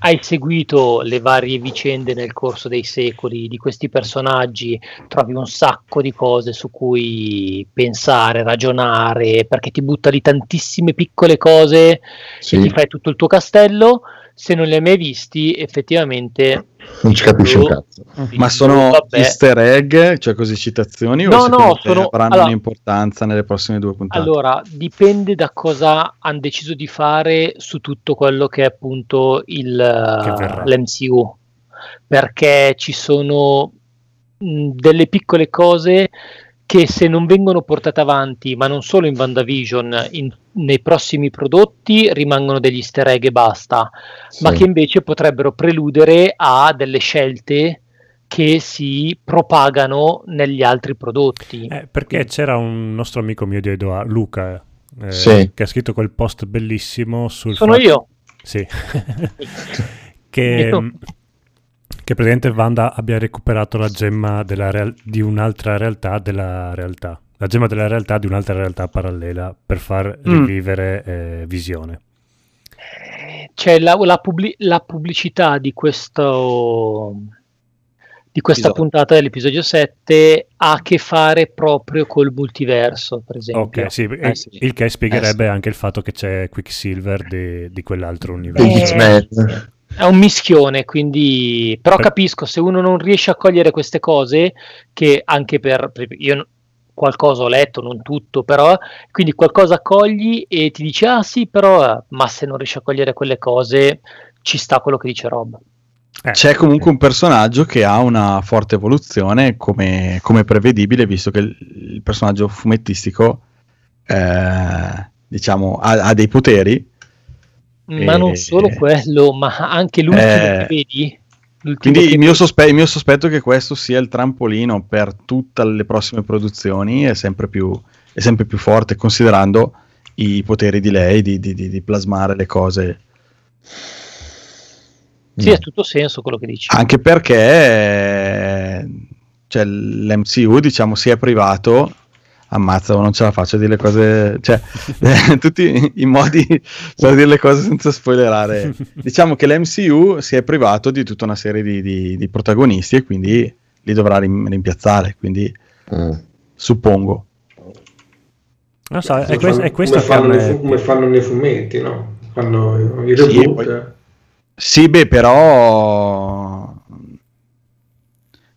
hai seguito le varie vicende nel corso dei secoli di questi personaggi, trovi un sacco di cose su cui pensare, ragionare, perché ti butta lì tantissime piccole cose Sì, e ti fai tutto il tuo castello. Se non li hai mai visti, effettivamente non ci capisci un cazzo. Ma sono vabbè. easter egg, cioè così citazioni, No, o no, sono- avranno allora- un'importanza nelle prossime due puntate? Allora, dipende da cosa hanno deciso di fare su tutto quello che è appunto il, verrà. l'MCU, perché ci sono mh, delle piccole cose che se non vengono portate avanti, ma non solo in WandaVision, in- nei prossimi prodotti rimangono degli easter egg e basta, ma Sì. che invece potrebbero preludere a delle scelte che si propagano negli altri prodotti. Eh, perché c'era un nostro amico mio di Edoardo, Luca, eh, Sì. che ha scritto quel post bellissimo sul Sono fatto- io. Sì. che, Io. Che praticamente Wanda abbia recuperato la gemma della real- di un'altra realtà della realtà. La gemma della realtà di un'altra realtà parallela per far Mm. rivivere eh, Visione. c'è la, la pubblic- la pubblicità di questo di questa Episodio. puntata dell'episodio 7 ha a che fare proprio col multiverso, per esempio. Ok, sì, Eh, il- sì. il che spiegherebbe Eh, anche il fatto che c'è Quicksilver di, di quell'altro universo. Eh, X-Men. È un mischione, quindi però Per- capisco se uno non riesce a cogliere queste cose, che anche per, io qualcosa ho letto, non tutto, però quindi qualcosa cogli e ti dici ah sì, però eh", ma se non riesci a cogliere quelle cose ci sta quello che dice Rob. Eh, C'è comunque un personaggio che ha una forte evoluzione, come, come prevedibile, visto che il, il personaggio fumettistico eh, diciamo, ha, ha, dei poteri. Ma e, non solo quello, ma anche l'ultimo eh, che vedi. Quindi il mio, sospe- il mio, sospetto è che questo sia il trampolino per tutte le prossime produzioni è sempre più, è sempre più forte, considerando i poteri di lei di, di, di, di plasmare le cose. Sì, ha tutto senso quello che dici. Anche perché cioè, l'MCU, diciamo, si è privato ammazza, non ce la faccio a dire le cose, cioè, tutti i modi per dire le cose senza spoilerare. Diciamo che l'MCU si è privato di tutta una serie di, di, di protagonisti e quindi li dovrà rim- rimpiazzare, quindi mm. suppongo. Non so, è, questo, è questo come, fanno nei, come fanno nei fumetti, no? Fanno i reboot. Sì, poi, sì, beh, però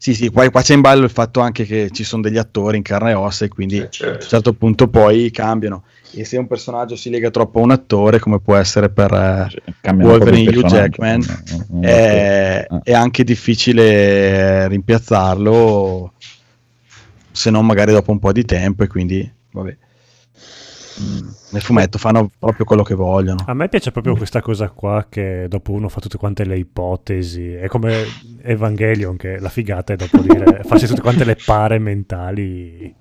sì, sì, qua, qua, c'è in ballo il fatto anche che ci sono degli attori in carne e ossa e quindi eh, certo. a un certo punto poi cambiano. E se un personaggio si lega troppo a un attore, come può essere per eh, Wolverine Hugh Jackman, no, è, ah. è, anche difficile rimpiazzarlo, se non magari dopo un po' di tempo e quindi, vabbè. Mm, nel fumetto fanno proprio quello che vogliono. A me piace proprio questa cosa qua che dopo uno fa tutte quante le ipotesi, è come Evangelion che la figata è dopo dire farsi tutte quante le pare mentali.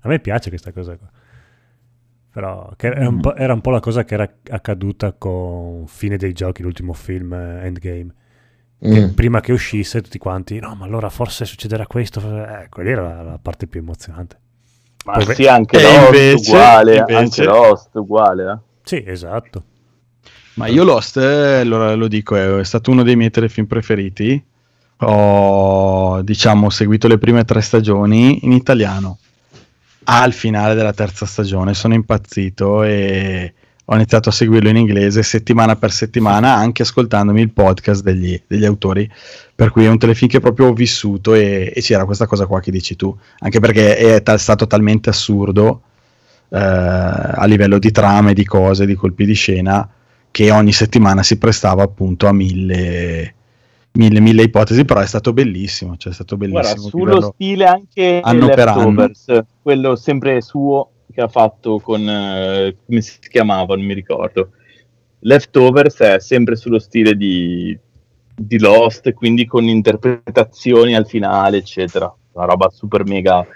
A me piace questa cosa qua. Però era un, era un, po', la cosa che era accaduta con Fine dei giochi, l'ultimo film eh, Endgame. Che mm. prima che uscisse tutti quanti, no, ma allora forse succederà questo. Eh, quella era la parte più emozionante. Ma Poi, sì, anche Lost invece, uguale, invece... anche Lost uguale. Eh? Sì, esatto. Ma io Lost, eh, lo, lo dico, è stato uno dei miei telefilm preferiti. Ho, diciamo, seguito le prime tre stagioni in italiano. Al finale della terza stagione sono impazzito e ho iniziato a seguirlo in inglese settimana per settimana, anche ascoltandomi il podcast degli, degli autori. Per cui è un telefilm che proprio ho vissuto e, e c'era questa cosa qua che dici tu, anche perché è ta- stato talmente assurdo eh, a livello di trame, di cose, di colpi di scena, che ogni settimana si prestava appunto a mille, mille, mille ipotesi, però è stato bellissimo. Cioè è stato bellissimo Guarda, sullo stile anche anno per anno. quello sempre suo che ha fatto con, uh, come si chiamava, non mi ricordo. Leftovers è sempre sullo stile di, di Lost, quindi con interpretazioni al finale, eccetera. Una roba super mega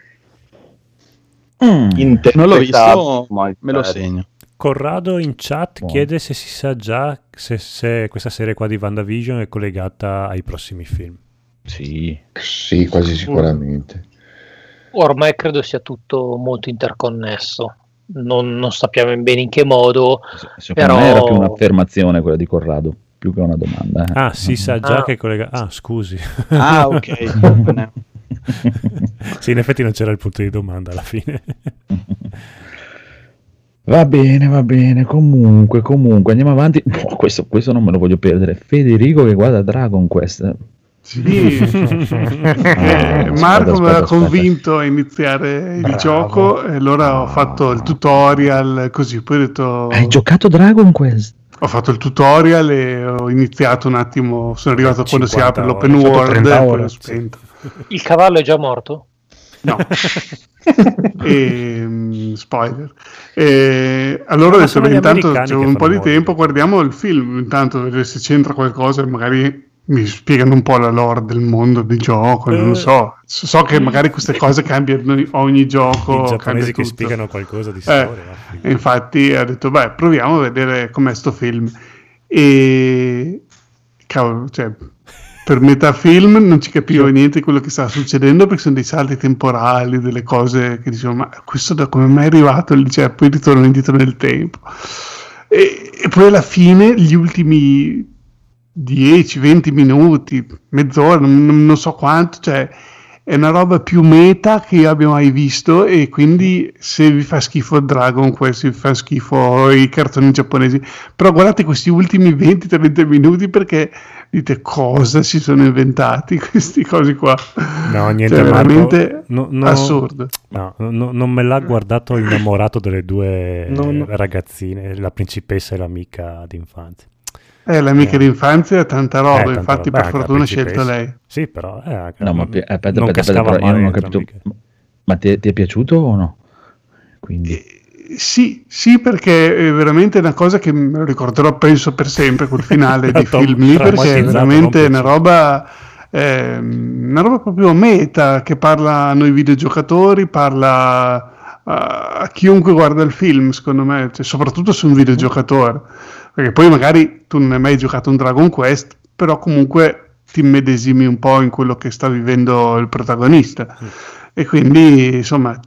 mm, non l'ho visto, me lo segno. Corrado in chat oh. chiede se si sa già se, se, questa serie qua di WandaVision è collegata ai prossimi film. Sì, sì quasi sicuramente ormai credo sia tutto molto interconnesso. Non, non sappiamo bene in che modo. Secondo però... me era più un'affermazione quella di Corrado, più che una domanda. Eh. Ah, si sa già ah. che collega. Ah, scusi. Ah, ok. sì, in effetti non c'era il punto di domanda alla fine. Va bene, va bene. Comunque, comunque, andiamo avanti. Oh, questo, questo non me lo voglio perdere. Federico che guarda Dragon Quest. Sì, eh, Marco mi ha convinto a iniziare Bravo. il gioco e allora ho fatto il tutorial così, poi ho detto... Hai giocato Dragon Quest? Ho fatto il tutorial e ho iniziato un attimo, sono arrivato quando si apre l'open world e poi ho spento. Il cavallo è già morto? No. e, um, spoiler. E, allora adesso intanto c'è un po' di tempo, guardiamo il film, intanto vedere se c'entra qualcosa magari mi spiegano un po' la lore del mondo di gioco, non lo eh. so. So che magari queste cose cambiano ogni gioco. I giapponesi che spiegano qualcosa di eh, storia. Eh, infatti ha detto, beh, proviamo a vedere com'è sto film. E... Cavolo, cioè, per metà film non ci capivo niente di quello che stava succedendo perché sono dei salti temporali, delle cose che dicevo, ma questo da come mai è arrivato? Cioè, poi ritorno indietro nel tempo. E, e poi alla fine, gli ultimi 10-20 minuti, mezz'ora, non, non, so quanto, cioè è una roba più meta che io abbia mai visto e quindi se vi fa schifo Dragon Quest, se vi fa schifo i cartoni giapponesi, però guardate questi ultimi 20-30 minuti perché dite cosa si sono inventati questi cosi qua. No, niente, cioè, veramente no, no, assurdo. No, no, non me l'ha guardato innamorato delle due ragazzine, la principessa e l'amica d'infanzia. Eh, l'amica eh. d'infanzia è tanta roba, eh, tanta infatti roba. per fortuna ha scelto lei. Sì, però... Eh, no, ma aspetta, aspetta, aspetta, però io non ho capito. Ma ti, ti, è piaciuto o no? Quindi... sì, sì, perché è veramente una cosa che me lo ricorderò, penso, per sempre, quel finale di film lì, perché è veramente una roba, eh, una roba proprio meta, che parla a noi videogiocatori, parla a, a chiunque guarda il film, secondo me, cioè, soprattutto se un videogiocatore, perché poi magari tu non hai mai giocato un Dragon Quest, però comunque ti medesimi un po' in quello che sta vivendo il protagonista. E quindi, insomma,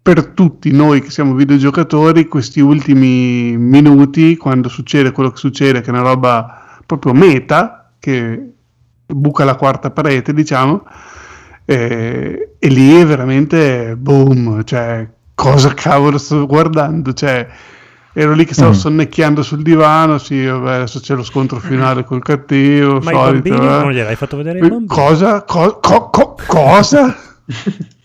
per tutti noi che siamo videogiocatori, questi ultimi minuti, quando succede quello che succede, che è una roba proprio meta, che buca la quarta parete, diciamo, eh, e lì è veramente boom, cioè cosa cavolo sto guardando, cioè ero lì che stavo mm. sonnecchiando sul divano, sì, vabbè, adesso c'è lo scontro finale col cattivo, Ma solito, i bambini eh. non gliel'hai fatto vedere ai bambini? Cosa? Co- co- co- cosa?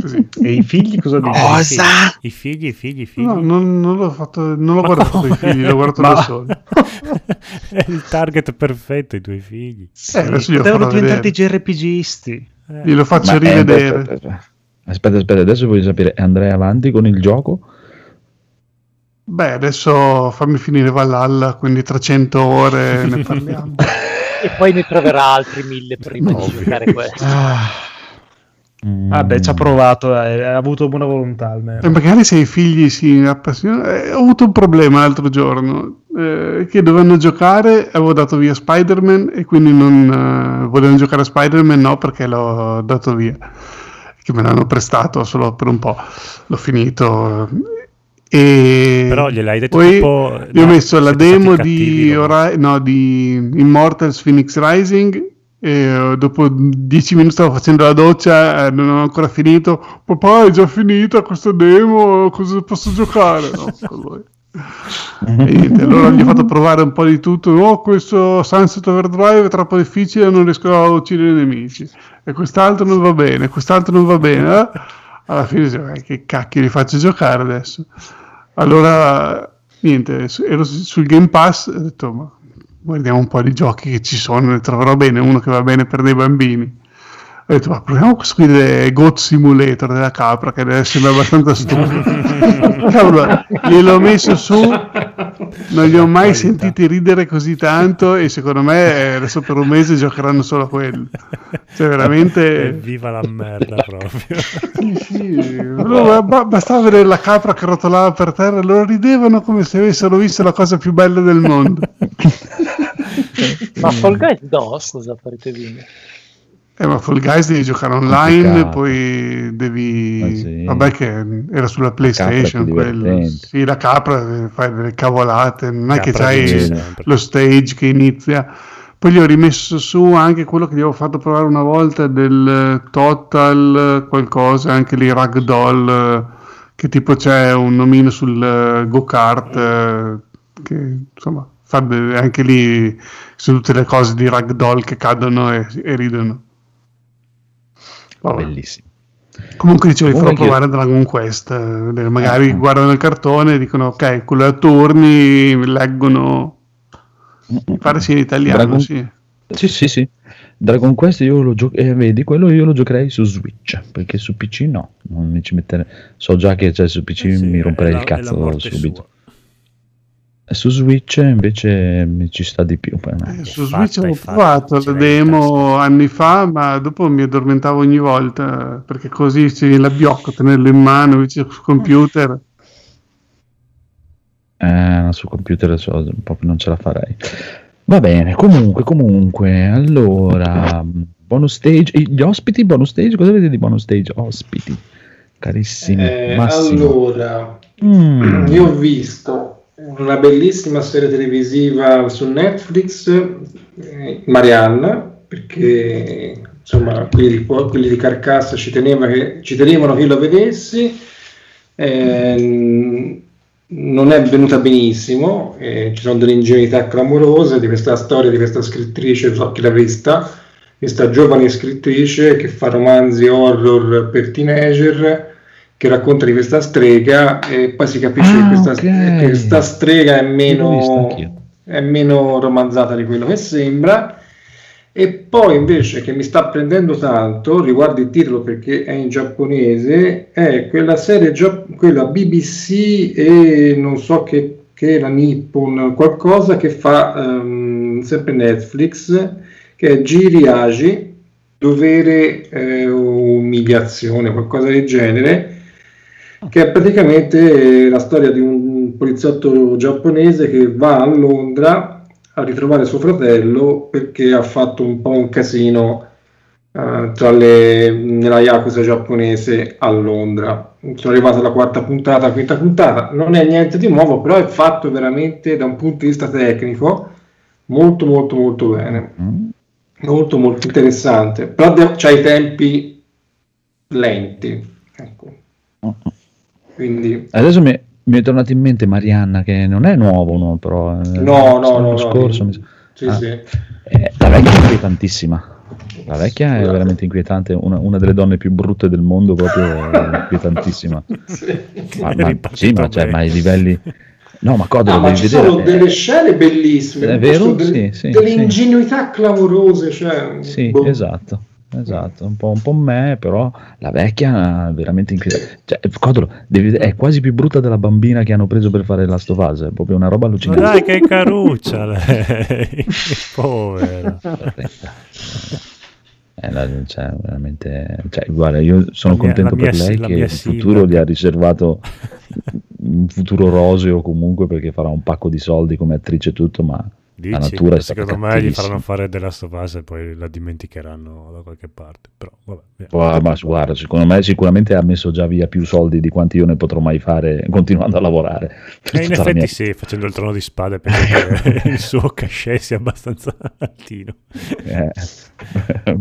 Così. E i figli cosa dicono? Cosa? I figli, i figli, i figli. No, non, non l'ho fatto, non l'ho Ma guardato come? i figli, l'ho guardato Ma- da solo. È il target perfetto, i tuoi figli. Eh, adesso Potevano diventare dei. JRPGisti. Eh. Glielo faccio Ma, eh, rivedere. aspetta, aspetta, aspetta, aspetta, adesso voglio sapere, andrai avanti con il gioco? Beh, adesso fammi finire Valhalla, quindi tra 100 ore ne parliamo. E poi ne troverà altri mille prima di giocare questo. Mm. Vabbè, ci ha provato, eh, ha avuto buona volontà almeno. E magari se i figli si appassionano. Eh, ho avuto un problema l'altro giorno eh, che dovevano giocare, avevo dato via Spider-Man e quindi non eh, volevano giocare a Spider-Man, no, perché l'ho dato via, che me l'hanno prestato solo per un po'. L'ho finito. E Però gliel'hai detto poi tipo... gli ho no, messo la demo di, no? Ori- no, di Immortals Phoenix Rising e dopo 10 minuti stavo facendo la doccia eh, non ho ancora finito papà è già finita questa demo cosa posso giocare no. E niente, allora gli ho fatto provare un po' di tutto no questo Sunset Overdrive è troppo difficile non riesco a uccidere i nemici e quest'altro non va bene quest'altro non va bene eh? Alla fine dicevo, "Eh, che cacchio li faccio giocare adesso allora niente ero su- sul Game Pass e ho detto ma guardiamo un po' di giochi che ci sono, ne troverò bene uno che va bene per dei bambini. Ho detto, ma proviamo questo qui del Goat Simulator della capra, che deve essere abbastanza stupido. Cavolo, gliel'ho messo su, non li ho mai sentiti ridere così tanto e secondo me eh, adesso per un mese giocheranno solo a quello. Cioè veramente... Viva la merda proprio. Sì, loro- ba- bastava vedere la capra che rotolava per terra loro ridevano come se avessero visto la cosa più bella del mondo. Ma Fall Guys no, scusa, paritevini. Eh, ma Fall Guys devi giocare online, poi devi... Ma sì. Vabbè che era sulla PlayStation quello. Sì, la capra fare delle cavolate, non è che c'hai lo stage che inizia. Poi gli ho rimesso su anche quello che gli avevo fatto provare una volta del Total qualcosa, anche lì Ragdoll, che tipo c'è un nomino sul go-kart, che insomma anche lì sono tutte le cose di Ragdoll che cadono e, e ridono. Vabbè. Bellissimo. Comunque dicevo, vi farò Comunque provare Dragon Quest. eh, magari Ah. guardano il cartone e dicono ok, quello è a turni, leggono. Mi pare sia in italiano, Dragon- sì. Sì, sì, sì. Dragon Quest io lo gioco, eh, vedi, quello io lo giocherei su Switch, perché su PC no, non mi ci mettere... So già che cioè, su PC Eh sì, mi romperei il cazzo subito. sua. Su Switch invece mi ci sta di più per me. Eh, su Switch fatta, provato la demo anni fa, ma dopo mi addormentavo ogni volta perché così ci l'abbiocco, tenerlo in mano invece sul computer. Eh, sul computer so- proprio non ce la farei. Va bene, comunque, comunque, allora, bonus stage, gli ospiti, bonus stage, cosa avete di bonus stage? Ospiti, carissimi, Eh, allora, Mm. io ho visto una bellissima serie televisiva su Netflix, eh, Marianna, perché insomma quelli di, quelli di Carcassa ci, che- ci tenevano che io la vedessi. Eh, non è venuta benissimo, eh, ci sono delle ingenuità clamorose di questa storia di questa scrittrice, so chi l'ha vista, questa giovane scrittrice che fa romanzi horror per teenager che racconta di questa strega e poi si capisce Ah, che questa, ok. che questa strega è meno, è meno romanzata di quello che sembra. E poi invece che mi sta prendendo tanto, riguardo il titolo perché è in giapponese, è quella serie, quella BBC e non so che, che la Nippon, qualcosa che fa um, sempre Netflix, che è Giri Agi, dovere eh, umiliazione, qualcosa del genere, che è praticamente la storia di un poliziotto giapponese che va a Londra a ritrovare suo fratello perché ha fatto un po' un casino uh, tra le, nella Yakuza giapponese a Londra. Sono arrivato alla quarta puntata, quinta puntata, non è niente di nuovo, però è fatto veramente da un punto di vista tecnico molto molto molto bene. Mm. Molto molto interessante, però de- c'ha i tempi lenti. Ecco. Quindi... Adesso mi, mi è tornato in mente Marianna, che non è nuovo, no, però... Eh, no, no, no. scorso, no, mi... sì, ah, sì. Eh, la vecchia è inquietantissima. La vecchia è veramente inquietante, una, una, delle donne più brutte del mondo, proprio inquietantissima. sì. Ma, ma, sì, ma, cioè, ma ai livelli... No, ma Codolo, ah, ma ci vedere, sono delle scene bellissime, è vero? Delle, sì, sì, delle ingenuità clamorose. Cioè, sì, boh. esatto esatto, un po', un po' me, però la vecchia è veramente inquietante. Cioè, Codolo, devi, è quasi più brutta della bambina che hanno preso per fare Last of Us, è proprio una roba allucinante. Ma dai, che caruccia lei, povera. Eh, la, cioè, veramente, cioè, guarda, io sono mia, contento per lei che il futuro gli ha riservato un futuro roseo comunque perché farà un pacco di soldi come attrice e tutto, ma Dici, la natura è secondo me gli faranno fare of Us e poi la dimenticheranno da qualche parte. Però, vabbè, oh, ma guarda, secondo me sicuramente ha messo già via più soldi di quanti io ne potrò mai fare continuando a lavorare. E in effetti mia... sì, facendo il trono di spade perché il suo cachet sia abbastanza altino. Eh,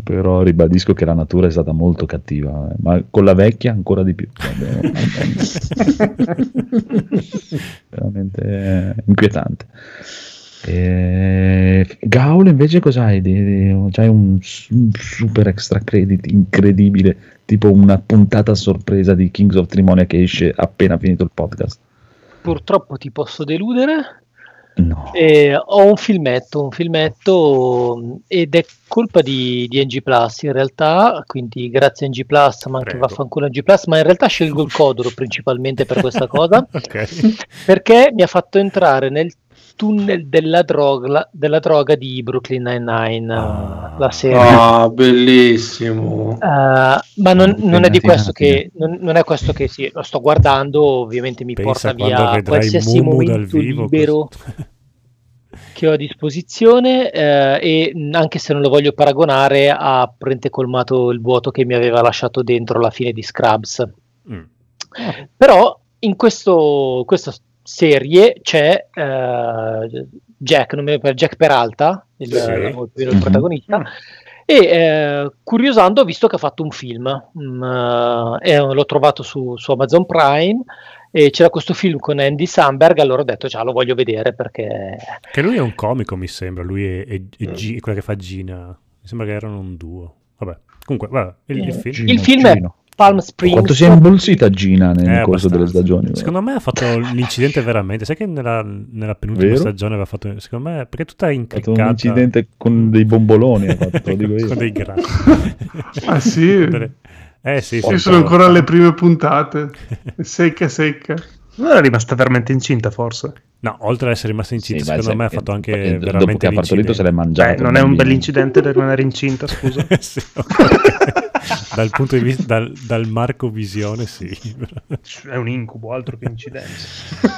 però ribadisco che la natura è stata molto cattiva, eh, ma con la vecchia ancora di più. Veramente inquietante. E... Gaul invece cos'hai? C'hai un, un, super extra credit incredibile, tipo una puntata a sorpresa di Kings of Trimonia che esce appena finito il podcast. Purtroppo ti posso deludere. No. Eh, ho un filmetto, un filmetto ed è colpa di, di NG Plus in realtà, quindi grazie a NG Plus, ma anche Prego. vaffanculo NG Plus, ma in realtà scelgo il Codoro principalmente per questa cosa, okay. perché mi ha fatto entrare nel tunnel della droga, della droga di Brooklyn Nine-Nine, ah, la serie. Ah, bellissimo. Uh, ma non, non, è di questo che, non, non, è questo che sì, lo sto guardando, ovviamente mi Pensa porta via qualsiasi Mumu momento vivo, libero che ho a disposizione eh, e anche se non lo voglio paragonare ha prende colmato il vuoto che mi aveva lasciato dentro la fine di Scrubs. Mm. Però in questo, questo serie c'è uh, Jack, non mi ricordo, Jack Peralta, il, sì. il, il mm-hmm. protagonista. Mm. E eh, curiosando ho visto che ha fatto un film, um, uh, e l'ho trovato su, su, Amazon Prime e c'era questo film con Andy Samberg, allora ho detto già lo voglio vedere perché... Che lui è un comico mi sembra, lui è, è, è G, quella che fa Gina, mi sembra che erano un duo. Vabbè, comunque, vabbè, il, il film, Gino, il film Gino. è Palm Springs. Quanto si è imbolsita Gina nel eh, corso abbastanza. delle stagioni. Secondo me ha fatto l'incidente veramente. Sai che nella, nella penultima Vero? stagione aveva fatto. Secondo me, perché tutta incriccata. Ha fatto un incidente con dei bomboloni. fatto, dico io. con dei grassi. ah, sì. Eh sì, sì, sono ancora alle prime puntate. Secca, secca. Non era rimasta veramente incinta, forse? No, oltre ad essere rimasta incinta, sì, secondo me ha fatto anche veramente dopo che ha partorito se l'è mangiato. Beh, non è un bell'incidente per rimanere incinta, scusa. sì, dal punto di vista, dal, dal, Marco Visione, sì. È un incubo, altro che incidente.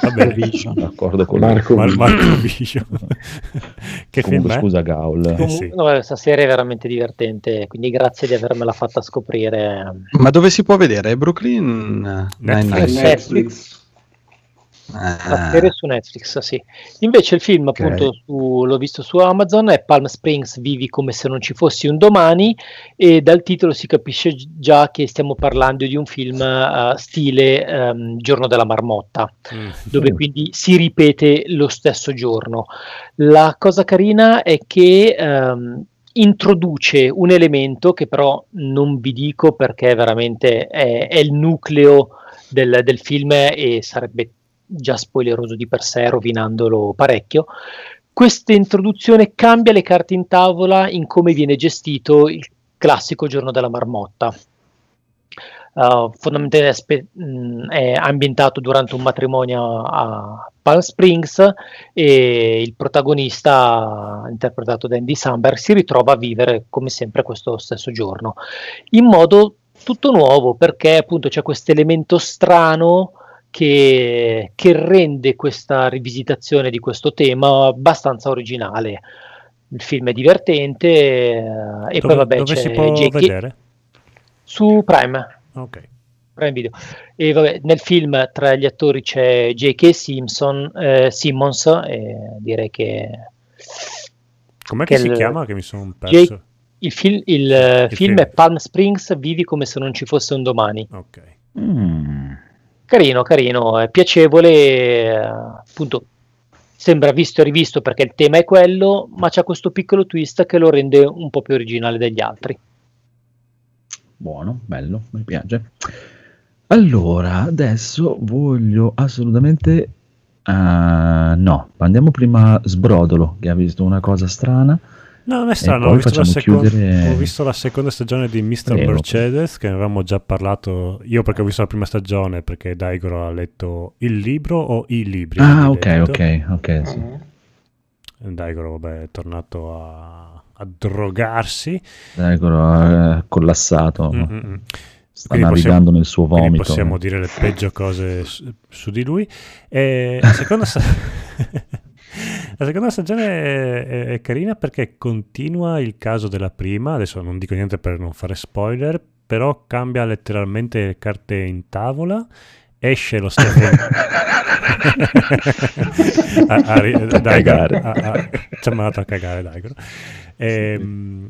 Vabbè, Vision. d'accordo con Marco, Mar- Marco Vision. che Comunque, film è? scusa Gaul. Com- sì. no, questa serie è veramente divertente, quindi grazie di avermela fatta scoprire. Ma dove si può vedere? Brooklyn? Netflix. Netflix. La serie su Netflix, sì. Invece il film, okay. appunto, su, l'ho visto su Amazon, è Palm Springs Vivi come se non ci fossi un domani e dal titolo si capisce già che stiamo parlando di un film uh, stile um, Giorno della Marmotta, mm. dove quindi si ripete lo stesso giorno. La cosa carina è che um, introduce un elemento che però non vi dico perché veramente è, è il nucleo del, del film e sarebbe già spoileroso di per sé, rovinandolo parecchio, questa introduzione cambia le carte in tavola in come viene gestito il classico giorno della marmotta. Uh, fondamentalmente mh, è, ambientato durante un matrimonio a Palm Springs e il protagonista, interpretato da Andy Samberg, si ritrova a vivere come sempre questo stesso giorno in modo tutto nuovo perché appunto c'è questo elemento strano che, che, rende questa rivisitazione di questo tema abbastanza originale. Il film è divertente eh, e dove, poi vabbè dove c'è si può J.K. vedere? su Prime. Ok. Prime Video. E vabbè, nel film tra gli attori c'è J.K. Simpson, eh, Simmons e direi che... Com'è che, che si il- chiama? Che mi sono perso. Il, fil- il, eh, Il film film. è Palm Springs, vivi come se non ci fosse un domani. Ok. Mm. Carino, carino, è piacevole, appunto sembra visto e rivisto perché il tema è quello, ma c'ha questo piccolo twist che lo rende un po' più originale degli altri. Buono, bello, mi piace. Allora, adesso voglio assolutamente... ah, no, andiamo prima a Sbrodolo, che ha visto una cosa strana. No, non è strano, ho visto, seconda, chiudere- ho visto la seconda stagione di Mr. Prego. Mercedes, che ne avevamo già parlato io perché ho visto la prima stagione, perché Daigoro ha letto il libro o i libri. Ah, ok, detto. ok, ok, sì. Daigoro, vabbè, è tornato a, a drogarsi. Eccolo, eh, collassato. Mm, mm. Sta Quindi navigando possiamo- nel suo vomito. possiamo dire le peggio cose su, su di lui. E la seconda, sta- la seconda stagione è, è- è carina perché continua il caso della prima. Adesso non dico niente per non fare spoiler, però cambia letteralmente le carte in tavola. Esce lo Stephen. a, a, a- ci ha mandato a cagare Daigoro. Ehm,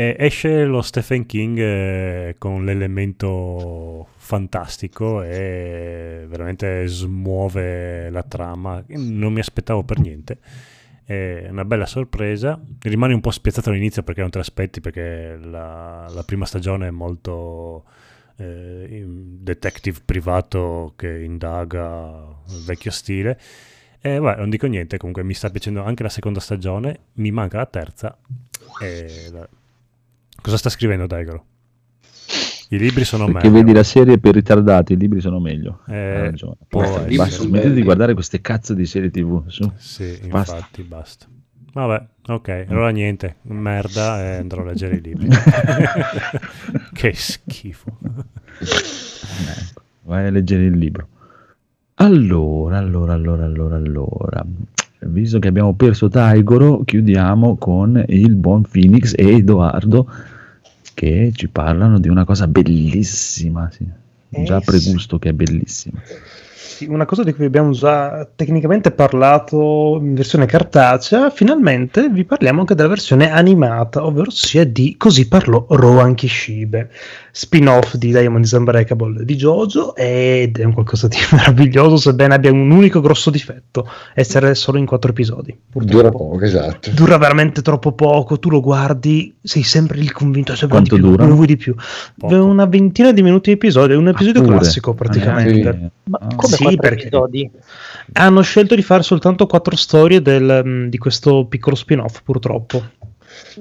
e esce lo Stephen King eh, con l'elemento fantastico e veramente smuove la trama. Non mi aspettavo per niente. È una bella sorpresa. Rimani un po' spiazzato all'inizio perché non te l'aspetti, perché la, la prima stagione è molto eh, detective privato che indaga il vecchio stile. E vabbè, non dico niente, comunque mi sta piacendo anche la seconda stagione, mi manca la terza. E Cosa sta scrivendo Daigoro? I libri sono Perché meglio. vedi la serie per ritardati, i libri sono meglio. Eh, Hai ragione. può Basta, smettete di guardare queste cazzo di serie tv. Su. Sì, Basta. infatti, basta. Vabbè, ok, allora niente, merda e andrò a leggere i libri. che schifo. Ecco, vai a leggere il libro. Allora, allora, allora, allora, allora. Visto che abbiamo perso Taigoro, chiudiamo con il buon Phoenix e Edoardo che ci parlano di una cosa bellissima. Sì. Già Eh, pregusto che è bellissima. Sì, una cosa di cui abbiamo già tecnicamente parlato in versione cartacea, finalmente vi parliamo anche della versione animata, ovvero sia di Così parlò Rohan Kishibe, spin-off di Diamond is Unbreakable di Jojo ed è un qualcosa di meraviglioso, sebbene abbia un unico grosso difetto, essere solo in quattro episodi. purtroppo. Dura poco, esatto. Dura veramente troppo poco, tu lo guardi, sei sempre lì convinto, se vuoi di Quanto più, dura? ne vuoi di più. Poco. Una ventina di minuti di episodio, è un episodio Ah, classico praticamente. Ah, sì. Ma Ah. come Sì, perché- episodi? Hanno scelto di fare soltanto quattro storie del, mm, di questo piccolo spin-off, purtroppo.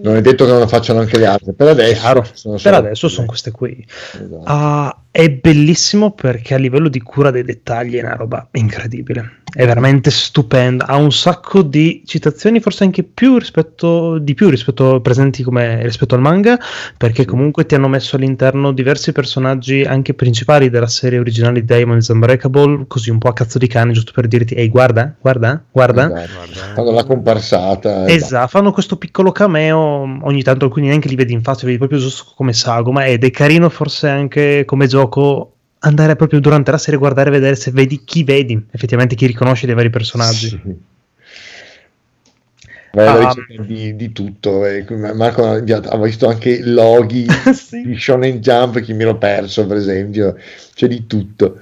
Non è detto che non lo facciano anche le altre. Per adesso sono per solo adesso sono queste qui. Esatto. Ah, è bellissimo perché a livello di cura dei dettagli è una roba incredibile. È veramente stupenda. Ha un sacco di citazioni, forse anche più rispetto, di più rispetto presenti come rispetto al manga, perché comunque ti hanno messo all'interno diversi personaggi anche principali della serie originale di Diamond is Unbreakable, così un po' a cazzo di cane, giusto per dirti, ehi, guarda, guarda, guarda. Guarda, Fanno la comparsata. e Esatto, fanno questo piccolo cameo ogni tanto, alcuni neanche li vedi in faccia, vedi proprio giusto come sagoma ed è carino forse anche come gioco andare proprio durante la serie, guardare e vedere se vedi chi vedi, effettivamente chi riconosce dei vari personaggi. Sì. Alla Ah. di, di tutto. eh, Marco ha ha visto anche loghi Sì. di Shonen Jump che mi ero perso, per esempio. C'è di tutto.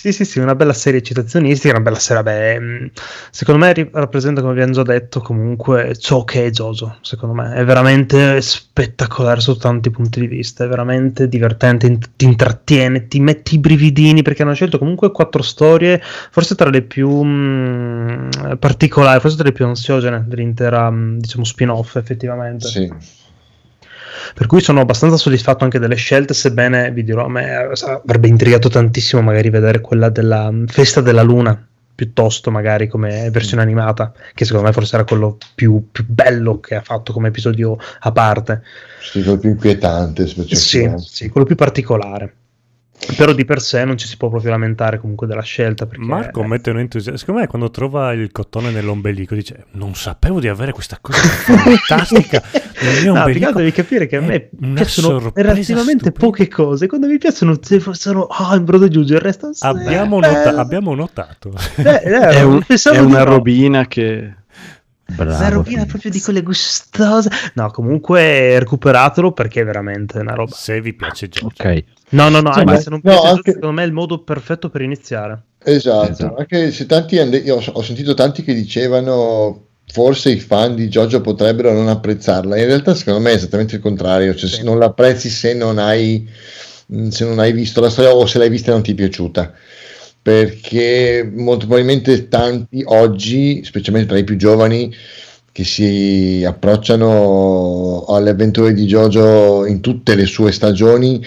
Sì, sì, sì, una bella serie citazionistica, una bella serie, beh, mm, secondo me rappresenta, come abbiamo già detto, comunque ciò che è Jojo, secondo me, è veramente spettacolare su tanti punti di vista, è veramente divertente, ti intrattiene, ti metti i brividini, perché hanno scelto comunque quattro storie, forse tra le più mm, particolari, forse tra le più ansiogene dell'intera, mm, diciamo, spin-off, effettivamente. Sì. Per cui sono abbastanza soddisfatto anche delle scelte, sebbene vi dirò, a me avrebbe intrigato tantissimo magari vedere quella della mm, Festa della Luna, piuttosto magari come versione animata, che secondo me forse era quello più, più bello che ha fatto come episodio a parte. Sì, quello più inquietante, Sì, sì, quello più particolare. Però di per sé non ci si può proprio lamentare comunque della scelta. Perché Marco mette un entusiasmo. Secondo me, quando trova il cotone nell'ombelico, dice: Non sapevo di avere questa cosa fantastica nel mio No, ombelico. Devi capire che a me piacciono relativamente stupenda." poche cose. Quando mi piacciono, se sono ah, in brodo giusto, il resto sì, Abbiamo, bello. nota- abbiamo notato. Eh, eh, È, un- è una no. robina che... Bravo. Una robina proprio di quelle gustose. No, comunque recuperatelo perché è veramente una roba. Se vi piace Jojo. Ok. No, no, no, Sì, anche ma- se non no, piace, anche- secondo me è il modo perfetto per iniziare. Esatto, Esatto. anche se tanti io ho, sentito tanti che dicevano forse i fan di JoJo potrebbero non apprezzarla. In realtà, secondo me è esattamente il contrario, cioè Sì. non l'apprezzi se non hai se non hai visto la storia o se l'hai vista e non ti è piaciuta. Perché molto probabilmente tanti oggi, specialmente tra i più giovani, che si approcciano alle avventure di JoJo in tutte le sue stagioni,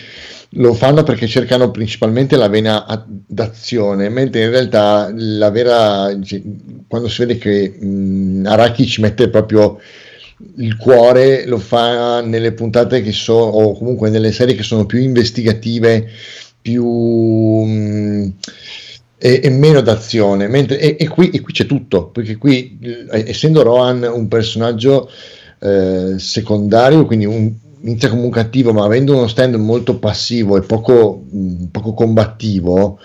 lo fanno perché cercano principalmente la vena d'azione, mentre in realtà la vera, cioè, quando si vede che mh, Araki ci mette proprio il cuore, lo fa nelle puntate che sono, o comunque nelle serie che sono più investigative, più mh, e, e meno d'azione, mentre e, e qui, e qui c'è tutto, perché qui eh, essendo Rohan un personaggio eh, secondario, quindi un, inizia come un cattivo, ma avendo uno stand molto passivo e poco, mh, poco combattivo,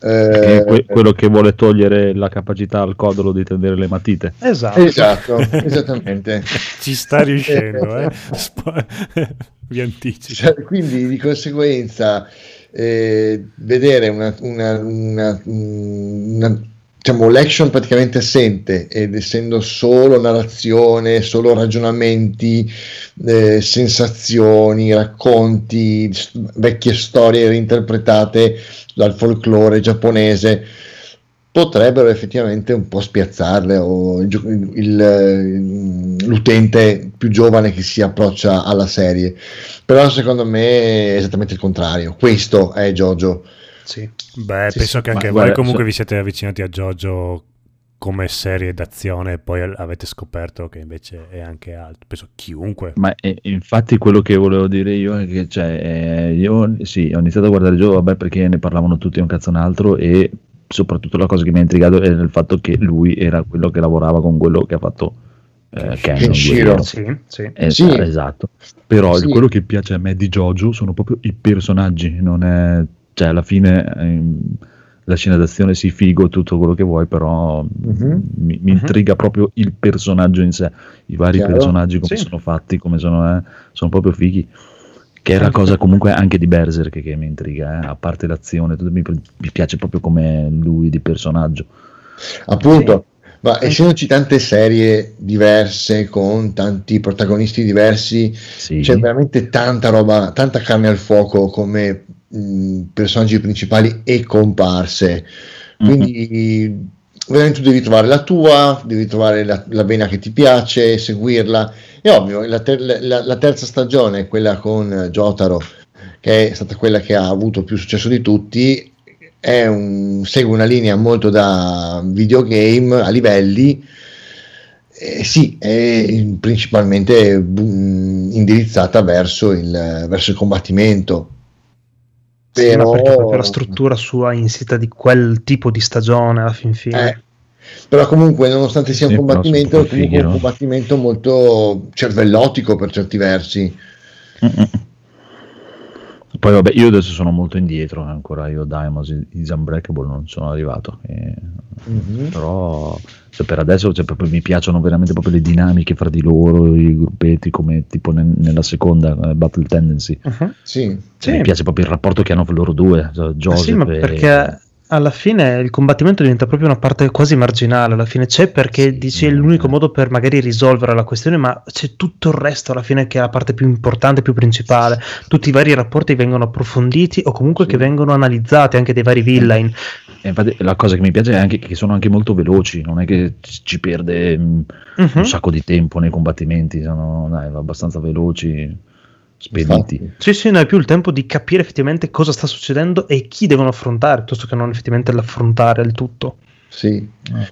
eh, que- quello che vuole togliere la capacità al codolo di tenere le matite. Esatto. esatto, esattamente. Ci sta riuscendo, eh. Sp- vi anticipo. Cioè, quindi di conseguenza eh, vedere una, una- una- una- diciamo, l'action praticamente assente ed essendo solo narrazione, solo ragionamenti, eh, sensazioni, racconti, vecchie storie reinterpretate dal folklore giapponese potrebbero effettivamente un po' spiazzarle o il il- il- l'utente più giovane che si approccia alla serie però secondo me è esattamente il contrario questo è Jojo Sì. Beh, Sì, penso sì, che anche ma voi guarda, comunque so- vi siete avvicinati a JoJo come serie d'azione e poi avete scoperto che invece è anche altro. Penso chiunque. Ma eh, infatti quello che volevo dire io è che cioè, eh, io sì, ho iniziato a guardare il gioco, vabbè, perché ne parlavano tutti un cazzo un altro e soprattutto la cosa che mi ha intrigato è il fatto che lui era quello che lavorava con quello che ha fatto eh. Kenshiro. Guerriero. Sì, sì. Eh, Sì. Esatto, però Sì. quello che piace a me di Jojo sono proprio i personaggi, non è, cioè alla fine ehm, la scena d'azione si figo tutto quello che vuoi, però Mhm. mi, mi intriga proprio il personaggio in sé, i vari Chiaro. personaggi come Sì. sono fatti, come sono, eh, sono proprio fighi. Che è la cosa comunque anche di Berserk che mi intriga, eh, a parte l'azione, tutto, mi, mi piace proprio come lui di personaggio. appunto ma essendoci tante serie diverse con tanti protagonisti diversi Sì. c'è veramente tanta roba tanta carne al fuoco come mh, personaggi principali e comparse quindi veramente tu devi trovare la tua, devi trovare la, la vena che ti piace, seguirla. È ovvio, la, ter- la- la terza stagione, quella con Jotaro, che è stata quella che ha avuto più successo di tutti, un- segue una linea molto da videogame a livelli. Eh, sì, è principalmente bu- indirizzata verso il, verso il combattimento. Sì, ma Però- perché proprio la struttura sua insita di quel tipo di stagione alla fin fine. Eh, però comunque, nonostante sia un Sì, combattimento, è comunque un combattimento molto cervellotico per certi versi. Mm-mm. Poi vabbè, io adesso sono molto indietro, eh, ancora io Diamonds is Unbreakable non sono arrivato, eh, però cioè, per adesso cioè, proprio mi piacciono veramente proprio le dinamiche fra di loro, i gruppetti come tipo ne- nella seconda eh, Battle Tendency, Mhm. Sì, Sì. mi piace proprio il rapporto che hanno fra loro due, cioè, Joseph sì, ma e- perché alla fine il combattimento diventa proprio una parte quasi marginale. Alla fine c'è perché dici è l'unico modo per magari risolvere la questione, ma c'è tutto il resto alla fine che è la parte più importante, più principale. Tutti i vari rapporti vengono approfonditi o comunque che vengono analizzati anche dei vari villain. E infatti la cosa che mi piace è anche che sono anche molto veloci, non è che ci perde Mhm. un sacco di tempo nei combattimenti, sono dai, abbastanza veloci, spediti. Sì, sì, no, è più il tempo di capire effettivamente cosa sta succedendo e chi devono affrontare, piuttosto che non effettivamente l'affrontare il tutto. Sì.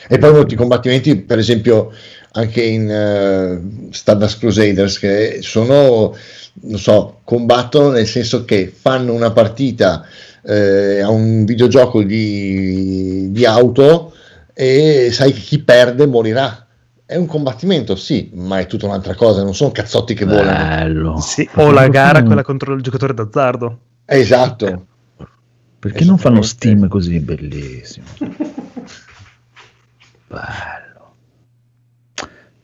E poi molti combattimenti, per esempio, anche in eh, Stardust Crusaders, che sono, non so, combattono nel senso che fanno una partita eh, a un videogioco di, di auto e sai che chi perde morirà. È un combattimento, sì, ma è tutta un'altra cosa, non sono cazzotti che volano. Sì, o la gara, quella contro il giocatore d'azzardo. Esatto. Perché non fanno Steam così? Bellissimo. Bello.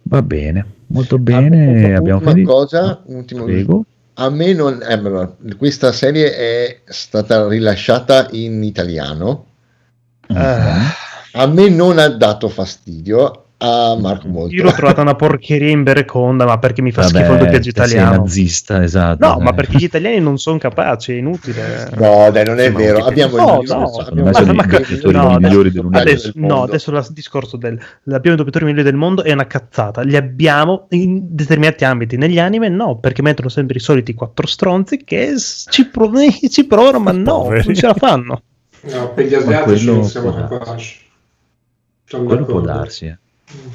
Va bene, molto bene, abbiamo Ultima finito. cosa, un ultimo- Prego. a me non, eh, questa serie è stata rilasciata in italiano. A me non ha dato fastidio, a Marco molto. Io l'ho trovata una porcheria in bereconda, ma perché mi fa Vabbè, schifo il doppiaggio te sei italiano. nazista, esatto. No, dai. ma perché gli italiani non sono capaci, è inutile. No, dai, non è Ma vero. Abbiamo no, il no, abbiamo il i doppiatori no, migliori adesso- adesso, del no, mondo. adesso il discorso del abbiamo i doppiatori migliori del mondo è una cazzata. Li abbiamo in determinati ambiti. Negli anime no, perché mettono sempre i soliti quattro stronzi che ci, pro- ci provano, ma no, Poveri. non ce la fanno. No, per gli asiatici quello non siamo capaci. Quello può darsi, eh.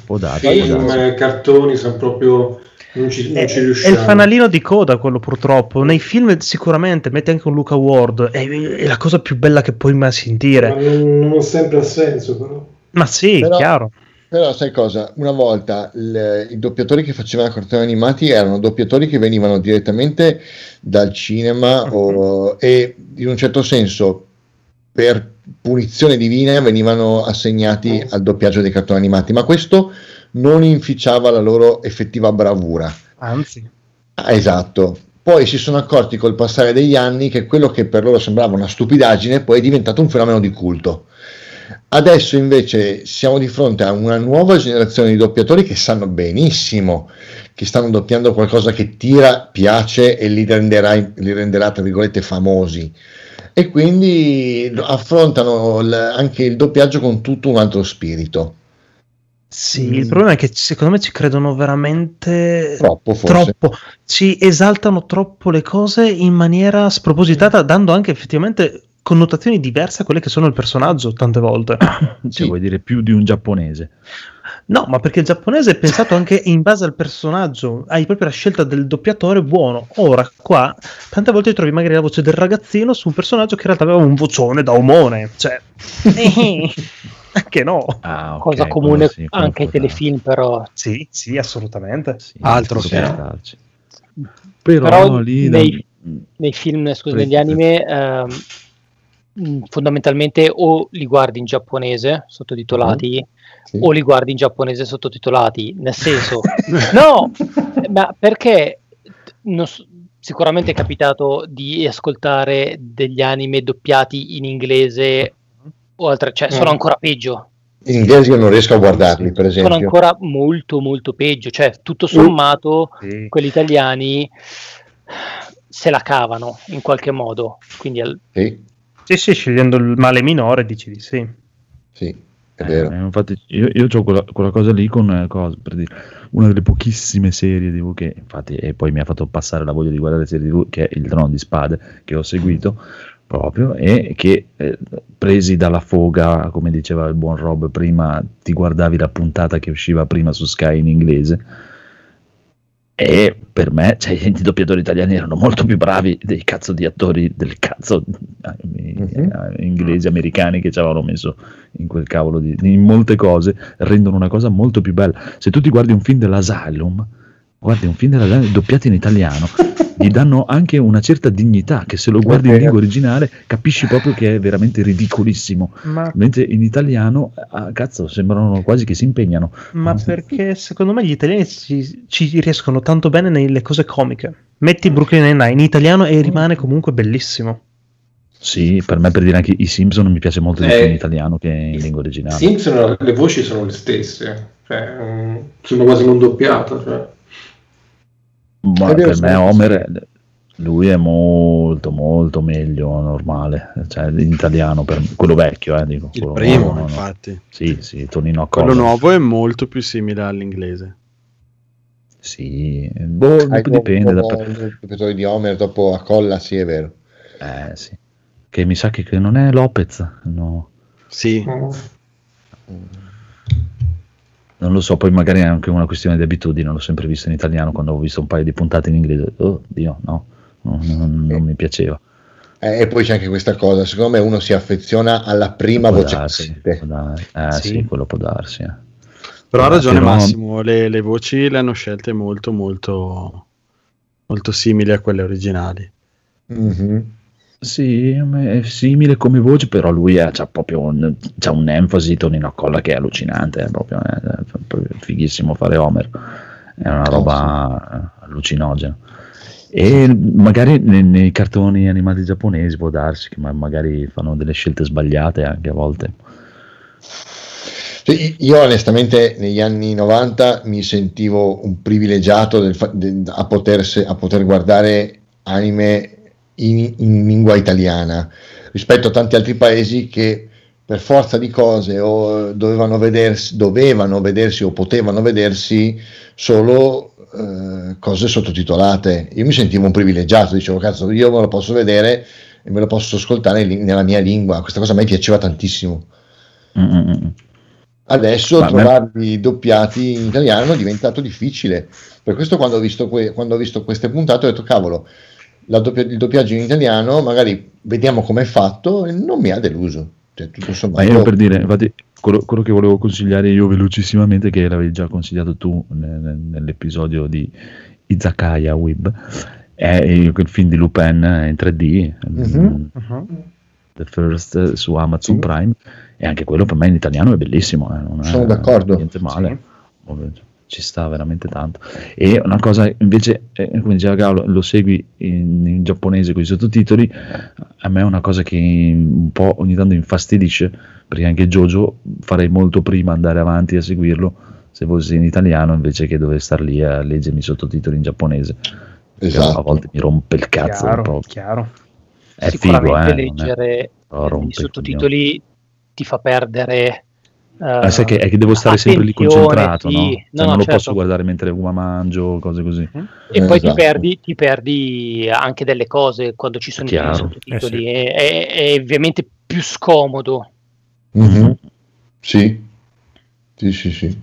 Può darsi. può Film, darsi. eh, cartoni, sono proprio... Non ci, non È, ci è il fanalino di coda quello purtroppo. Nei film sicuramente metti anche un Luca Ward, è, è la cosa più bella che puoi mai Ma sentire. non, non sempre ha senso, però. Ma sì, Però- chiaro. Però sai cosa? Una volta il- i doppiatori che facevano cartoni animati erano doppiatori che venivano direttamente dal cinema o- e in un certo senso per punizione divina venivano assegnati al doppiaggio dei cartoni animati, ma questo non inficiava la loro effettiva bravura. Anzi, Ah, esatto. Poi si sono accorti col passare degli anni che quello che per loro sembrava una stupidaggine poi è diventato un fenomeno di culto. Adesso invece siamo di fronte a una nuova generazione di doppiatori che sanno benissimo che stanno doppiando qualcosa che tira, piace e li renderà, li renderà tra virgolette famosi e quindi affrontano il- anche il doppiaggio con tutto un altro spirito. sì, Mm. il problema è che secondo me ci credono veramente Troppo forse. troppo. Ci esaltano troppo le cose in maniera spropositata, dando anche effettivamente connotazioni diverse a quelle che sono il personaggio tante volte. Cioè, vuoi dire più di un giapponese? No, ma perché il giapponese è pensato anche in base al personaggio, hai proprio la scelta del doppiatore buono. Ora, qua, tante volte trovi magari la voce del ragazzino su un personaggio che in realtà aveva un vocione da omone. Cioè, anche no. Ah, ok, Cosa comune sì, anche ai telefilm, però. Sì, sì, assolutamente. Sì, Altro che-. Però, Però lì nei- da- Nei film, scusa, negli anime, ehm, mh, fondamentalmente o li guardi in giapponese sottotitolati Sì. o li guardi in giapponese sottotitolati. Nel senso, no, ma perché non so- sicuramente è capitato di ascoltare degli anime doppiati in inglese o altre, cioè sono Mm. ancora peggio. In inglese io non riesco a guardarli, per Sono esempio. ancora molto molto peggio, cioè tutto sommato Sì. quelli italiani se la cavano in qualche modo. Quindi al- Sì, Sì, sì, scegliendo il male minore dici di sì. sì, è Eh, vero. infatti io, io ho quella, quella cosa lì con eh, cosa, per dire, una delle pochissime serie TV che infatti e poi mi ha fatto passare la voglia di guardare serie TV che è il Trono di Spade che ho seguito proprio e che eh, presi dalla foga come diceva il buon Rob prima ti guardavi la puntata che usciva prima su Sky in inglese e per me cioè, i doppiatori italiani erano molto più bravi dei cazzo di attori del cazzo Mhm. inglesi americani che ci avevano messo in quel cavolo di, in molte cose rendono una cosa molto più bella se tu ti guardi un film dell'Asylum guardi un film dell'Asylum doppiato in italiano gli danno anche una certa dignità che se lo guardi in lingua originale capisci proprio che è veramente ridicolissimo Ma, mentre in italiano ah, cazzo sembrano quasi che si impegnano ma perché secondo me gli italiani ci, ci riescono tanto bene nelle cose comiche. Metti Brooklyn Nine-Nine in italiano e rimane comunque bellissimo. Sì, per me per dire anche i Simpson mi piace molto di Eh, più in italiano che in lingua originale. Simpson, le voci sono le stesse, cioè, mm, sono quasi non doppiate. Cioè. Ma per me Homer, lui è molto molto meglio normale, cioè in italiano, per quello vecchio, eh, dico. Il quello primo, nuovo, no, no. infatti. Sì, sì, Tonino Quello Accordo. nuovo è molto più simile all'inglese. Sì, boh, Hai dipende. da- il doppiatore di Homer dopo a colla, sì, è vero. Eh sì. Che mi sa che, che non è Lopez, no. Sì, Mm. Non lo so, poi magari è anche una questione di abitudine, l'ho sempre visto in italiano quando ho visto un paio di puntate in inglese. Oh, Dio, no, no, non, non mi piaceva. Eh, e poi c'è anche questa cosa, secondo me uno si affeziona alla prima Può voce darsi, eh, Sì. sì. quello può darsi. eh. però ha Eh, ragione però- Massimo, le, le voci le hanno scelte molto molto molto simili a quelle originali. Mhm. Sì, è simile come voce, però lui ha proprio un, c'ha un'enfasi Tonino Colla che è allucinante, è proprio, è, è proprio fighissimo fare Homer, è una roba allucinogena. E magari nei, nei cartoni animati giapponesi può darsi che ma- magari fanno delle scelte sbagliate anche a volte. Io onestamente negli anni 90 mi sentivo un privilegiato del fa- de- a, poter se- a poter guardare anime in, in lingua italiana rispetto a tanti altri paesi che per forza di cose o dovevano vedersi, dovevano vedersi o potevano vedersi solo eh, cose sottotitolate. Io mi sentivo un privilegiato, dicevo cazzo io me lo posso vedere e me lo posso ascoltare nella mia lingua, questa cosa a me piaceva tantissimo. Mm, mm, mm. Adesso me- trovarli doppiati in italiano è diventato difficile. Per questo quando ho visto, que- quando ho visto queste puntate ho detto cavolo, doppia- il doppiaggio in italiano magari vediamo com'è fatto e non mi ha deluso. Cioè, tutto Ma sommato, io per dire, infatti, quello, quello che volevo consigliare io velocissimamente, che l'avevi già consigliato tu ne- ne- nell'episodio di Izakaya Web, è il, film di Lupin in 3D, Mhm. mm, The First su Amazon Sì. Prime, e anche quello per me in italiano è bellissimo. eh, non è Sono d'accordo. Niente male. Ci sta veramente tanto. E una cosa invece, eh, come diceva Gaolo, lo segui in, in giapponese con i sottotitoli, a me è una cosa che un po' ogni tanto infastidisce, perché anche Jojo farei molto prima andare avanti a seguirlo se fosse in italiano invece che dover star lì a leggermi i sottotitoli in giapponese. Esatto. A volte mi rompe il cazzo chiaro, proprio. chiaro. È figo, Sicuramente eh, non è- leggere rompe i sottotitoli ti fa perdere. Ah, sai che, è che devo stare sempre lì concentrato, sì. no? Cioè, no, non lo certo. posso guardare mentre uva mangio, cose così. E poi ti Esatto. perdi, ti perdi anche delle cose quando ci sono i sottotitoli. Eh sì. è, è- è ovviamente più scomodo. Mhm. Sì. Sì, sì, sì.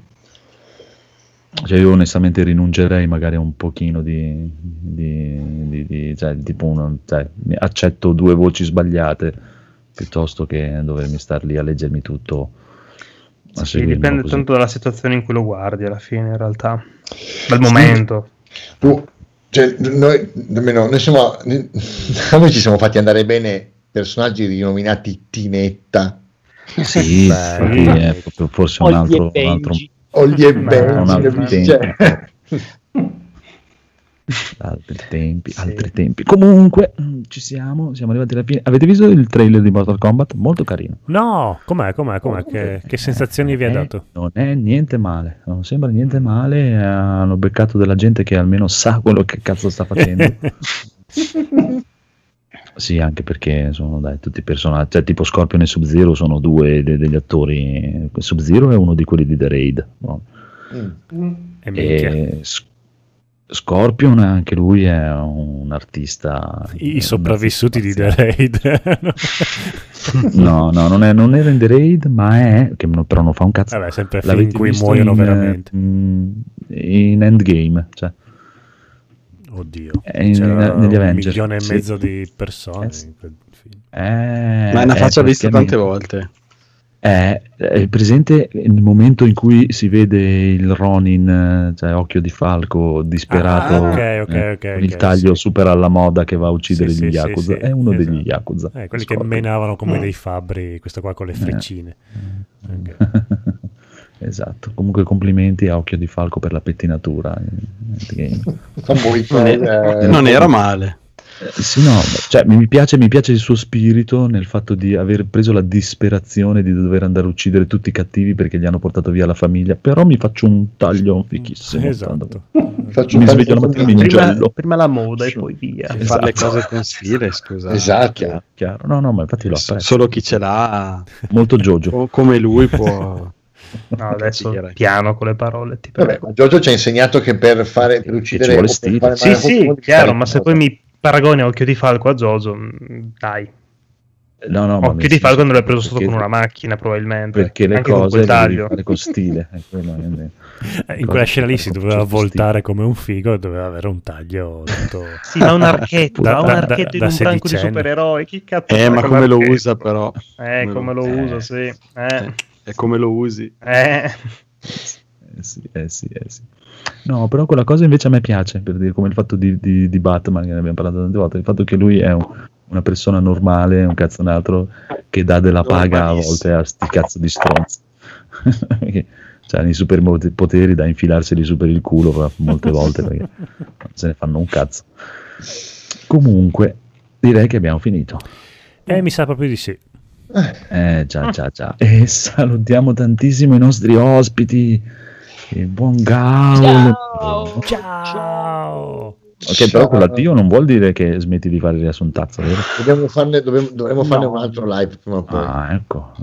Cioè, io onestamente rinuncerei magari a un pochino di, di, di- di- cioè, tipo uno, cioè, accetto due voci sbagliate piuttosto che dovermi star lì a leggermi tutto. A Sì, dipende così. tanto dalla situazione in cui lo guardi alla fine, in realtà. Dal momento. Tu, cioè, noi, almeno noi siamo, noi ci siamo fatti andare bene personaggi rinominati Tinetta, Sì, Beh, infatti è proprio forse un altro, un altro. Olli e Ma- Benji. Cioè, altri tempi, Sì. altri tempi. Comunque, mm, ci siamo, siamo arrivati alla fine. Avete visto il trailer di Mortal Kombat? Molto carino. No, com'è, com'è, com'è? Che, che sensazioni vi ha Eh, dato? Non è niente male, non sembra niente male. eh, Hanno beccato della gente che almeno sa quello che cazzo sta facendo. sì, anche perché sono dai, tutti personaggi, cioè, tipo Scorpion e Sub-Zero sono due de- degli attori. Sub-Zero è uno di quelli di The Raid. no? mm. E. E Scorpion, anche lui è un artista. I un sopravvissuti di The. Raid. No, no, non, è, non era in The Raid, ma è. Che no- però non fa un cazzo. Vabbè, sempre film in cui muoiono in, veramente. eh, mm, in Endgame, cioè, Oddio. è in- C'era negli un Avengers. milione e sì. mezzo di persone Eh sì. in quel film. Eh, Ma è una è faccia vista tante volte. È, è presente il momento in cui si vede il Ronin, eh, cioè Occhio di Falco, disperato, Ah, ok, ok, eh, ok, con ok, il taglio sì. super alla moda che va a uccidere Sì, gli sì, Yakuza. è uno esatto. degli Yakuza. Eh, quelli che Scorpion. menavano come dei fabbri, questo qua con le Eh. freccine. Ok. esatto, comunque complimenti a Occhio di Falco per la pettinatura. eh, non era male. Eh, sì, no, cioè, mi, piace, mi piace il suo spirito nel fatto di aver preso la disperazione di dover andare a uccidere tutti i cattivi perché gli hanno portato via la famiglia. Però mi faccio un taglio fichissimo. Esatto. Faccio mi sveglio la mattina e mi Prima, la moda e poi via. E fare le cose con stile, scusa. Esatto. Chiaro, chiaro. No, no, ma infatti l'ho S- apprezzo. Solo chi ce l'ha, Molto Jojo. o come lui, può. No, adesso piano con le parole. Ti Vabbè, Giorgio ci ha insegnato che per fare per uccidere per fare Sì, sì, chiaro, ma se cosa. poi mi paragoni a Occhio di Falco a Zozo, mm, dai. No, no, Occhio di Falco non l'hai preso sotto con una macchina, probabilmente. Perché le Anche cose le taglio. fare con stile. è- Eh, In quella scena lì si doveva stile. voltare come un figo e doveva avere un taglio tutto... Sì, ma un archetto, Da- un da- archetto da in un branco di supereroi. Chi cazzo Eh, ma come lo usa, però. Eh, come lo Eh. usa, sì. Eh, E come lo usi. eh. Eh sì, eh sì, eh sì. No, però quella cosa invece a me piace, per dire, come il fatto di, di- di Batman, che ne abbiamo parlato tante volte, il fatto che lui è un- una persona normale, un cazzo un altro, che dà della paga a volte a sti cazzo di stronzi. Perché cioè, i superpoteri da infilarseli su per il culo molte volte, perché non se ne fanno un cazzo. Comunque, direi che abbiamo finito. Eh, mi sa proprio di sì. Eh già, già, già. E salutiamo tantissimo i nostri ospiti. Il buon Gaul. Ciao! Ok, però con l'addio non vuol dire che smetti di fare il riassuntazzo, vero? Dobbiamo farne, dobbiamo- dovremmo farne un altro live prima o poi. Ah, ecco.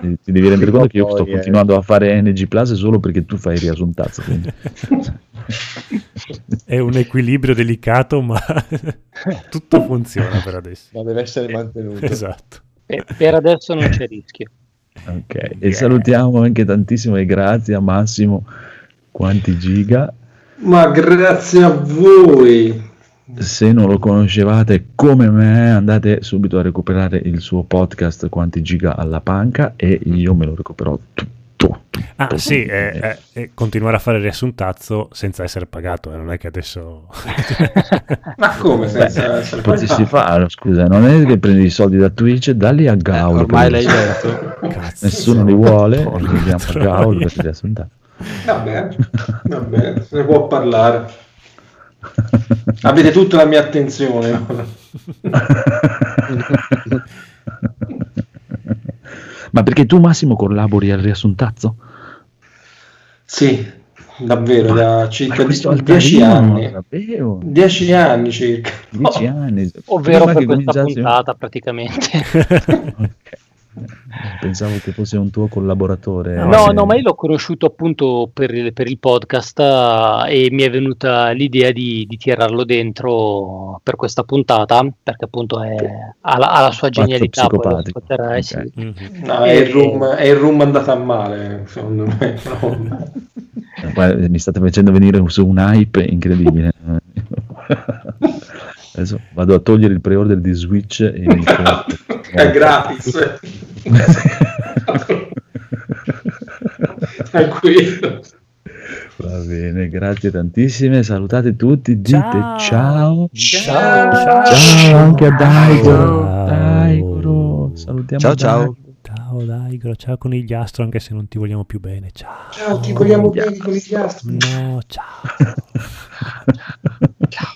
Ti, ti devi rendere conto che io sto eh. continuando a fare NG Plus solo perché tu fai il riassuntazzo. Quindi. È un equilibrio delicato, ma tutto funziona per adesso. Ma deve essere mantenuto. Esatto. Per, per adesso non c'è rischio. Ok, e salutiamo anche tantissimo e grazie a Massimo. Quanti giga? Ma grazie a voi. Se non lo conoscevate come me, andate subito a recuperare il suo podcast Quanti giga alla panca e io me lo recupererò tutto. Tutto. Ah sì, e, e- e continuare a fare riassuntazzo senza essere pagato, eh, non è che adesso... Ma come Beh, senza essere potresti pagato? farlo, scusa, non è che prendi i soldi da Twitch, dalli a Eh, Gaul. ormai l'hai detto. Cazzo, Nessuno li vuole, li diamo a. Gaul per riassuntazzo. Vabbè, vabbè, se ne può parlare. Avete tutta la mia attenzione. Ma perché tu Massimo collabori al riassuntazzo? Sì, davvero, da circa Ma questo 10 altarino, anni. sapevo. 10 anni circa. 10 anni. Ovvero per questa puntata praticamente. Ok. Pensavo che fosse un tuo collaboratore. No, Eh, no, ma io l'ho conosciuto appunto per il, per il podcast eh, e mi è venuta l'idea di, di tirarlo dentro per questa puntata perché appunto è, ha, la, ha la sua genialità. poi lo psicopatico. ascolterai, Ok. sì. Mhm. No, è il room, è il room andata a male, secondo me. No. Guarda, mi state facendo venire su un hype incredibile. Adesso vado a togliere il pre-order di Switch e inizio- È gratis. Tranquillo. Va bene, grazie tantissime. Salutate tutti, dite Ciao. ciao. Ciao. Ciao anche a Daigoro. Ciao. Daigoro. Salutiamo Ciao, ciao. Ciao Daigoro, ciao conigliastro anche se non ti vogliamo più bene, ciao. Ciao, ti vogliamo bene con gli astri. No, ciao.